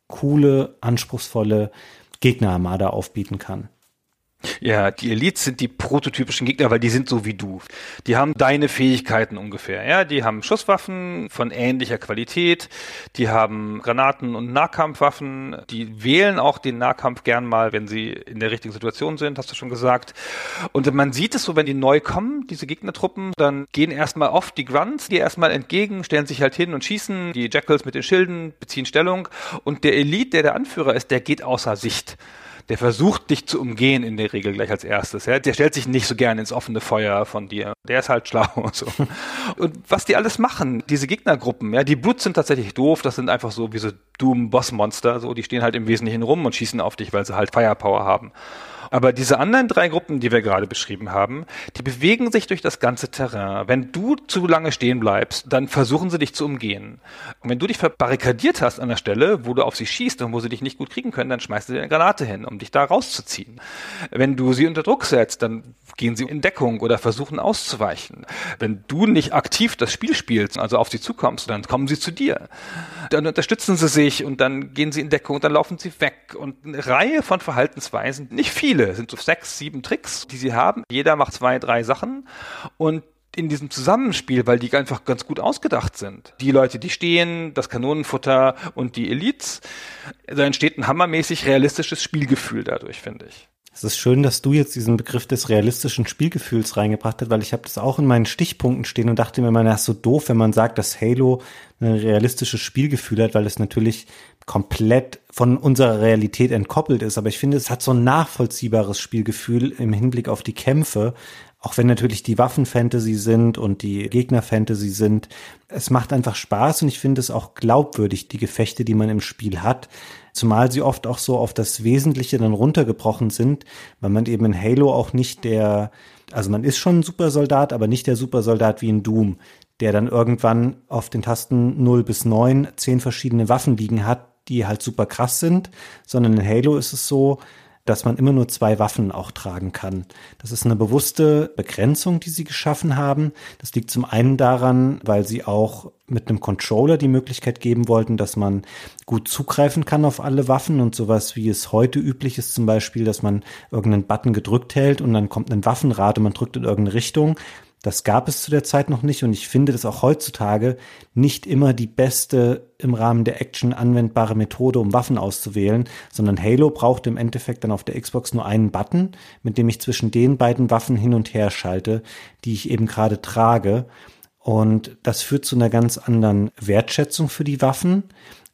coole, anspruchsvolle Gegnerarmada aufbieten kann. Ja, die Elites sind die prototypischen Gegner, weil die sind so wie du. Die haben deine Fähigkeiten ungefähr. Ja, die haben Schusswaffen von ähnlicher Qualität. Die haben Granaten und Nahkampfwaffen. Die wählen auch den Nahkampf gern mal, wenn sie in der richtigen Situation sind, hast du schon gesagt. Und man sieht es so, wenn die neu kommen, diese Gegnertruppen, dann gehen erstmal oft die Grunts, die erstmal entgegen, stellen sich halt hin und schießen. Die Jackals mit den Schilden beziehen Stellung. Und der Elite, der der Anführer ist, der geht außer Sicht der versucht dich zu umgehen in der Regel gleich als erstes. Ja? Der stellt sich nicht so gern ins offene Feuer von dir. Der ist halt schlau und so. und was die alles machen, diese Gegnergruppen, ja, die Blut sind tatsächlich doof, das sind einfach so wie so Doom-Boss-Monster, so, die stehen halt im Wesentlichen rum und schießen auf dich, weil sie halt Firepower haben. Aber diese anderen drei Gruppen, die wir gerade beschrieben haben, die bewegen sich durch das ganze Terrain. Wenn du zu lange stehen bleibst, dann versuchen sie dich zu umgehen. Und wenn du dich verbarrikadiert hast an der Stelle, wo du auf sie schießt und wo sie dich nicht gut kriegen können, dann schmeißt du dir eine Granate hin, um dich da rauszuziehen. Wenn du sie unter Druck setzt, dann gehen sie in Deckung oder versuchen auszuweichen. Wenn du nicht aktiv das Spiel spielst, also auf sie zukommst, dann kommen sie zu dir. Dann unterstützen sie sich und dann gehen sie in Deckung und dann laufen sie weg. Und eine Reihe von Verhaltensweisen, nicht viele, sind so sechs, sieben Tricks, die sie haben. Jeder macht zwei, drei Sachen und in diesem Zusammenspiel, weil die einfach ganz gut ausgedacht sind. Die Leute, die stehen, das Kanonenfutter und die Elites, da entsteht ein hammermäßig realistisches Spielgefühl dadurch, finde ich. Es ist schön, dass du jetzt diesen Begriff des realistischen Spielgefühls reingebracht hast, weil ich habe das auch in meinen Stichpunkten stehen und dachte mir immer, das ist so doof, wenn man sagt, dass Halo ein realistisches Spielgefühl hat, weil es natürlich komplett von unserer Realität entkoppelt ist. Aber ich finde, es hat so ein nachvollziehbares Spielgefühl im Hinblick auf die Kämpfe, auch wenn natürlich die Waffen Fantasy sind und die Gegner Fantasy sind. Es macht einfach Spaß und ich finde es auch glaubwürdig, die Gefechte, die man im Spiel hat. Zumal sie oft auch so auf das Wesentliche dann runtergebrochen sind, weil man eben in Halo auch nicht der, also man ist schon ein Supersoldat, aber nicht der Supersoldat wie in Doom, der dann irgendwann auf den Tasten 0 bis 9 zehn verschiedene Waffen liegen hat, die halt super krass sind, sondern in Halo ist es so, dass man immer nur zwei Waffen auch tragen kann. Das ist eine bewusste Begrenzung, die sie geschaffen haben. Das liegt zum einen daran, weil sie auch mit einem Controller die Möglichkeit geben wollten, dass man gut zugreifen kann auf alle Waffen und sowas, wie es heute üblich ist, zum Beispiel, dass man irgendeinen Button gedrückt hält und dann kommt ein Waffenrad und man drückt in irgendeine Richtung. Das gab es zu der Zeit noch nicht und ich finde das auch heutzutage nicht immer die beste im Rahmen der Action anwendbare Methode, um Waffen auszuwählen, sondern Halo braucht im Endeffekt dann auf der Xbox nur einen Button, mit dem ich zwischen den beiden Waffen hin und her schalte, die ich eben gerade trage. Und das führt zu einer ganz anderen Wertschätzung für die Waffen.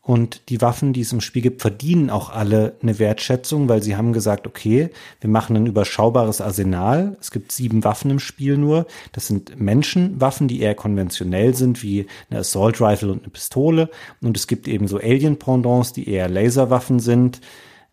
Und die Waffen, die es im Spiel gibt, verdienen auch alle eine Wertschätzung, weil sie haben gesagt, okay, wir machen ein überschaubares Arsenal. Es gibt sieben Waffen im Spiel nur. Das sind Menschenwaffen, die eher konventionell sind, wie eine Assault Rifle und eine Pistole. Und es gibt eben so Alien-Pendants, die eher Laserwaffen sind.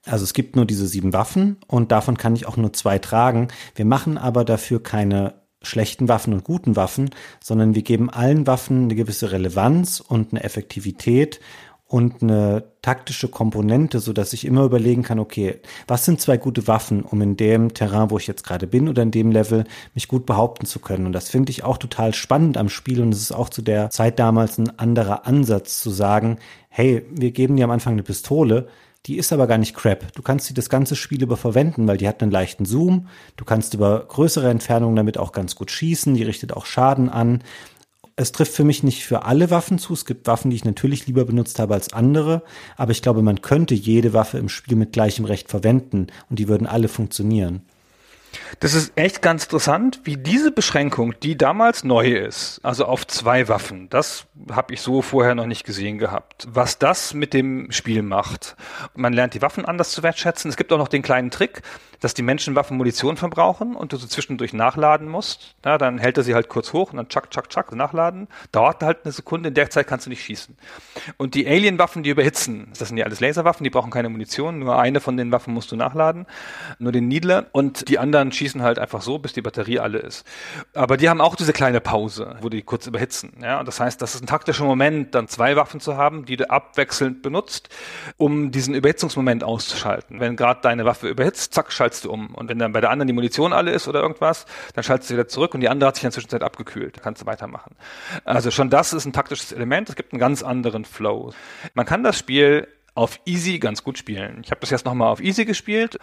Also es gibt nur diese sieben Waffen und davon kann ich auch nur zwei tragen. Wir machen aber dafür keine schlechten Waffen und guten Waffen, sondern wir geben allen Waffen eine gewisse Relevanz und eine Effektivität und eine taktische Komponente, so dass ich immer überlegen kann, okay, was sind zwei gute Waffen, um in dem Terrain, wo ich jetzt gerade bin oder in dem Level mich gut behaupten zu können. Und das finde ich auch total spannend am Spiel und es ist auch zu der Zeit damals ein anderer Ansatz zu sagen, hey, wir geben dir am Anfang eine Pistole, die ist aber gar nicht crap. Du kannst sie das ganze Spiel über verwenden, weil die hat einen leichten Zoom. Du kannst über größere Entfernungen damit auch ganz gut schießen. Die richtet auch Schaden an es trifft für mich nicht für alle Waffen zu. Es gibt Waffen, die ich natürlich lieber benutzt habe als andere, aber ich glaube, man könnte jede Waffe im Spiel mit gleichem Recht verwenden und die würden alle funktionieren. Das ist echt ganz interessant, wie diese Beschränkung, die damals neu ist, also auf zwei Waffen, das habe ich so vorher noch nicht gesehen gehabt. Was das mit dem Spiel macht. Man lernt die Waffen anders zu wertschätzen. Es gibt auch noch den kleinen Trick, dass die Menschen Waffen Munition verbrauchen und du so zwischendurch nachladen musst. Ja, dann hält er sie halt kurz hoch und dann tschack, tschack, tschack, nachladen. Dauert halt eine Sekunde, in der Zeit kannst du nicht schießen. Und die Alien-Waffen, die überhitzen, das sind ja alles Laserwaffen, die brauchen keine Munition, nur eine von den Waffen musst du nachladen, nur den Needler und die anderen schießen halt einfach so, bis die Batterie alle ist. Aber die haben auch diese kleine Pause, wo die kurz überhitzen. Ja, und das heißt, das ist ein taktischer Moment, dann zwei Waffen zu haben, die du abwechselnd benutzt, um diesen Überhitzungsmoment auszuschalten. Wenn gerade deine Waffe überhitzt, zack, schaltest schaltest du um. Und wenn dann bei der anderen die Munition alle ist oder irgendwas, dann schaltest du wieder zurück und die andere hat sich in der Zwischenzeit abgekühlt. Da kannst du weitermachen. Also schon das ist ein taktisches Element. Es gibt einen ganz anderen Flow. Man kann das Spiel auf Easy ganz gut spielen. Ich habe das jetzt nochmal auf Easy gespielt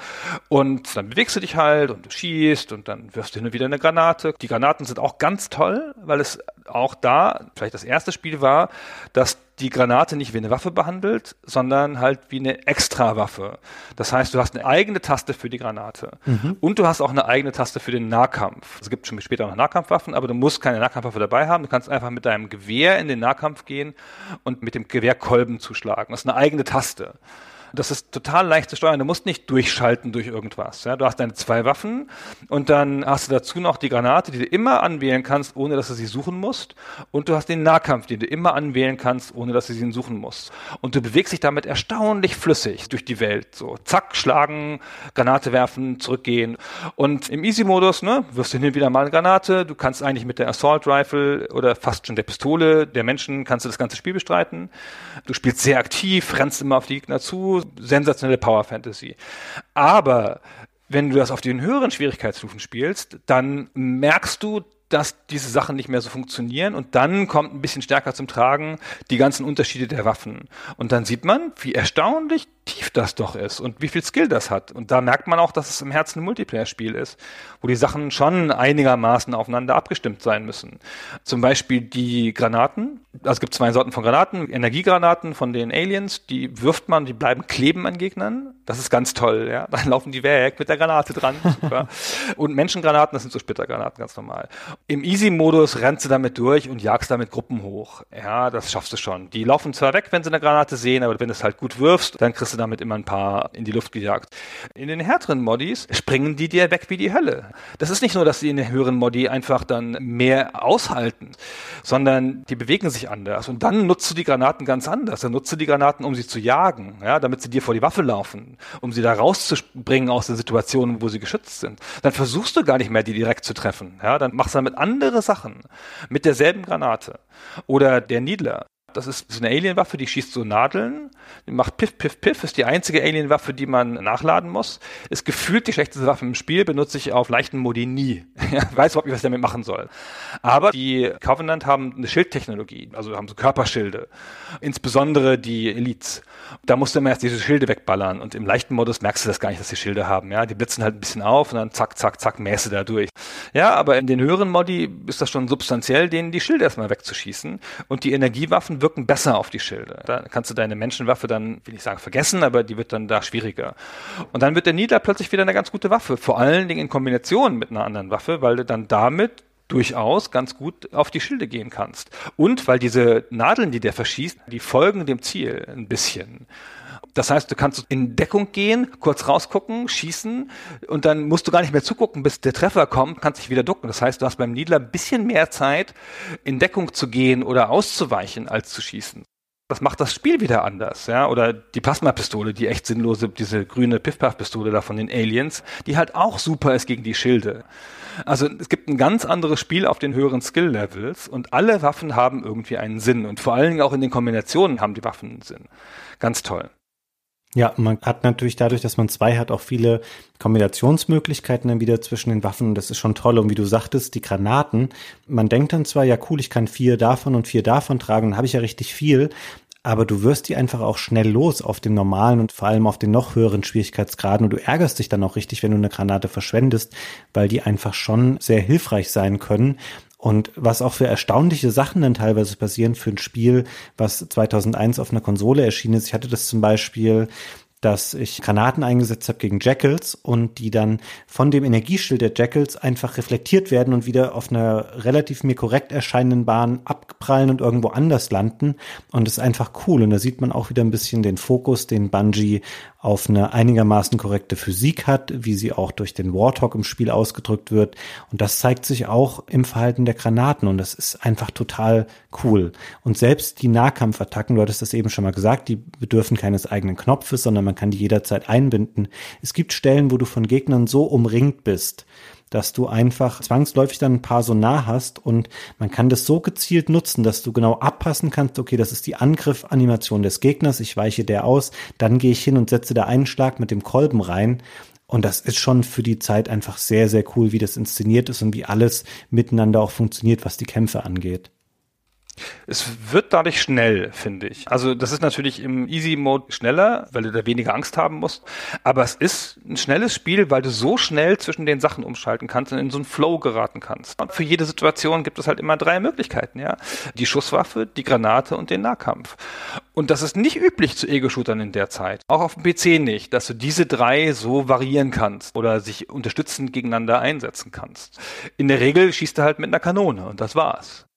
und dann bewegst du dich halt und du schießt und dann wirfst du hin und wieder eine Granate. Die Granaten sind auch ganz toll, weil es auch da vielleicht das erste Spiel war, dass die Granate nicht wie eine Waffe behandelt, sondern halt wie eine Extrawaffe. Das heißt, du hast eine eigene Taste für die Granate mhm. und du hast auch eine eigene Taste für den Nahkampf. Es gibt schon später noch Nahkampfwaffen, aber du musst keine Nahkampfwaffe dabei haben. Du kannst einfach mit deinem Gewehr in den Nahkampf gehen und mit dem Gewehrkolben zuschlagen. Das ist eine eigene Taste. Das ist total leicht zu steuern. Du musst nicht durchschalten durch irgendwas. Ja? Du hast deine zwei Waffen und dann hast du dazu noch die Granate, die du immer anwählen kannst, ohne dass du sie suchen musst. Und du hast den Nahkampf, den du immer anwählen kannst, ohne dass du sie suchen musst. Und du bewegst dich damit erstaunlich flüssig durch die Welt. So, zack, schlagen, Granate werfen, zurückgehen. Und im Easy-Modus, ne, wirst du hin und wieder mal eine Granate. Du kannst eigentlich mit der Assault Rifle oder fast schon der Pistole der Menschen kannst du das ganze Spiel bestreiten. Du spielst sehr aktiv, rennst immer auf die Gegner zu. Sensationelle Power Fantasy. Aber wenn du das auf den höheren Schwierigkeitsstufen spielst, dann merkst du, dass diese Sachen nicht mehr so funktionieren und dann kommt ein bisschen stärker zum Tragen die ganzen Unterschiede der Waffen. Und dann sieht man, wie erstaunlich tief das doch ist und wie viel Skill das hat. Und da merkt man auch, dass es im Herzen ein Multiplayer-Spiel ist, wo die Sachen schon einigermaßen aufeinander abgestimmt sein müssen. Zum Beispiel die Granaten. Also es gibt zwei Sorten von Granaten. Energiegranaten von den Aliens, die wirft man, die bleiben kleben an Gegnern. Das ist ganz toll, ja. Dann laufen die weg mit der Granate dran. Super. und Menschengranaten, das sind so Splittergranaten, ganz normal. Im Easy-Modus rennst du damit durch und jagst damit Gruppen hoch. Ja, das schaffst du schon. Die laufen zwar weg, wenn sie eine Granate sehen, aber wenn du es halt gut wirfst, dann kriegst du damit immer ein paar in die Luft gejagt. In den härteren Modis springen die dir weg wie die Hölle. Das ist nicht nur, dass sie in den höheren Modi einfach dann mehr aushalten, sondern die bewegen sich anders. Und dann nutzt du die Granaten ganz anders. Dann nutzt du die Granaten, um sie zu jagen, ja, damit sie dir vor die Waffe laufen, um sie da rauszubringen aus den Situationen, wo sie geschützt sind. Dann versuchst du gar nicht mehr, die direkt zu treffen. Ja, dann machst du damit andere Sachen mit derselben Granate. Oder der Niedler. Das ist eine Alienwaffe, die schießt so Nadeln, die macht Piff, Piff, Piff, ist die einzige Alienwaffe, die man nachladen muss. Ist gefühlt die schlechteste Waffe im Spiel, benutze ich auf leichten Modi nie. weiß überhaupt nicht, was ich damit machen soll. Aber die Covenant haben eine Schildtechnologie, also haben so Körperschilde. Insbesondere die Elites. Da musst du immer erst diese Schilde wegballern und im leichten Modus merkst du das gar nicht, dass die Schilde haben. Ja, die blitzen halt ein bisschen auf und dann zack, zack, zack, mäße da durch. Ja, aber in den höheren Modi ist das schon substanziell, denen die Schilde erstmal wegzuschießen und die Energiewaffen wirken besser auf die Schilde. Da kannst du deine Menschenwaffe dann, will ich sagen, vergessen, aber die wird dann da schwieriger. Und dann wird der Nieder plötzlich wieder eine ganz gute Waffe. Vor allen Dingen in Kombination mit einer anderen Waffe, weil du dann damit durchaus ganz gut auf die Schilde gehen kannst. Und weil diese Nadeln, die der verschießt, die folgen dem Ziel ein bisschen. Das heißt, du kannst in Deckung gehen, kurz rausgucken, schießen und dann musst du gar nicht mehr zugucken, bis der Treffer kommt, kannst dich wieder ducken. Das heißt, du hast beim Niedler ein bisschen mehr Zeit, in Deckung zu gehen oder auszuweichen, als zu schießen. Das macht das Spiel wieder anders, ja. Oder die Plasmapistole, die echt sinnlose, diese grüne Piff-Puff-Pistole da von den Aliens, die halt auch super ist gegen die Schilde. Also es gibt ein ganz anderes Spiel auf den höheren Skill-Levels und alle Waffen haben irgendwie einen Sinn und vor allen Dingen auch in den Kombinationen haben die Waffen einen Sinn. Ganz toll. Ja, man hat natürlich dadurch, dass man zwei hat, auch viele Kombinationsmöglichkeiten dann wieder zwischen den Waffen. Das ist schon toll. Und wie du sagtest, die Granaten, man denkt dann zwar, ja cool, ich kann vier davon und vier davon tragen, dann habe ich ja richtig viel. Aber du wirst die einfach auch schnell los auf dem normalen und vor allem auf den noch höheren Schwierigkeitsgraden. Und du ärgerst dich dann auch richtig, wenn du eine Granate verschwendest, weil die einfach schon sehr hilfreich sein können. Und was auch für erstaunliche Sachen dann teilweise passieren für ein Spiel, was 2001 auf einer Konsole erschienen ist. Ich hatte das zum Beispiel dass ich Granaten eingesetzt habe gegen Jackals und die dann von dem Energieschild der Jackals einfach reflektiert werden und wieder auf einer relativ mir korrekt erscheinenden Bahn abprallen und irgendwo anders landen. Und das ist einfach cool. Und da sieht man auch wieder ein bisschen den Fokus, den Bungie auf eine einigermaßen korrekte Physik hat, wie sie auch durch den Warthog im Spiel ausgedrückt wird. Und das zeigt sich auch im Verhalten der Granaten und das ist einfach total cool. Und selbst die Nahkampfattacken, du hattest das eben schon mal gesagt, die bedürfen keines eigenen Knopfes, sondern man kann die jederzeit einbinden. Es gibt Stellen, wo du von Gegnern so umringt bist, dass du einfach zwangsläufig dann ein paar so nah hast und man kann das so gezielt nutzen, dass du genau abpassen kannst, okay, das ist die Angriff-Animation des Gegners, ich weiche der aus, dann gehe ich hin und setze da einen Schlag mit dem Kolben rein und das ist schon für die Zeit einfach sehr, sehr cool, wie das inszeniert ist und wie alles miteinander auch funktioniert, was die Kämpfe angeht. Es wird dadurch schnell, finde ich. Also das ist natürlich im Easy-Mode schneller, weil du da weniger Angst haben musst. Aber es ist ein schnelles Spiel, weil du so schnell zwischen den Sachen umschalten kannst und in so einen Flow geraten kannst. Und für jede Situation gibt es halt immer drei Möglichkeiten, ja. Die Schusswaffe, die Granate und den Nahkampf. Und das ist nicht üblich zu Ego-Shootern in der Zeit. Auch auf dem PC nicht, dass du diese drei so variieren kannst oder sich unterstützend gegeneinander einsetzen kannst. In der Regel schießt du halt mit einer Kanone und das war's.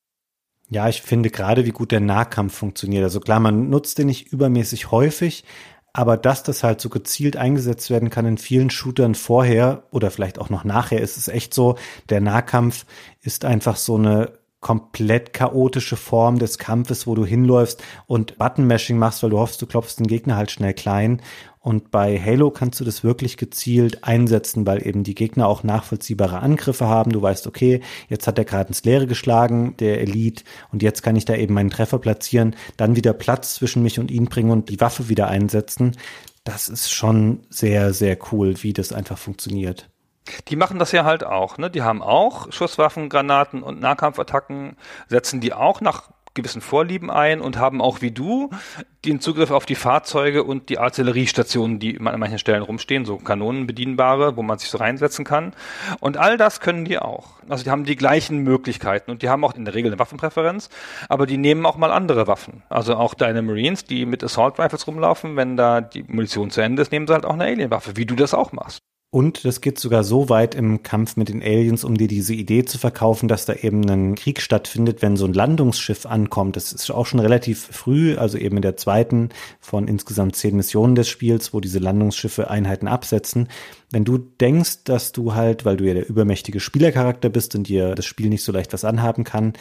Ja, ich finde gerade, wie gut der Nahkampf funktioniert. Also klar, man nutzt den nicht übermäßig häufig, Aber dass das halt so gezielt eingesetzt werden kann in vielen Shootern vorher oder vielleicht auch noch nachher, ist es echt so, der Nahkampf ist einfach so eine komplett chaotische Form des Kampfes, wo du hinläufst und Button-Mashing machst, weil du hoffst, du klopfst den Gegner halt schnell klein. Und bei Halo kannst du das wirklich gezielt einsetzen, weil eben die Gegner auch nachvollziehbare Angriffe haben. Du weißt, okay, jetzt hat er gerade ins Leere geschlagen, der Elite, und jetzt kann ich da eben meinen Treffer platzieren, dann wieder Platz zwischen mich und ihn bringen und die Waffe wieder einsetzen. Das ist schon sehr, sehr cool, wie das einfach funktioniert. Die machen das ja halt auch, ne? Die haben auch Schusswaffen, Granaten und Nahkampfattacken, setzen die auch nach gewissen Vorlieben ein und haben auch wie du den Zugriff auf die Fahrzeuge und die Artilleriestationen, die an manchen Stellen rumstehen, so Kanonen bedienbare, wo man sich so reinsetzen kann. Und all das können die auch. Also die haben die gleichen Möglichkeiten und die haben auch in der Regel eine Waffenpräferenz, aber die nehmen auch mal andere Waffen. Also auch deine Marines, die mit Assault Rifles rumlaufen, wenn da die Munition zu Ende ist, nehmen sie halt auch eine Alienwaffe, wie du das auch machst. Und das geht sogar so weit im Kampf mit den Aliens, um dir diese Idee zu verkaufen, dass da eben ein Krieg stattfindet, wenn so ein Landungsschiff ankommt. Das ist auch schon relativ früh, also eben in der zweiten von insgesamt zehn Missionen des Spiels, wo diese Landungsschiffe Einheiten absetzen. Wenn du denkst, dass du halt, weil du ja der übermächtige Spielercharakter bist und dir das Spiel nicht so leicht was anhaben kann,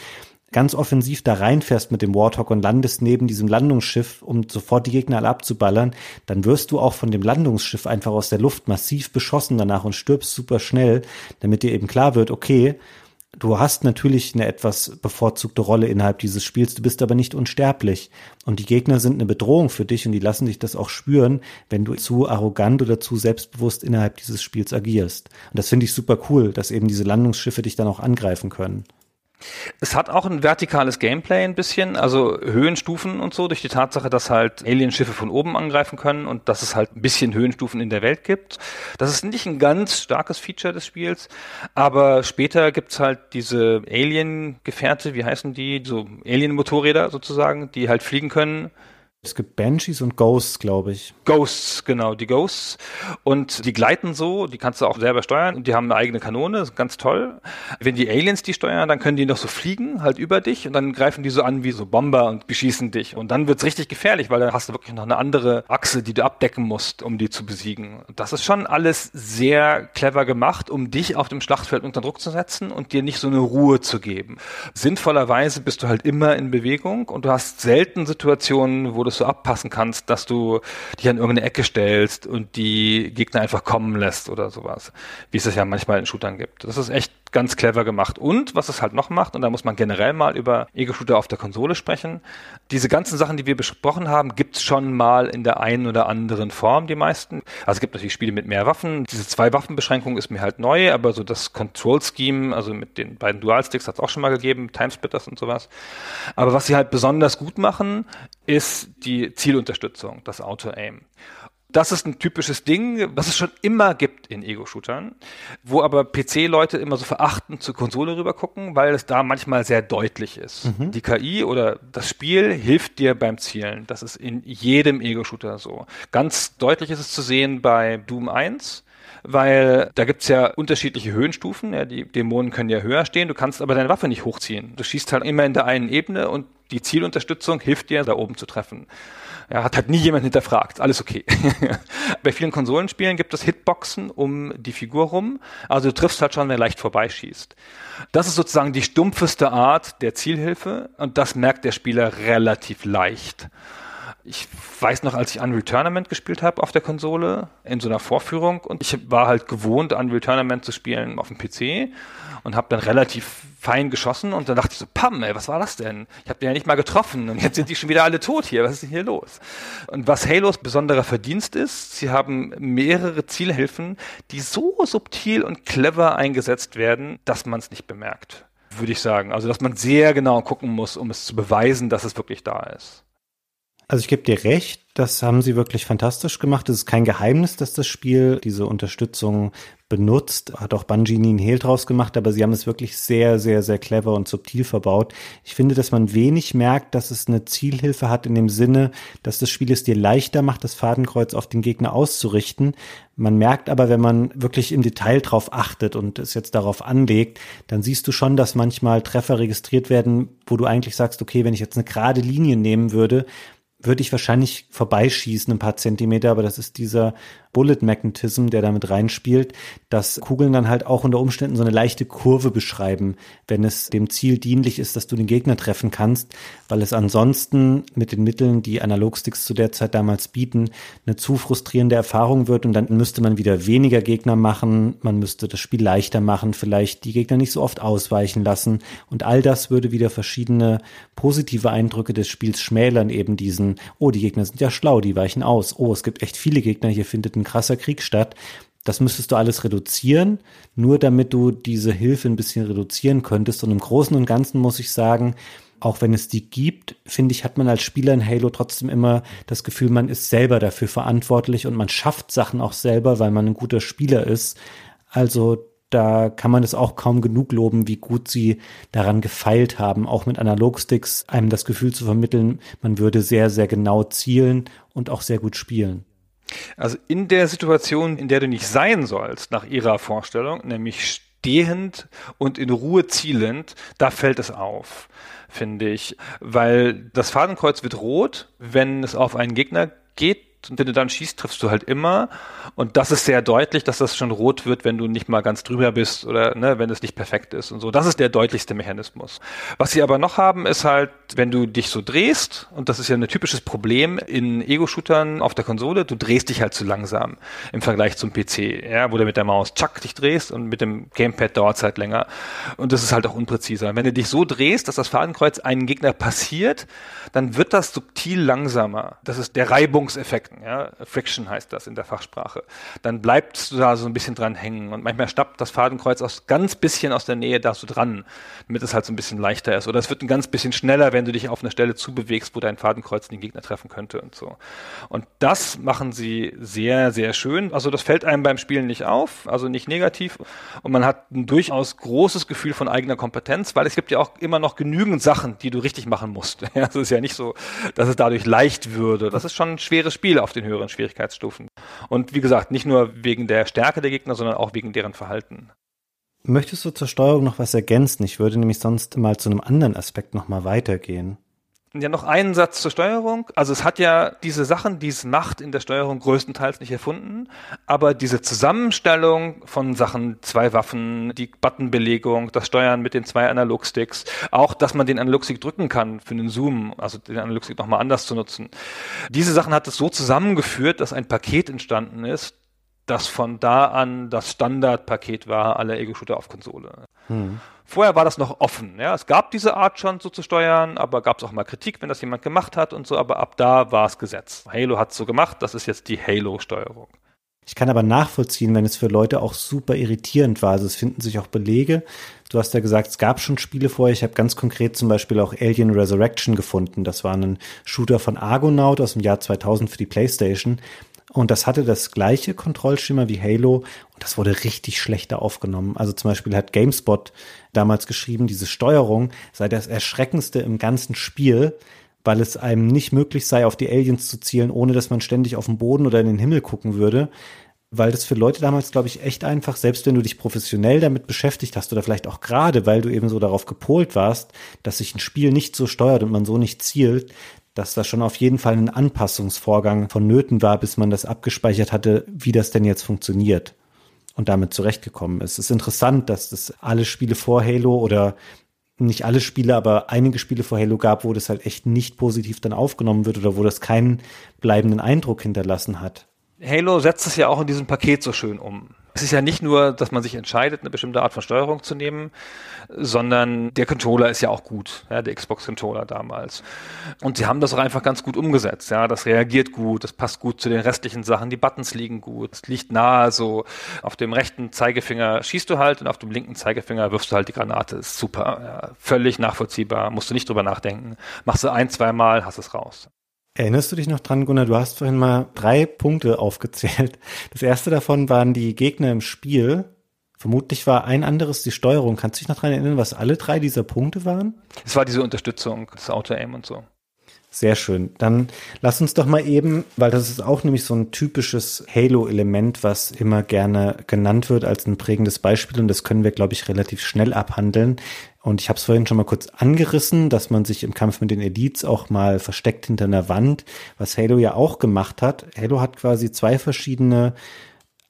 ganz offensiv da reinfährst mit dem Warthog und landest neben diesem Landungsschiff, um sofort die Gegner alle abzuballern, dann wirst du auch von dem Landungsschiff einfach aus der Luft massiv beschossen danach und stirbst super schnell, damit dir eben klar wird, okay, du hast natürlich eine etwas bevorzugte Rolle innerhalb dieses Spiels, du bist aber nicht unsterblich. Und die Gegner sind eine Bedrohung für dich und die lassen dich das auch spüren, wenn du zu arrogant oder zu selbstbewusst innerhalb dieses Spiels agierst. Und das finde ich super cool, dass eben diese Landungsschiffe dich dann auch angreifen können. Es hat auch ein vertikales Gameplay ein bisschen, also Höhenstufen und so, durch die Tatsache, dass halt Alienschiffe von oben angreifen können und dass es halt ein bisschen Höhenstufen in der Welt gibt. Das ist nicht ein ganz starkes Feature des Spiels, aber später gibt's halt diese Alien-Gefährte, wie heißen die, so Alien-Motorräder sozusagen, die halt fliegen können es gibt Banshees und Ghosts, glaube ich. Ghosts, genau, die Ghosts. Und die gleiten so, die kannst du auch selber steuern und die haben eine eigene Kanone, das ist ganz toll. Wenn die Aliens die steuern, dann können die noch so fliegen, halt über dich und dann greifen die so an wie so Bomber und beschießen dich. Und dann wird's richtig gefährlich, weil dann hast du wirklich noch eine andere Achse, die du abdecken musst, um die zu besiegen. Das ist schon alles sehr clever gemacht, um dich auf dem Schlachtfeld unter Druck zu setzen und dir nicht so eine Ruhe zu geben. Sinnvollerweise bist du halt immer in Bewegung und du hast selten Situationen, wo du es so abpassen kannst, dass du dich an irgendeine Ecke stellst und die Gegner einfach kommen lässt oder sowas. Wie es es ja manchmal in Shootern gibt. Das ist echt ganz clever gemacht. Und was es halt noch macht, und da muss man generell mal über Ego-Shooter auf der Konsole sprechen, diese ganzen Sachen, die wir besprochen haben, gibt's schon mal in der einen oder anderen Form, die meisten. Also es gibt natürlich Spiele mit mehr Waffen. Diese zwei Waffenbeschränkung ist mir halt neu, aber so das Control-Scheme, also mit den beiden Dual-Sticks hat es auch schon mal gegeben, Timesplitters und sowas. Aber was sie halt besonders gut machen, ist die Zielunterstützung, das Auto-Aim das ist ein typisches Ding, was es schon immer gibt in Ego-Shootern, wo aber PC-Leute immer so verachtend zur Konsole rüber gucken, weil es da manchmal sehr deutlich ist. Mhm. Die KI oder das Spiel hilft dir beim Zielen. Das ist in jedem Ego-Shooter so. Ganz deutlich ist es zu sehen bei Doom 1 weil da gibt's ja unterschiedliche Höhenstufen. Ja, die Dämonen können ja höher stehen, du kannst aber deine Waffe nicht hochziehen. Du schießt halt immer in der einen Ebene und die Zielunterstützung hilft dir, da oben zu treffen. Ja, hat halt nie jemand hinterfragt. Alles okay. Bei vielen Konsolenspielen gibt es Hitboxen um die Figur rum. Also du triffst halt schon, wer leicht vorbeischießt. Das ist sozusagen die stumpfeste Art der Zielhilfe und das merkt der Spieler relativ leicht. Ich weiß noch, als ich Unreal Tournament gespielt habe auf der Konsole, in so einer Vorführung, und ich war halt gewohnt, Unreal Tournament zu spielen auf dem PC und habe dann relativ fein geschossen und dann dachte ich so, Pam, ey, was war das denn? Ich habe den ja nicht mal getroffen und jetzt sind die schon wieder alle tot hier. Was ist denn hier los? Und was Halos besonderer Verdienst ist, sie haben mehrere Zielhilfen, die so subtil und clever eingesetzt werden, dass man es nicht bemerkt würde ich sagen. Also, dass man sehr genau gucken muss, um es zu beweisen, dass es wirklich da ist. Also ich gebe dir recht, das haben sie wirklich fantastisch gemacht. Es ist kein Geheimnis, dass das Spiel diese Unterstützung benutzt. Hat auch Bungie nie einen Hehl draus gemacht, aber sie haben es wirklich sehr, sehr, sehr clever und subtil verbaut. Ich finde, dass man wenig merkt, dass es eine Zielhilfe hat in dem Sinne, dass das Spiel es dir leichter macht, das Fadenkreuz auf den Gegner auszurichten. Man merkt aber, wenn man wirklich im Detail drauf achtet und es jetzt darauf anlegt, dann siehst du schon, dass manchmal Treffer registriert werden, wo du eigentlich sagst, okay, wenn ich jetzt eine gerade Linie nehmen würde, würde ich wahrscheinlich vorbeischießen ein paar Zentimeter, aber das ist dieser Bullet Magnetism, der damit reinspielt, dass Kugeln dann halt auch unter Umständen so eine leichte Kurve beschreiben, wenn es dem Ziel dienlich ist, dass du den Gegner treffen kannst, weil es ansonsten mit den Mitteln, die Analogsticks zu der Zeit damals bieten, eine zu frustrierende Erfahrung wird und dann müsste man wieder weniger Gegner machen, man müsste das Spiel leichter machen, vielleicht die Gegner nicht so oft ausweichen lassen und all das würde wieder verschiedene positive Eindrücke des Spiels schmälern, eben diesen, oh, die Gegner sind ja schlau, die weichen aus, oh, es gibt echt viele Gegner, hier findet ein krasser Krieg statt. Das müsstest du alles reduzieren, nur damit du diese Hilfe ein bisschen reduzieren könntest. Und im Großen und Ganzen muss ich sagen, auch wenn es die gibt, finde ich, hat man als Spieler in Halo trotzdem immer das Gefühl, man ist selber dafür verantwortlich und man schafft Sachen auch selber, weil man ein guter Spieler ist. Also da kann man es auch kaum genug loben, wie gut sie daran gefeilt haben, auch mit Analogsticks einem das Gefühl zu vermitteln, man würde sehr, sehr genau zielen und auch sehr gut spielen. Also in der Situation, in der du nicht sein sollst, nach ihrer Vorstellung, nämlich stehend und in Ruhe zielend, da fällt es auf, finde ich. Weil das Fadenkreuz wird rot, wenn es auf einen Gegner geht wenn du dann schießt, triffst du halt immer. Und das ist sehr deutlich, dass das schon rot wird, wenn du nicht mal ganz drüber bist oder ne, wenn es nicht perfekt ist und so. Das ist der deutlichste Mechanismus. Was sie aber noch haben, ist halt, wenn du dich so drehst, und das ist ja ein typisches Problem in Ego-Shootern auf der Konsole, du drehst dich halt zu langsam im Vergleich zum PC, ja, wo du mit der Maus tschack dich drehst und mit dem Gamepad dauert es halt länger. Und das ist halt auch unpräziser. Wenn du dich so drehst, dass das Fadenkreuz einen Gegner passiert, dann wird das subtil langsamer. Das ist der Reibungseffekt Strecken, ja, Friction heißt das in der Fachsprache, dann bleibst du da so ein bisschen dran hängen und manchmal stappt das Fadenkreuz aus ganz bisschen aus der Nähe da so dran, damit es halt so ein bisschen leichter ist. Oder es wird ein ganz bisschen schneller, wenn du dich auf eine Stelle zubewegst, wo dein Fadenkreuz den Gegner treffen könnte und so. Und das machen sie sehr, sehr schön. Also das fällt einem beim Spielen nicht auf, also nicht negativ. Und man hat ein durchaus großes Gefühl von eigener Kompetenz, weil es gibt ja auch immer noch genügend Sachen, die du richtig machen musst. Ja, es ist ja nicht so, dass es dadurch leicht würde. Das ist schon ein schweres Spiel auf den höheren Schwierigkeitsstufen. Und wie gesagt, nicht nur wegen der Stärke der Gegner, sondern auch wegen deren Verhalten. Möchtest du zur Steuerung noch was ergänzen? Ich würde nämlich sonst mal zu einem anderen Aspekt noch mal weitergehen. Ja, noch einen Satz zur Steuerung. Also es hat ja diese Sachen, die es macht, in der Steuerung größtenteils nicht erfunden. Aber diese Zusammenstellung von Sachen, zwei Waffen, die Buttonbelegung, das Steuern mit den zwei Analogsticks, auch, dass man den Analogstick drücken kann für den Zoom, also den Analogstick nochmal anders zu nutzen. Diese Sachen hat es so zusammengeführt, dass ein Paket entstanden ist, das von da an das Standardpaket war aller Ego-Shooter auf Konsole. Hm. Vorher war das noch offen. Ja, es gab diese Art schon so zu steuern, aber gab es auch mal Kritik, wenn das jemand gemacht hat und so. Aber ab da war es Gesetz. Halo hat es so gemacht. Das ist jetzt die Halo-Steuerung. Ich kann aber nachvollziehen, wenn es für Leute auch super irritierend war. Also es finden sich auch Belege. Du hast ja gesagt, es gab schon Spiele vorher. Ich habe ganz konkret zum Beispiel auch Alien Resurrection gefunden. Das war ein Shooter von Argonaut aus dem Jahr 2000 für die PlayStation. Und das hatte das gleiche Kontrollschema wie Halo und das wurde richtig schlechter aufgenommen. Also zum Beispiel hat GameSpot damals geschrieben, diese Steuerung sei das Erschreckendste im ganzen Spiel, weil es einem nicht möglich sei, auf die Aliens zu zielen, ohne dass man ständig auf den Boden oder in den Himmel gucken würde. Weil das für Leute damals, glaube ich, echt einfach, selbst wenn du dich professionell damit beschäftigt hast oder vielleicht auch gerade, weil du eben so darauf gepolt warst, dass sich ein Spiel nicht so steuert und man so nicht zielt, dass da schon auf jeden Fall ein Anpassungsvorgang vonnöten war, bis man das abgespeichert hatte, wie das denn jetzt funktioniert und damit zurechtgekommen ist. Es ist interessant, dass das alle Spiele vor Halo oder nicht alle Spiele, aber einige Spiele vor Halo gab, wo das halt echt nicht positiv dann aufgenommen wird oder wo das keinen bleibenden Eindruck hinterlassen hat. Halo setzt es ja auch in diesem Paket so schön um. Es ist ja nicht nur, dass man sich entscheidet, eine bestimmte Art von Steuerung zu nehmen, sondern der Controller ist ja auch gut, ja, der Xbox-Controller damals. Und sie haben das auch einfach ganz gut umgesetzt. Ja, das reagiert gut, das passt gut zu den restlichen Sachen. Die Buttons liegen gut, es liegt nahe. So auf dem rechten Zeigefinger schießt du halt und auf dem linken Zeigefinger wirfst du halt die Granate. Ist super, ja, völlig nachvollziehbar, musst du nicht drüber nachdenken. Machst du ein, zwei Mal, hast es raus. Erinnerst du dich noch dran, Gunnar? Du hast vorhin mal drei Punkte aufgezählt. Das erste davon waren die Gegner im Spiel. Vermutlich war ein anderes die Steuerung. Kannst du dich noch dran erinnern, was alle drei dieser Punkte waren? Es war diese Unterstützung, das Auto-Aim und so. Sehr schön. Dann lass uns doch mal eben, weil das ist auch nämlich so ein typisches Halo-Element, was immer gerne genannt wird als ein prägendes Beispiel und das können wir, glaube ich, relativ schnell abhandeln. Und ich habe es vorhin schon mal kurz angerissen, dass man sich im Kampf mit den Elites auch mal versteckt hinter einer Wand, was Halo ja auch gemacht hat. Halo hat quasi zwei verschiedene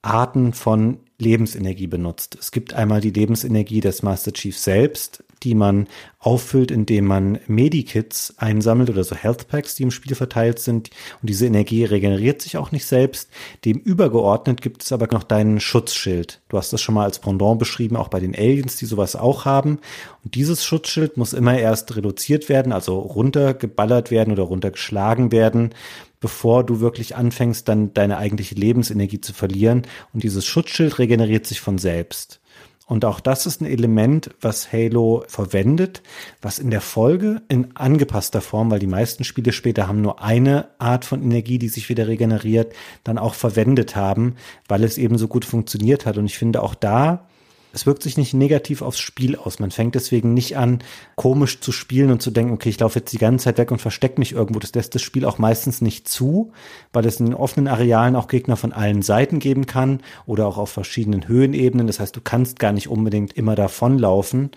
Arten von Lebensenergie benutzt. Es gibt einmal die Lebensenergie des Master Chief selbst, die man auffüllt, indem man Medikits einsammelt oder so Health Packs, die im Spiel verteilt sind. Und diese Energie regeneriert sich auch nicht selbst. Dem übergeordnet gibt es aber noch deinen Schutzschild. Du hast das schon mal als Pendant beschrieben, auch bei den Aliens, die sowas auch haben. Und dieses Schutzschild muss immer erst reduziert werden, also runtergeballert werden oder runtergeschlagen werden, bevor du wirklich anfängst, dann deine eigentliche Lebensenergie zu verlieren. Und dieses Schutzschild regeneriert sich von selbst. Und auch das ist ein Element, was Halo verwendet, was in der Folge in angepasster Form, weil die meisten Spiele später haben nur eine Art von Energie, die sich wieder regeneriert, dann auch verwendet haben, weil es eben so gut funktioniert hat. Und ich finde auch da es wirkt sich nicht negativ aufs Spiel aus. Man fängt deswegen nicht an, komisch zu spielen und zu denken, okay, ich laufe jetzt die ganze Zeit weg und verstecke mich irgendwo. Das lässt das Spiel auch meistens nicht zu, weil es in den offenen Arealen auch Gegner von allen Seiten geben kann oder auch auf verschiedenen Höhenebenen. Das heißt, du kannst gar nicht unbedingt immer davonlaufen.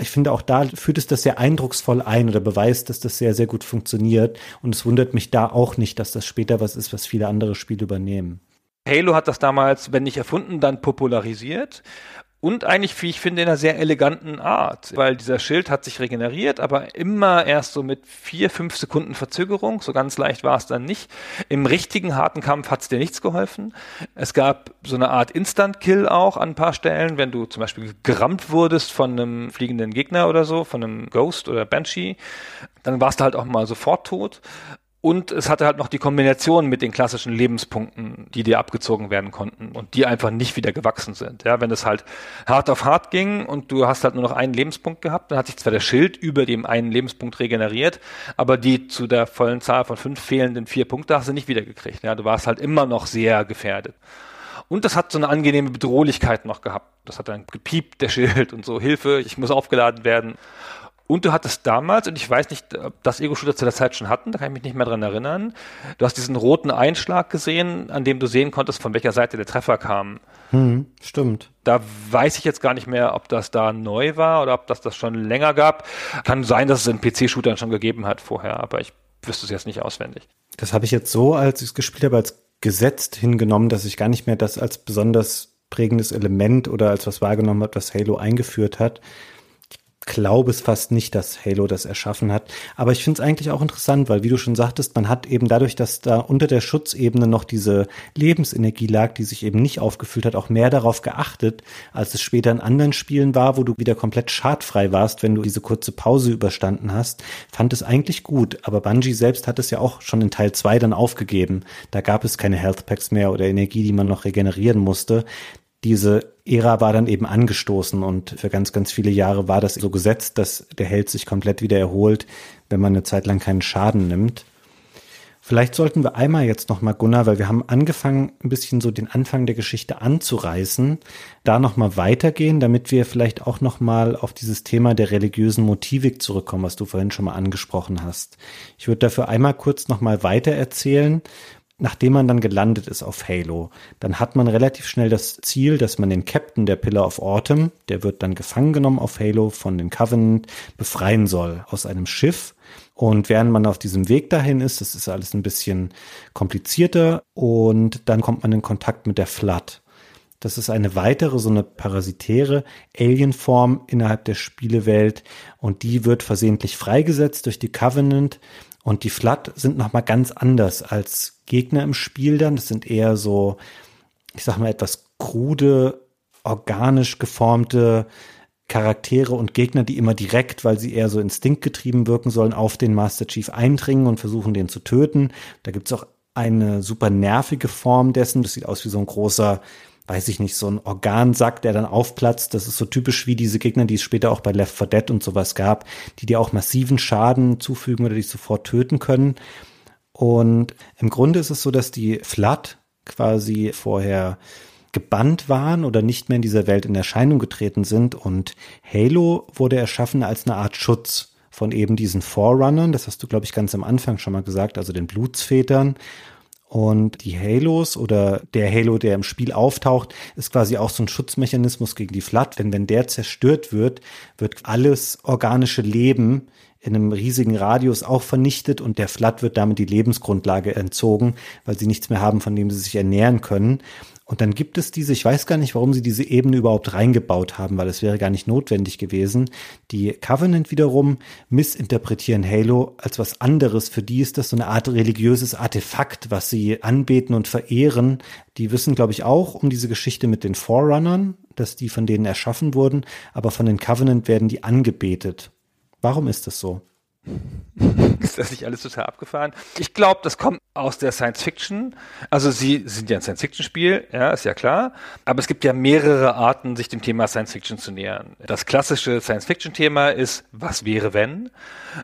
Ich finde auch da führt es das sehr eindrucksvoll ein oder beweist, dass das sehr, sehr gut funktioniert. Und es wundert mich da auch nicht, dass das später was ist, was viele andere Spiele übernehmen. Halo hat das damals, wenn nicht erfunden, dann popularisiert und eigentlich, wie ich finde, in einer sehr eleganten Art, weil dieser Schild hat sich regeneriert, aber immer erst so mit vier, fünf Sekunden Verzögerung. So ganz leicht war es dann nicht. Im richtigen harten Kampf hat es dir nichts geholfen. Es gab so eine Art Instant-Kill auch an ein paar Stellen, wenn du zum Beispiel gerammt wurdest von einem fliegenden Gegner oder so, von einem Ghost oder Banshee, dann warst du halt auch mal sofort tot. Und es hatte halt noch die Kombination mit den klassischen Lebenspunkten, die dir abgezogen werden konnten und die einfach nicht wieder gewachsen sind. Ja, wenn es halt hart auf hart ging und du hast halt nur noch einen Lebenspunkt gehabt, dann hat sich zwar der Schild über dem einen Lebenspunkt regeneriert, aber die zu der vollen Zahl von fünf fehlenden vier Punkte hast du nicht wiedergekriegt. Ja, du warst halt immer noch sehr gefährdet. Und das hat so eine angenehme Bedrohlichkeit noch gehabt. Das hat dann gepiept, der Schild und so, Hilfe, ich muss aufgeladen werden. Und du hattest damals, und ich weiß nicht, ob das Ego-Shooter zu der Zeit schon hatten, da kann ich mich nicht mehr dran erinnern, du hast diesen roten Einschlag gesehen, an dem du sehen konntest, von welcher Seite der Treffer kam. Hm, stimmt. Da weiß ich jetzt gar nicht mehr, ob das da neu war oder ob das das schon länger gab. Kann sein, dass es in PC-Shootern schon gegeben hat vorher, aber ich wüsste es jetzt nicht auswendig. Das habe ich jetzt so, als ich es gespielt habe, als gesetzt hingenommen, dass ich gar nicht mehr das als besonders prägendes Element oder als was wahrgenommen habe, was Halo eingeführt hat glaube es fast nicht, dass Halo das erschaffen hat. Aber ich finde es eigentlich auch interessant, weil wie du schon sagtest, man hat eben dadurch, dass da unter der Schutzebene noch diese Lebensenergie lag, die sich eben nicht aufgefüllt hat, auch mehr darauf geachtet, als es später in anderen Spielen war, wo du wieder komplett schadfrei warst, wenn du diese kurze Pause überstanden hast. Fand es eigentlich gut. Aber Bungie selbst hat es ja auch schon in Teil 2 dann aufgegeben. Da gab es keine Health Packs mehr oder Energie, die man noch regenerieren musste diese Ära war dann eben angestoßen und für ganz, ganz viele Jahre war das so gesetzt, dass der Held sich komplett wieder erholt, wenn man eine Zeit lang keinen Schaden nimmt. Vielleicht sollten wir einmal jetzt nochmal, Gunnar, weil wir haben angefangen, ein bisschen so den Anfang der Geschichte anzureißen, da nochmal weitergehen, damit wir vielleicht auch nochmal auf dieses Thema der religiösen Motivik zurückkommen, was du vorhin schon mal angesprochen hast. Ich würde dafür einmal kurz nochmal weiter erzählen, nachdem man dann gelandet ist auf Halo, dann hat man relativ schnell das Ziel, dass man den Captain der Pillar of Autumn, der wird dann gefangen genommen auf Halo von den Covenant, befreien soll aus einem Schiff. Und während man auf diesem Weg dahin ist, das ist alles ein bisschen komplizierter und dann kommt man in Kontakt mit der Flood. Das ist eine weitere, so eine parasitäre Alienform innerhalb der Spielewelt und die wird versehentlich freigesetzt durch die Covenant und die Flood sind nochmal ganz anders als Gegner im Spiel dann. Das sind eher so, ich sag mal, etwas krude, organisch geformte Charaktere und Gegner, die immer direkt, weil sie eher so instinktgetrieben wirken sollen, auf den Master Chief eindringen und versuchen, den zu töten. Da gibt's auch eine super nervige Form dessen. Das sieht aus wie so ein großer weiß ich nicht, so ein Organsack, der dann aufplatzt. Das ist so typisch wie diese Gegner, die es später auch bei Left 4 Dead und sowas gab, die dir auch massiven Schaden zufügen oder dich sofort töten können. Und im Grunde ist es so, dass die Flood quasi vorher gebannt waren oder nicht mehr in dieser Welt in Erscheinung getreten sind und Halo wurde erschaffen als eine Art Schutz von eben diesen Forerunnern, das hast du glaube ich ganz am Anfang schon mal gesagt, also den Blutsvätern Und die Halos oder der Halo, der im Spiel auftaucht, ist quasi auch so ein Schutzmechanismus gegen die Flood. Denn wenn der zerstört wird, wird alles organische Leben in einem riesigen Radius auch vernichtet und der Flood wird damit die Lebensgrundlage entzogen, weil sie nichts mehr haben, von dem sie sich ernähren können. Und dann gibt es diese, ich weiß gar nicht, warum sie diese Ebene überhaupt reingebaut haben, weil es wäre gar nicht notwendig gewesen. Die Covenant wiederum missinterpretieren Halo als was anderes. Für die ist das so eine Art religiöses Artefakt, was sie anbeten und verehren. Die wissen, glaube ich, auch um diese Geschichte mit den Forerunnern, dass die von denen erschaffen wurden, aber von den Covenant werden die angebetet. Warum ist das so? ist das nicht alles total abgefahren? Ich glaube, das kommt aus der Science Fiction. Also sie sind ja ein Science Fiction Spiel, ja, ist ja klar. Aber es gibt ja mehrere Arten, sich dem Thema Science Fiction zu nähern. Das klassische Science Fiction Thema ist, was wäre wenn?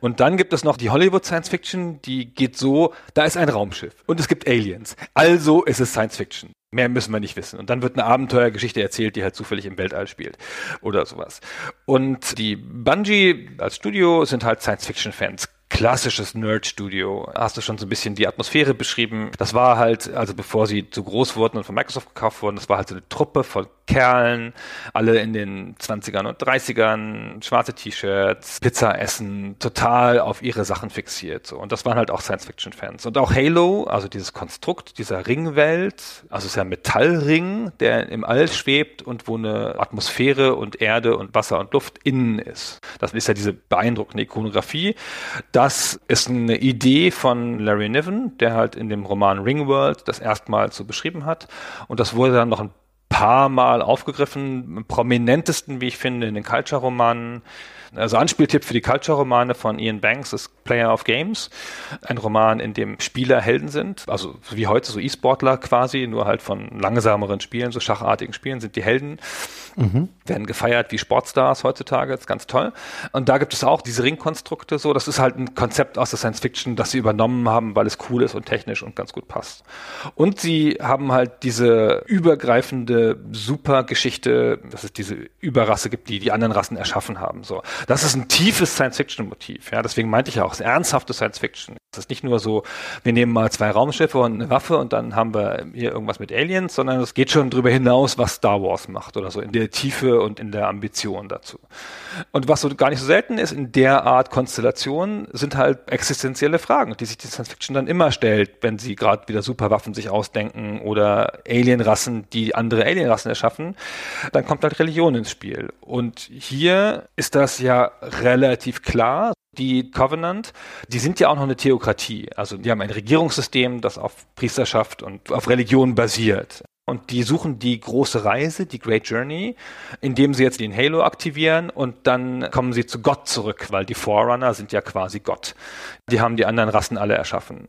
Und dann gibt es noch die Hollywood Science Fiction, die geht so, da ist ein Raumschiff und es gibt Aliens. Also ist es Science Fiction. Mehr müssen wir nicht wissen. Und dann wird eine Abenteuergeschichte erzählt, die halt zufällig im Weltall spielt oder sowas. Und die Bungie als Studio sind halt Science-Fiction-Fans klassisches Nerd-Studio. Hast du schon so ein bisschen die Atmosphäre beschrieben. Das war halt, also bevor sie zu groß wurden und von Microsoft gekauft wurden, das war halt so eine Truppe von Kerlen, alle in den 20ern und 30ern, schwarze T-Shirts, Pizza essen, total auf ihre Sachen fixiert. So. Und das waren halt auch Science-Fiction-Fans. Und auch Halo, also dieses Konstrukt dieser Ringwelt, also es ist ja ein Metallring, der im All schwebt und wo eine Atmosphäre und Erde und Wasser und Luft innen ist. Das ist ja diese beeindruckende Ikonografie. Das ist eine Idee von Larry Niven, der halt in dem Roman Ringworld das erstmal so beschrieben hat. Und das wurde dann noch ein paar Mal aufgegriffen, prominentesten, wie ich finde, in den Culture-Romanen also Anspieltipp für die Culture-Romane von Ian Banks ist Player of Games. Ein Roman, in dem Spieler Helden sind. Also wie heute so E-Sportler quasi, nur halt von langsameren Spielen, so schachartigen Spielen sind die Helden. Mhm. Werden gefeiert wie Sportstars heutzutage. Das ist ganz toll. Und da gibt es auch diese Ringkonstrukte so. Das ist halt ein Konzept aus der Science Fiction, das sie übernommen haben, weil es cool ist und technisch und ganz gut passt. Und sie haben halt diese übergreifende Supergeschichte, dass es diese Überrasse gibt, die die anderen Rassen erschaffen haben. So. Das ist ein tiefes Science-Fiction-Motiv. Ja, deswegen meinte ich auch, es ist ernsthafte Science-Fiction. Es ist nicht nur so, wir nehmen mal zwei Raumschiffe und eine Waffe und dann haben wir hier irgendwas mit Aliens, sondern es geht schon darüber hinaus, was Star Wars macht oder so in der Tiefe und in der Ambition dazu. Und was so gar nicht so selten ist in der Art Konstellation, sind halt existenzielle Fragen, die sich die Science-Fiction dann immer stellt, wenn sie gerade wieder Superwaffen sich ausdenken oder Alienrassen, die andere Alienrassen erschaffen, dann kommt halt Religion ins Spiel. Und hier ist das ja ja relativ klar. Die Covenant, die sind ja auch noch eine Theokratie. Also die haben ein Regierungssystem, das auf Priesterschaft und auf Religion basiert. Und die suchen die große Reise, die Great Journey, indem sie jetzt den Halo aktivieren und dann kommen sie zu Gott zurück, weil die Forerunner sind ja quasi Gott. Die haben die anderen Rassen alle erschaffen.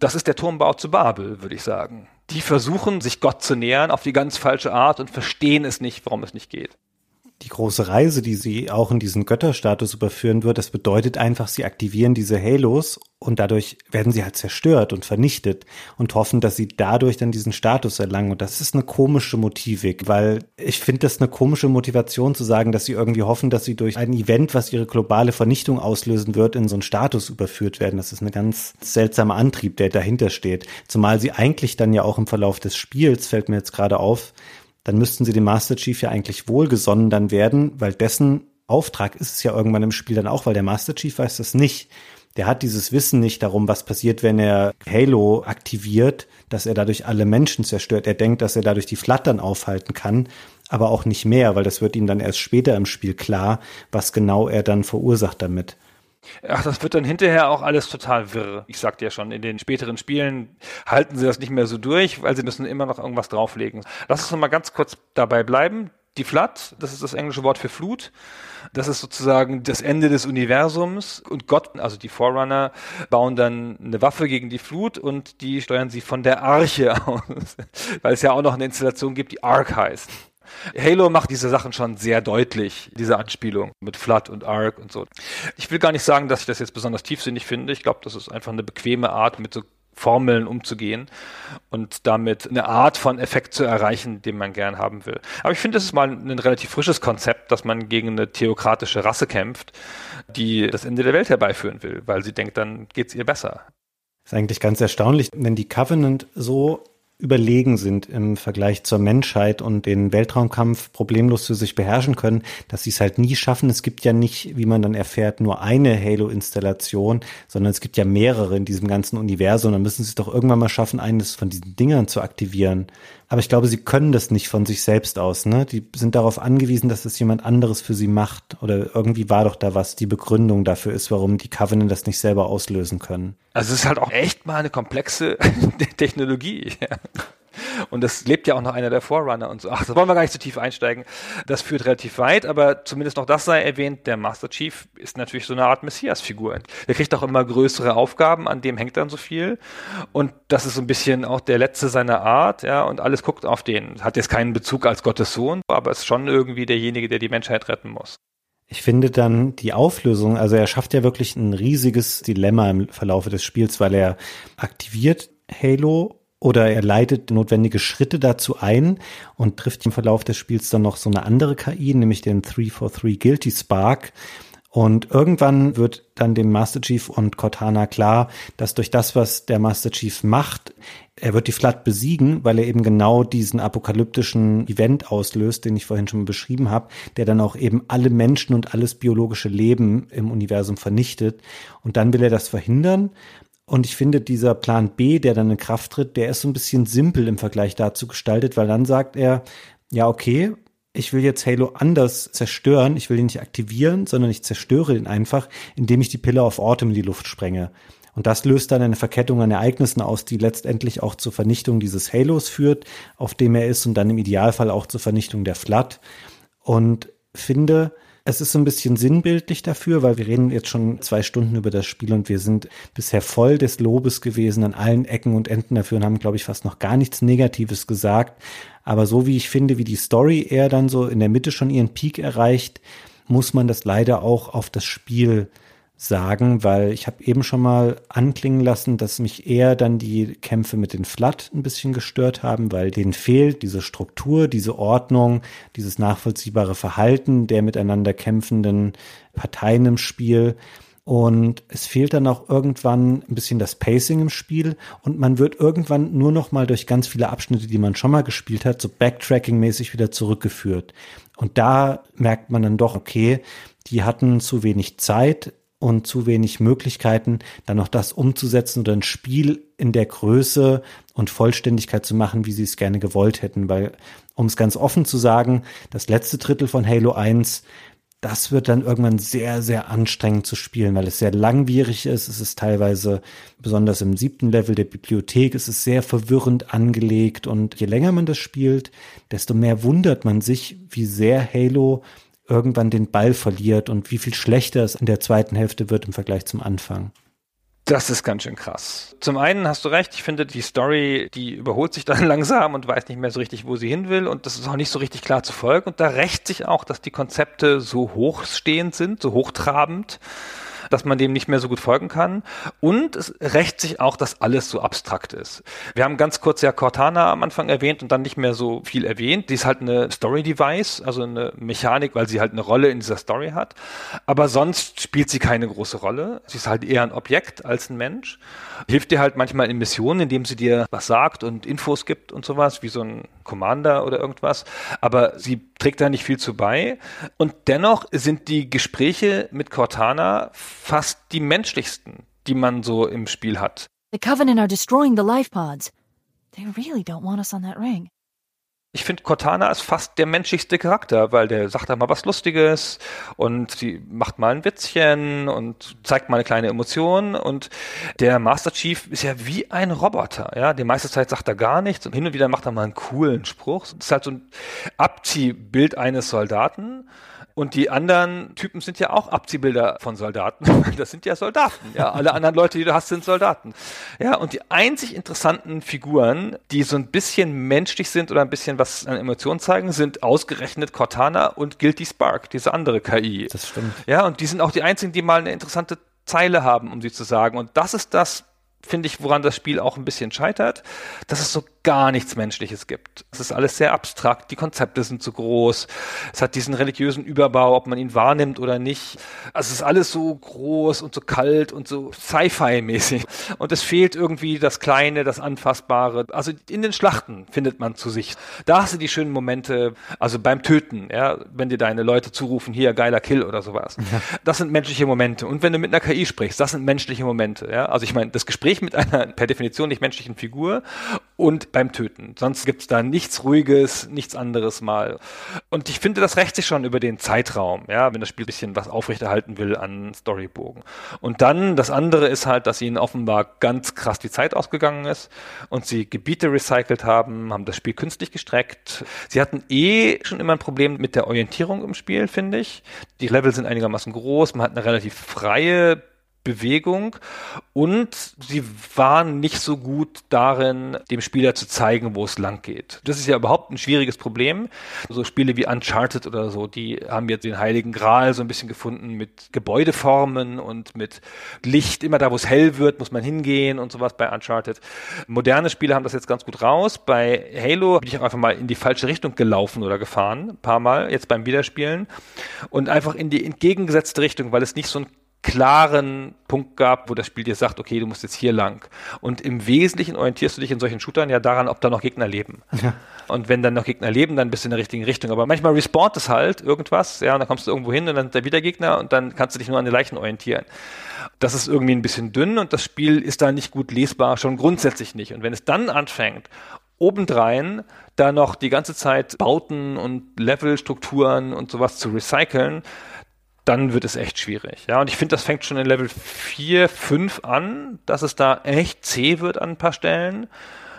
Das ist der Turmbau zu Babel, würde ich sagen. Die versuchen, sich Gott zu nähern auf die ganz falsche Art und verstehen es nicht, warum es nicht geht die große Reise, die sie auch in diesen Götterstatus überführen wird, das bedeutet einfach, sie aktivieren diese Halos und dadurch werden sie halt zerstört und vernichtet und hoffen, dass sie dadurch dann diesen Status erlangen. Und das ist eine komische Motivik, weil ich finde das eine komische Motivation zu sagen, dass sie irgendwie hoffen, dass sie durch ein Event, was ihre globale Vernichtung auslösen wird, in so einen Status überführt werden. Das ist ein ganz seltsamer Antrieb, der dahinter steht. Zumal sie eigentlich dann ja auch im Verlauf des Spiels, fällt mir jetzt gerade auf, dann müssten sie dem Master Chief ja eigentlich wohlgesonnen dann werden, weil dessen Auftrag ist es ja irgendwann im Spiel dann auch, weil der Master Chief weiß das nicht. Der hat dieses Wissen nicht darum, was passiert, wenn er Halo aktiviert, dass er dadurch alle Menschen zerstört. Er denkt, dass er dadurch die Flattern aufhalten kann, aber auch nicht mehr, weil das wird ihm dann erst später im Spiel klar, was genau er dann verursacht damit. Ach, das wird dann hinterher auch alles total wirr. Ich sagte ja schon, in den späteren Spielen halten sie das nicht mehr so durch, weil sie müssen immer noch irgendwas drauflegen. Lass uns noch mal ganz kurz dabei bleiben. Die Flood, das ist das englische Wort für Flut. Das ist sozusagen das Ende des Universums. Und Gott, also die Forerunner, bauen dann eine Waffe gegen die Flut und die steuern sie von der Arche aus. Weil es ja auch noch eine Installation gibt, die Ark heißt. Halo macht diese Sachen schon sehr deutlich, diese Anspielung mit Flood und Ark und so. Ich will gar nicht sagen, dass ich das jetzt besonders tiefsinnig finde. Ich glaube, das ist einfach eine bequeme Art, mit so Formeln umzugehen und damit eine Art von Effekt zu erreichen, den man gern haben will. Aber ich finde, das ist mal ein relativ frisches Konzept, dass man gegen eine theokratische Rasse kämpft, die das Ende der Welt herbeiführen will, weil sie denkt, dann geht es ihr besser. ist eigentlich ganz erstaunlich, wenn die Covenant so überlegen sind im Vergleich zur Menschheit und den Weltraumkampf problemlos für sich beherrschen können, dass sie es halt nie schaffen. Es gibt ja nicht, wie man dann erfährt, nur eine Halo-Installation, sondern es gibt ja mehrere in diesem ganzen Universum. Dann müssen sie es doch irgendwann mal schaffen, eines von diesen Dingern zu aktivieren. Aber ich glaube, sie können das nicht von sich selbst aus. Ne? Die sind darauf angewiesen, dass es jemand anderes für sie macht. Oder irgendwie war doch da was, die Begründung dafür ist, warum die Covenant das nicht selber auslösen können. Also es ist halt auch echt mal eine komplexe Technologie. Und das lebt ja auch noch einer der Forerunner und so. Ach, da wollen wir gar nicht zu tief einsteigen. Das führt relativ weit, aber zumindest noch das sei erwähnt. Der Master Chief ist natürlich so eine Art Messias-Figur. Der kriegt auch immer größere Aufgaben, an dem hängt dann so viel. Und das ist so ein bisschen auch der letzte seiner Art, ja, und alles guckt auf den. Hat jetzt keinen Bezug als Gottes Sohn, aber ist schon irgendwie derjenige, der die Menschheit retten muss. Ich finde dann die Auflösung, also er schafft ja wirklich ein riesiges Dilemma im Verlaufe des Spiels, weil er aktiviert Halo oder er leitet notwendige Schritte dazu ein und trifft im Verlauf des Spiels dann noch so eine andere KI, nämlich den 343 Guilty Spark. Und irgendwann wird dann dem Master Chief und Cortana klar, dass durch das, was der Master Chief macht, er wird die Flat besiegen, weil er eben genau diesen apokalyptischen Event auslöst, den ich vorhin schon beschrieben habe, der dann auch eben alle Menschen und alles biologische Leben im Universum vernichtet. Und dann will er das verhindern und ich finde, dieser Plan B, der dann in Kraft tritt, der ist so ein bisschen simpel im Vergleich dazu gestaltet, weil dann sagt er, ja, okay, ich will jetzt Halo anders zerstören. Ich will ihn nicht aktivieren, sondern ich zerstöre ihn einfach, indem ich die Pille of Autumn in die Luft sprenge. Und das löst dann eine Verkettung an Ereignissen aus, die letztendlich auch zur Vernichtung dieses Halos führt, auf dem er ist und dann im Idealfall auch zur Vernichtung der Flood. Und finde, es ist so ein bisschen sinnbildlich dafür, weil wir reden jetzt schon zwei Stunden über das Spiel und wir sind bisher voll des Lobes gewesen an allen Ecken und Enden dafür und haben, glaube ich, fast noch gar nichts Negatives gesagt. Aber so wie ich finde, wie die Story eher dann so in der Mitte schon ihren Peak erreicht, muss man das leider auch auf das Spiel sagen, weil ich habe eben schon mal anklingen lassen, dass mich eher dann die Kämpfe mit den Flood ein bisschen gestört haben, weil denen fehlt diese Struktur, diese Ordnung, dieses nachvollziehbare Verhalten der miteinander kämpfenden Parteien im Spiel. Und es fehlt dann auch irgendwann ein bisschen das Pacing im Spiel und man wird irgendwann nur noch mal durch ganz viele Abschnitte, die man schon mal gespielt hat, so Backtracking-mäßig wieder zurückgeführt. Und da merkt man dann doch, okay, die hatten zu wenig Zeit, und zu wenig Möglichkeiten, dann noch das umzusetzen oder ein Spiel in der Größe und Vollständigkeit zu machen, wie sie es gerne gewollt hätten. Weil, um es ganz offen zu sagen, das letzte Drittel von Halo 1, das wird dann irgendwann sehr, sehr anstrengend zu spielen, weil es sehr langwierig ist. Es ist teilweise, besonders im siebten Level der Bibliothek, es ist sehr verwirrend angelegt und je länger man das spielt, desto mehr wundert man sich, wie sehr Halo irgendwann den Ball verliert und wie viel schlechter es in der zweiten Hälfte wird im Vergleich zum Anfang. Das ist ganz schön krass. Zum einen hast du recht, ich finde, die Story, die überholt sich dann langsam und weiß nicht mehr so richtig, wo sie hin will und das ist auch nicht so richtig klar zu folgen. Und da rächt sich auch, dass die Konzepte so hochstehend sind, so hochtrabend dass man dem nicht mehr so gut folgen kann. Und es rächt sich auch, dass alles so abstrakt ist. Wir haben ganz kurz ja Cortana am Anfang erwähnt und dann nicht mehr so viel erwähnt. Die ist halt eine Story-Device, also eine Mechanik, weil sie halt eine Rolle in dieser Story hat. Aber sonst spielt sie keine große Rolle. Sie ist halt eher ein Objekt als ein Mensch. Hilft dir halt manchmal in Missionen, indem sie dir was sagt und Infos gibt und sowas, wie so ein Commander oder irgendwas. Aber sie trägt da nicht viel zu bei. Und dennoch sind die Gespräche mit Cortana fast die menschlichsten, die man so im Spiel hat. The Covenant are destroying the life pods. They really don't want us on that ring. Ich finde, Cortana ist fast der menschlichste Charakter, weil der sagt da mal was Lustiges und sie macht mal ein Witzchen und zeigt mal eine kleine Emotion und der Master Chief ist ja wie ein Roboter, ja. Die meiste Zeit sagt er gar nichts und hin und wieder macht er mal einen coolen Spruch. Das ist halt so ein Abziehbild eines Soldaten und die anderen Typen sind ja auch Abziehbilder von Soldaten. Das sind ja Soldaten. Ja, alle anderen Leute, die du hast, sind Soldaten. Ja, und die einzig interessanten Figuren, die so ein bisschen menschlich sind oder ein bisschen was an Emotionen zeigen, sind ausgerechnet Cortana und Guilty Spark, diese andere KI. Das stimmt. Ja, und die sind auch die einzigen, die mal eine interessante Zeile haben, um sie zu sagen. Und das ist das, finde ich, woran das Spiel auch ein bisschen scheitert, dass es so gar nichts Menschliches gibt. Es ist alles sehr abstrakt, die Konzepte sind zu groß, es hat diesen religiösen Überbau, ob man ihn wahrnimmt oder nicht. Also es ist alles so groß und so kalt und so Sci-Fi-mäßig. Und es fehlt irgendwie das Kleine, das Anfassbare. Also in den Schlachten findet man zu sich. Da hast du die schönen Momente, also beim Töten, ja, wenn dir deine Leute zurufen, hier, geiler Kill oder sowas. Ja. Das sind menschliche Momente. Und wenn du mit einer KI sprichst, das sind menschliche Momente, ja. Also ich meine, das Gespräch mit einer per Definition nicht menschlichen Figur und beim Töten. Sonst gibt's da nichts Ruhiges, nichts anderes mal. Und ich finde, das rächt sich schon über den Zeitraum, ja, wenn das Spiel ein bisschen was aufrechterhalten will an Storybogen. Und dann, das andere ist halt, dass ihnen offenbar ganz krass die Zeit ausgegangen ist und sie Gebiete recycelt haben, haben das Spiel künstlich gestreckt. Sie hatten eh schon immer ein Problem mit der Orientierung im Spiel, finde ich. Die Level sind einigermaßen groß, man hat eine relativ freie Bewegung und sie waren nicht so gut darin, dem Spieler zu zeigen, wo es lang geht. Das ist ja überhaupt ein schwieriges Problem. So Spiele wie Uncharted oder so, die haben jetzt den heiligen Gral so ein bisschen gefunden mit Gebäudeformen und mit Licht. Immer da, wo es hell wird, muss man hingehen und sowas bei Uncharted. Moderne Spiele haben das jetzt ganz gut raus. Bei Halo bin ich auch einfach mal in die falsche Richtung gelaufen oder gefahren, ein paar Mal, jetzt beim Wiederspielen und einfach in die entgegengesetzte Richtung, weil es nicht so ein klaren Punkt gab, wo das Spiel dir sagt, okay, du musst jetzt hier lang. Und im Wesentlichen orientierst du dich in solchen Shootern ja daran, ob da noch Gegner leben. Ja. Und wenn dann noch Gegner leben, dann bist du in der richtigen Richtung. Aber manchmal respawnt es halt irgendwas, ja, und dann kommst du irgendwo hin und dann ist da wieder Gegner und dann kannst du dich nur an den Leichen orientieren. Das ist irgendwie ein bisschen dünn und das Spiel ist da nicht gut lesbar, schon grundsätzlich nicht. Und wenn es dann anfängt, obendrein da noch die ganze Zeit Bauten und Levelstrukturen und sowas zu recyceln, dann wird es echt schwierig. Ja, und ich finde, das fängt schon in Level 4, 5 an, dass es da echt zäh wird an ein paar Stellen.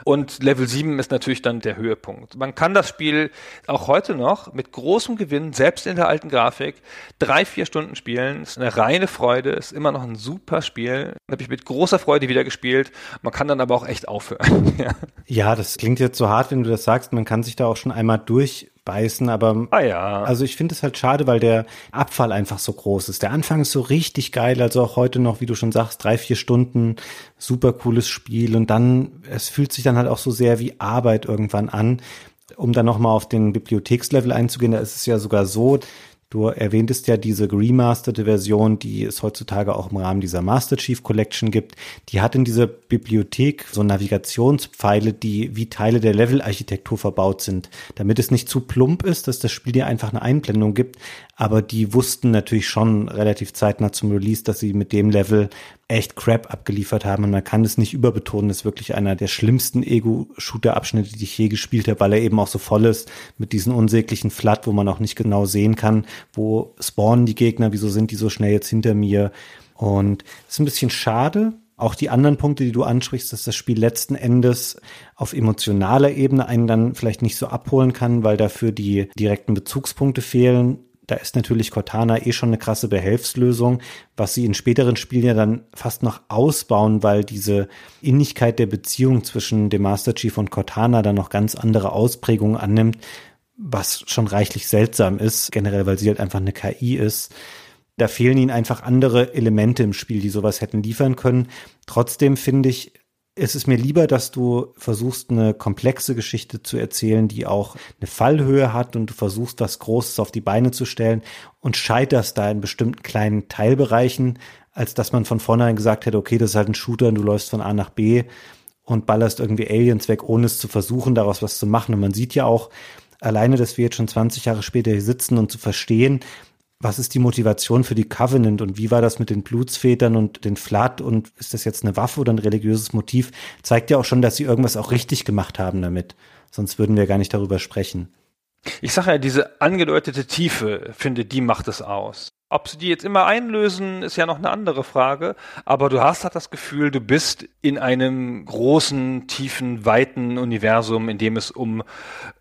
Und Level 7 ist natürlich dann der Höhepunkt. Man kann das Spiel auch heute noch mit großem Gewinn, selbst in der alten Grafik, drei, vier Stunden spielen. Ist eine reine Freude, ist immer noch ein super Spiel. Habe ich mit großer Freude wieder gespielt. Man kann dann aber auch echt aufhören. ja. ja, das klingt jetzt so hart, wenn du das sagst. Man kann sich da auch schon einmal durch beißen, aber ah, ja. also ich finde es halt schade, weil der Abfall einfach so groß ist. Der Anfang ist so richtig geil, also auch heute noch, wie du schon sagst, drei, vier Stunden, super cooles Spiel und dann, es fühlt sich dann halt auch so sehr wie Arbeit irgendwann an. Um dann nochmal auf den Bibliothekslevel einzugehen, da ist es ja sogar so, Du erwähntest ja diese remasterte Version, die es heutzutage auch im Rahmen dieser Master Chief Collection gibt. Die hat in dieser Bibliothek so Navigationspfeile, die wie Teile der Levelarchitektur verbaut sind, damit es nicht zu plump ist, dass das Spiel dir einfach eine Einblendung gibt. Aber die wussten natürlich schon relativ zeitnah zum Release, dass sie mit dem Level echt Crap abgeliefert haben und man kann es nicht überbetonen. Das ist wirklich einer der schlimmsten Ego-Shooter-Abschnitte, die ich je gespielt habe, weil er eben auch so voll ist mit diesen unsäglichen Flat, wo man auch nicht genau sehen kann, wo spawnen die Gegner, wieso sind die so schnell jetzt hinter mir. Und ist ein bisschen schade, auch die anderen Punkte, die du ansprichst, dass das Spiel letzten Endes auf emotionaler Ebene einen dann vielleicht nicht so abholen kann, weil dafür die direkten Bezugspunkte fehlen. Da ist natürlich Cortana eh schon eine krasse Behelfslösung, was sie in späteren Spielen ja dann fast noch ausbauen, weil diese Innigkeit der Beziehung zwischen dem Master Chief und Cortana dann noch ganz andere Ausprägungen annimmt, was schon reichlich seltsam ist, generell, weil sie halt einfach eine KI ist. Da fehlen ihnen einfach andere Elemente im Spiel, die sowas hätten liefern können. Trotzdem finde ich, es ist mir lieber, dass du versuchst, eine komplexe Geschichte zu erzählen, die auch eine Fallhöhe hat und du versuchst, was Großes auf die Beine zu stellen und scheiterst da in bestimmten kleinen Teilbereichen, als dass man von vornherein gesagt hätte, okay, das ist halt ein Shooter und du läufst von A nach B und ballerst irgendwie Aliens weg, ohne es zu versuchen, daraus was zu machen. Und man sieht ja auch alleine, dass wir jetzt schon 20 Jahre später hier sitzen und zu verstehen, was ist die Motivation für die Covenant und wie war das mit den Blutsvätern und den Flat und ist das jetzt eine Waffe oder ein religiöses Motiv? Zeigt ja auch schon, dass sie irgendwas auch richtig gemacht haben damit. Sonst würden wir gar nicht darüber sprechen. Ich sage ja, diese angedeutete Tiefe, finde, die macht es aus. Ob sie die jetzt immer einlösen, ist ja noch eine andere Frage. Aber du hast halt das Gefühl, du bist in einem großen, tiefen, weiten Universum, in dem es um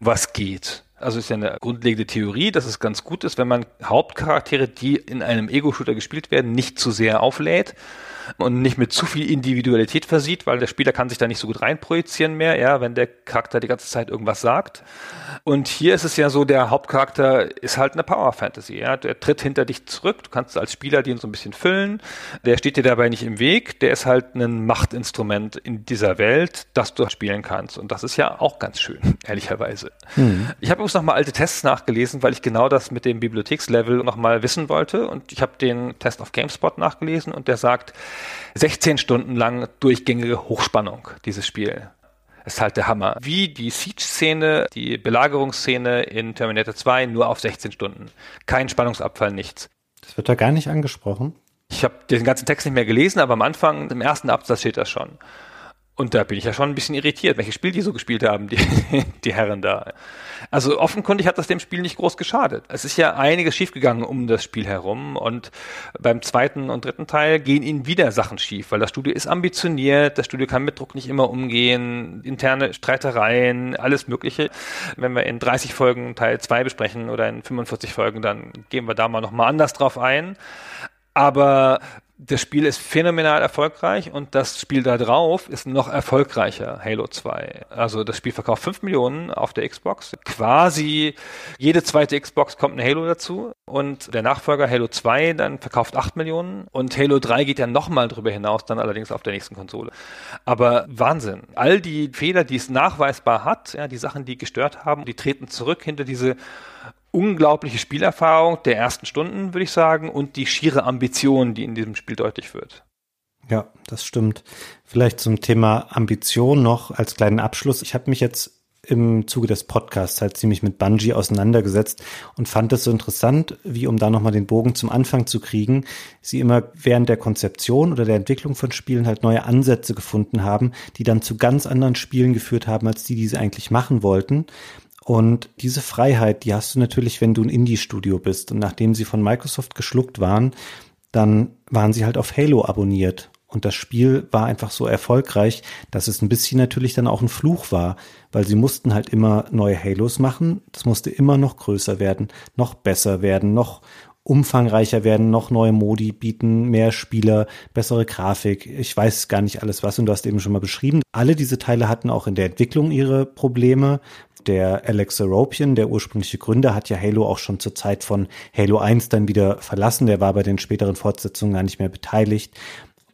was geht. Also ist ja eine grundlegende Theorie, dass es ganz gut ist, wenn man Hauptcharaktere, die in einem Ego-Shooter gespielt werden, nicht zu sehr auflädt. Und nicht mit zu viel Individualität versieht, weil der Spieler kann sich da nicht so gut reinprojizieren mehr, ja, wenn der Charakter die ganze Zeit irgendwas sagt. Und hier ist es ja so, der Hauptcharakter ist halt eine Power Fantasy, ja. Der tritt hinter dich zurück, du kannst als Spieler den so ein bisschen füllen. Der steht dir dabei nicht im Weg, der ist halt ein Machtinstrument in dieser Welt, das du spielen kannst. Und das ist ja auch ganz schön, ehrlicherweise. Mhm. Ich habe übrigens nochmal alte Tests nachgelesen, weil ich genau das mit dem Bibliothekslevel nochmal wissen wollte. Und ich habe den Test auf GameSpot nachgelesen und der sagt, 16 Stunden lang durchgängige Hochspannung, dieses Spiel ist halt der Hammer. Wie die Siege-Szene, die Belagerungsszene in Terminator 2, nur auf 16 Stunden. Kein Spannungsabfall, nichts. Das wird da gar nicht angesprochen. Ich habe den ganzen Text nicht mehr gelesen, aber am Anfang, im ersten Absatz steht das schon. Und da bin ich ja schon ein bisschen irritiert, welches Spiel die so gespielt haben, die, die Herren da. Also offenkundig hat das dem Spiel nicht groß geschadet. Es ist ja einiges schiefgegangen um das Spiel herum und beim zweiten und dritten Teil gehen ihnen wieder Sachen schief, weil das Studio ist ambitioniert, das Studio kann mit Druck nicht immer umgehen, interne Streitereien, alles Mögliche. Wenn wir in 30 Folgen Teil 2 besprechen oder in 45 Folgen, dann gehen wir da mal nochmal anders drauf ein. Aber das Spiel ist phänomenal erfolgreich und das Spiel da drauf ist noch erfolgreicher, Halo 2. Also das Spiel verkauft 5 Millionen auf der Xbox. Quasi jede zweite Xbox kommt ein Halo dazu und der Nachfolger Halo 2 dann verkauft 8 Millionen und Halo 3 geht ja nochmal drüber hinaus, dann allerdings auf der nächsten Konsole. Aber Wahnsinn. All die Fehler, die es nachweisbar hat, ja, die Sachen, die gestört haben, die treten zurück hinter diese unglaubliche Spielerfahrung der ersten Stunden, würde ich sagen, und die schiere Ambition, die in diesem Spiel deutlich wird. Ja, das stimmt. Vielleicht zum Thema Ambition noch als kleinen Abschluss. Ich habe mich jetzt im Zuge des Podcasts halt ziemlich mit Bungie auseinandergesetzt und fand es so interessant, wie um da nochmal den Bogen zum Anfang zu kriegen, sie immer während der Konzeption oder der Entwicklung von Spielen halt neue Ansätze gefunden haben, die dann zu ganz anderen Spielen geführt haben, als die, die sie eigentlich machen wollten. Und diese Freiheit, die hast du natürlich, wenn du ein Indie-Studio bist. Und nachdem sie von Microsoft geschluckt waren, dann waren sie halt auf Halo abonniert. Und das Spiel war einfach so erfolgreich, dass es ein bisschen natürlich dann auch ein Fluch war, weil sie mussten halt immer neue Halos machen. Das musste immer noch größer werden, noch besser werden, noch umfangreicher werden, noch neue Modi bieten, mehr Spieler, bessere Grafik. Ich weiß gar nicht alles was und du hast eben schon mal beschrieben. Alle diese Teile hatten auch in der Entwicklung ihre Probleme, der Alex Seropian, der ursprüngliche Gründer, hat ja Halo auch schon zur Zeit von Halo 1 dann wieder verlassen. Der war bei den späteren Fortsetzungen gar nicht mehr beteiligt.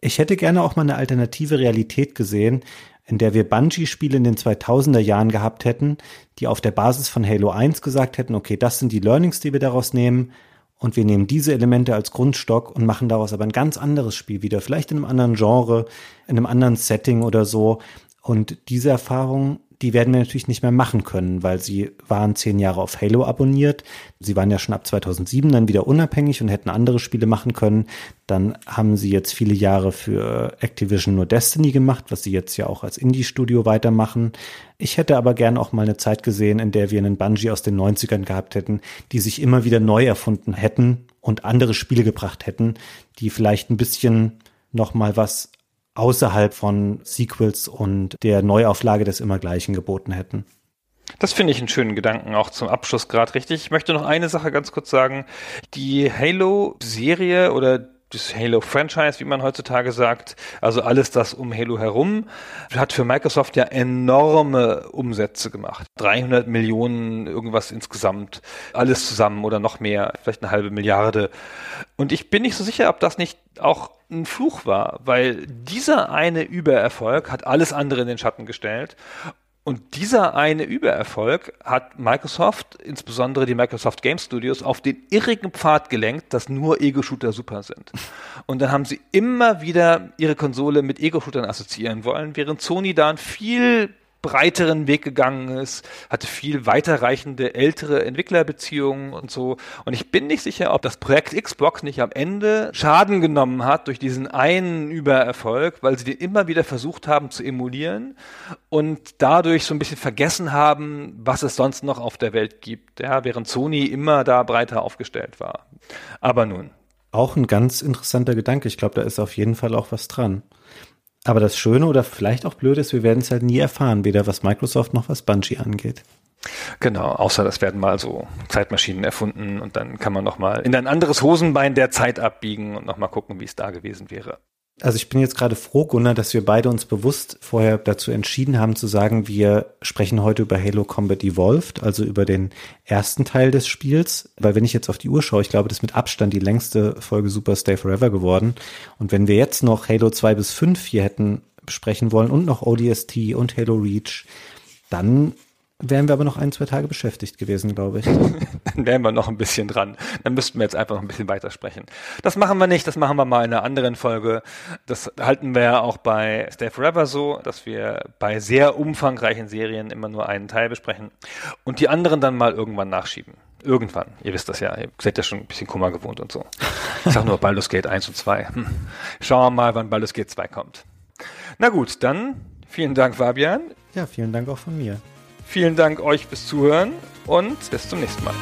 Ich hätte gerne auch mal eine alternative Realität gesehen, in der wir Bungie-Spiele in den 2000er Jahren gehabt hätten, die auf der Basis von Halo 1 gesagt hätten, okay, das sind die Learnings, die wir daraus nehmen, und wir nehmen diese Elemente als Grundstock und machen daraus aber ein ganz anderes Spiel wieder, vielleicht in einem anderen Genre, in einem anderen Setting oder so. Und diese Erfahrung die werden wir natürlich nicht mehr machen können, weil sie waren zehn Jahre auf Halo abonniert. Sie waren ja schon ab 2007 dann wieder unabhängig und hätten andere Spiele machen können. Dann haben sie jetzt viele Jahre für Activision nur Destiny gemacht, was sie jetzt ja auch als Indie-Studio weitermachen. Ich hätte aber gern auch mal eine Zeit gesehen, in der wir einen Bungie aus den 90ern gehabt hätten, die sich immer wieder neu erfunden hätten und andere Spiele gebracht hätten, die vielleicht ein bisschen noch mal was außerhalb von Sequels und der Neuauflage des Immergleichen geboten hätten. Das finde ich einen schönen Gedanken auch zum Abschluss gerade richtig. Ich möchte noch eine Sache ganz kurz sagen. Die Halo-Serie oder das Halo-Franchise, wie man heutzutage sagt, also alles das um Halo herum, hat für Microsoft ja enorme Umsätze gemacht. 300 Millionen irgendwas insgesamt, alles zusammen oder noch mehr, vielleicht eine halbe Milliarde. Und ich bin nicht so sicher, ob das nicht auch ein Fluch war, weil dieser eine Übererfolg hat alles andere in den Schatten gestellt und dieser eine Übererfolg hat Microsoft, insbesondere die Microsoft Game Studios, auf den irrigen Pfad gelenkt, dass nur Ego-Shooter super sind. Und dann haben sie immer wieder ihre Konsole mit Ego-Shootern assoziieren wollen, während Sony da ein viel breiteren Weg gegangen ist, hatte viel weiterreichende ältere Entwicklerbeziehungen und so. Und ich bin nicht sicher, ob das Projekt Xbox nicht am Ende Schaden genommen hat durch diesen einen Übererfolg, weil sie den immer wieder versucht haben zu emulieren und dadurch so ein bisschen vergessen haben, was es sonst noch auf der Welt gibt, ja, während Sony immer da breiter aufgestellt war. Aber nun. Auch ein ganz interessanter Gedanke. Ich glaube, da ist auf jeden Fall auch was dran. Aber das Schöne oder vielleicht auch Blöde ist, wir werden es halt nie erfahren, weder was Microsoft noch was Bungie angeht. Genau, außer das werden mal so Zeitmaschinen erfunden und dann kann man noch mal in ein anderes Hosenbein der Zeit abbiegen und noch mal gucken, wie es da gewesen wäre. Also ich bin jetzt gerade froh, Gunnar, dass wir beide uns bewusst vorher dazu entschieden haben zu sagen, wir sprechen heute über Halo Combat Evolved, also über den ersten Teil des Spiels. Weil wenn ich jetzt auf die Uhr schaue, ich glaube, das ist mit Abstand die längste Folge Super Stay Forever geworden. Und wenn wir jetzt noch Halo 2 bis 5 hier hätten besprechen wollen und noch ODST und Halo Reach, dann wären wir aber noch ein, zwei Tage beschäftigt gewesen, glaube ich. Dann wären wir noch ein bisschen dran. Dann müssten wir jetzt einfach noch ein bisschen weitersprechen. Das machen wir nicht, das machen wir mal in einer anderen Folge. Das halten wir ja auch bei Stay Forever so, dass wir bei sehr umfangreichen Serien immer nur einen Teil besprechen und die anderen dann mal irgendwann nachschieben. Irgendwann. Ihr wisst das ja. Ihr seid ja schon ein bisschen Kummer gewohnt und so. Ich sag nur Baldur's Gate 1 und 2. Hm. Schauen wir mal, wann Baldur's Gate 2 kommt. Na gut, dann vielen Dank, Fabian. Ja, vielen Dank auch von mir. Vielen Dank euch fürs Zuhören und bis zum nächsten Mal.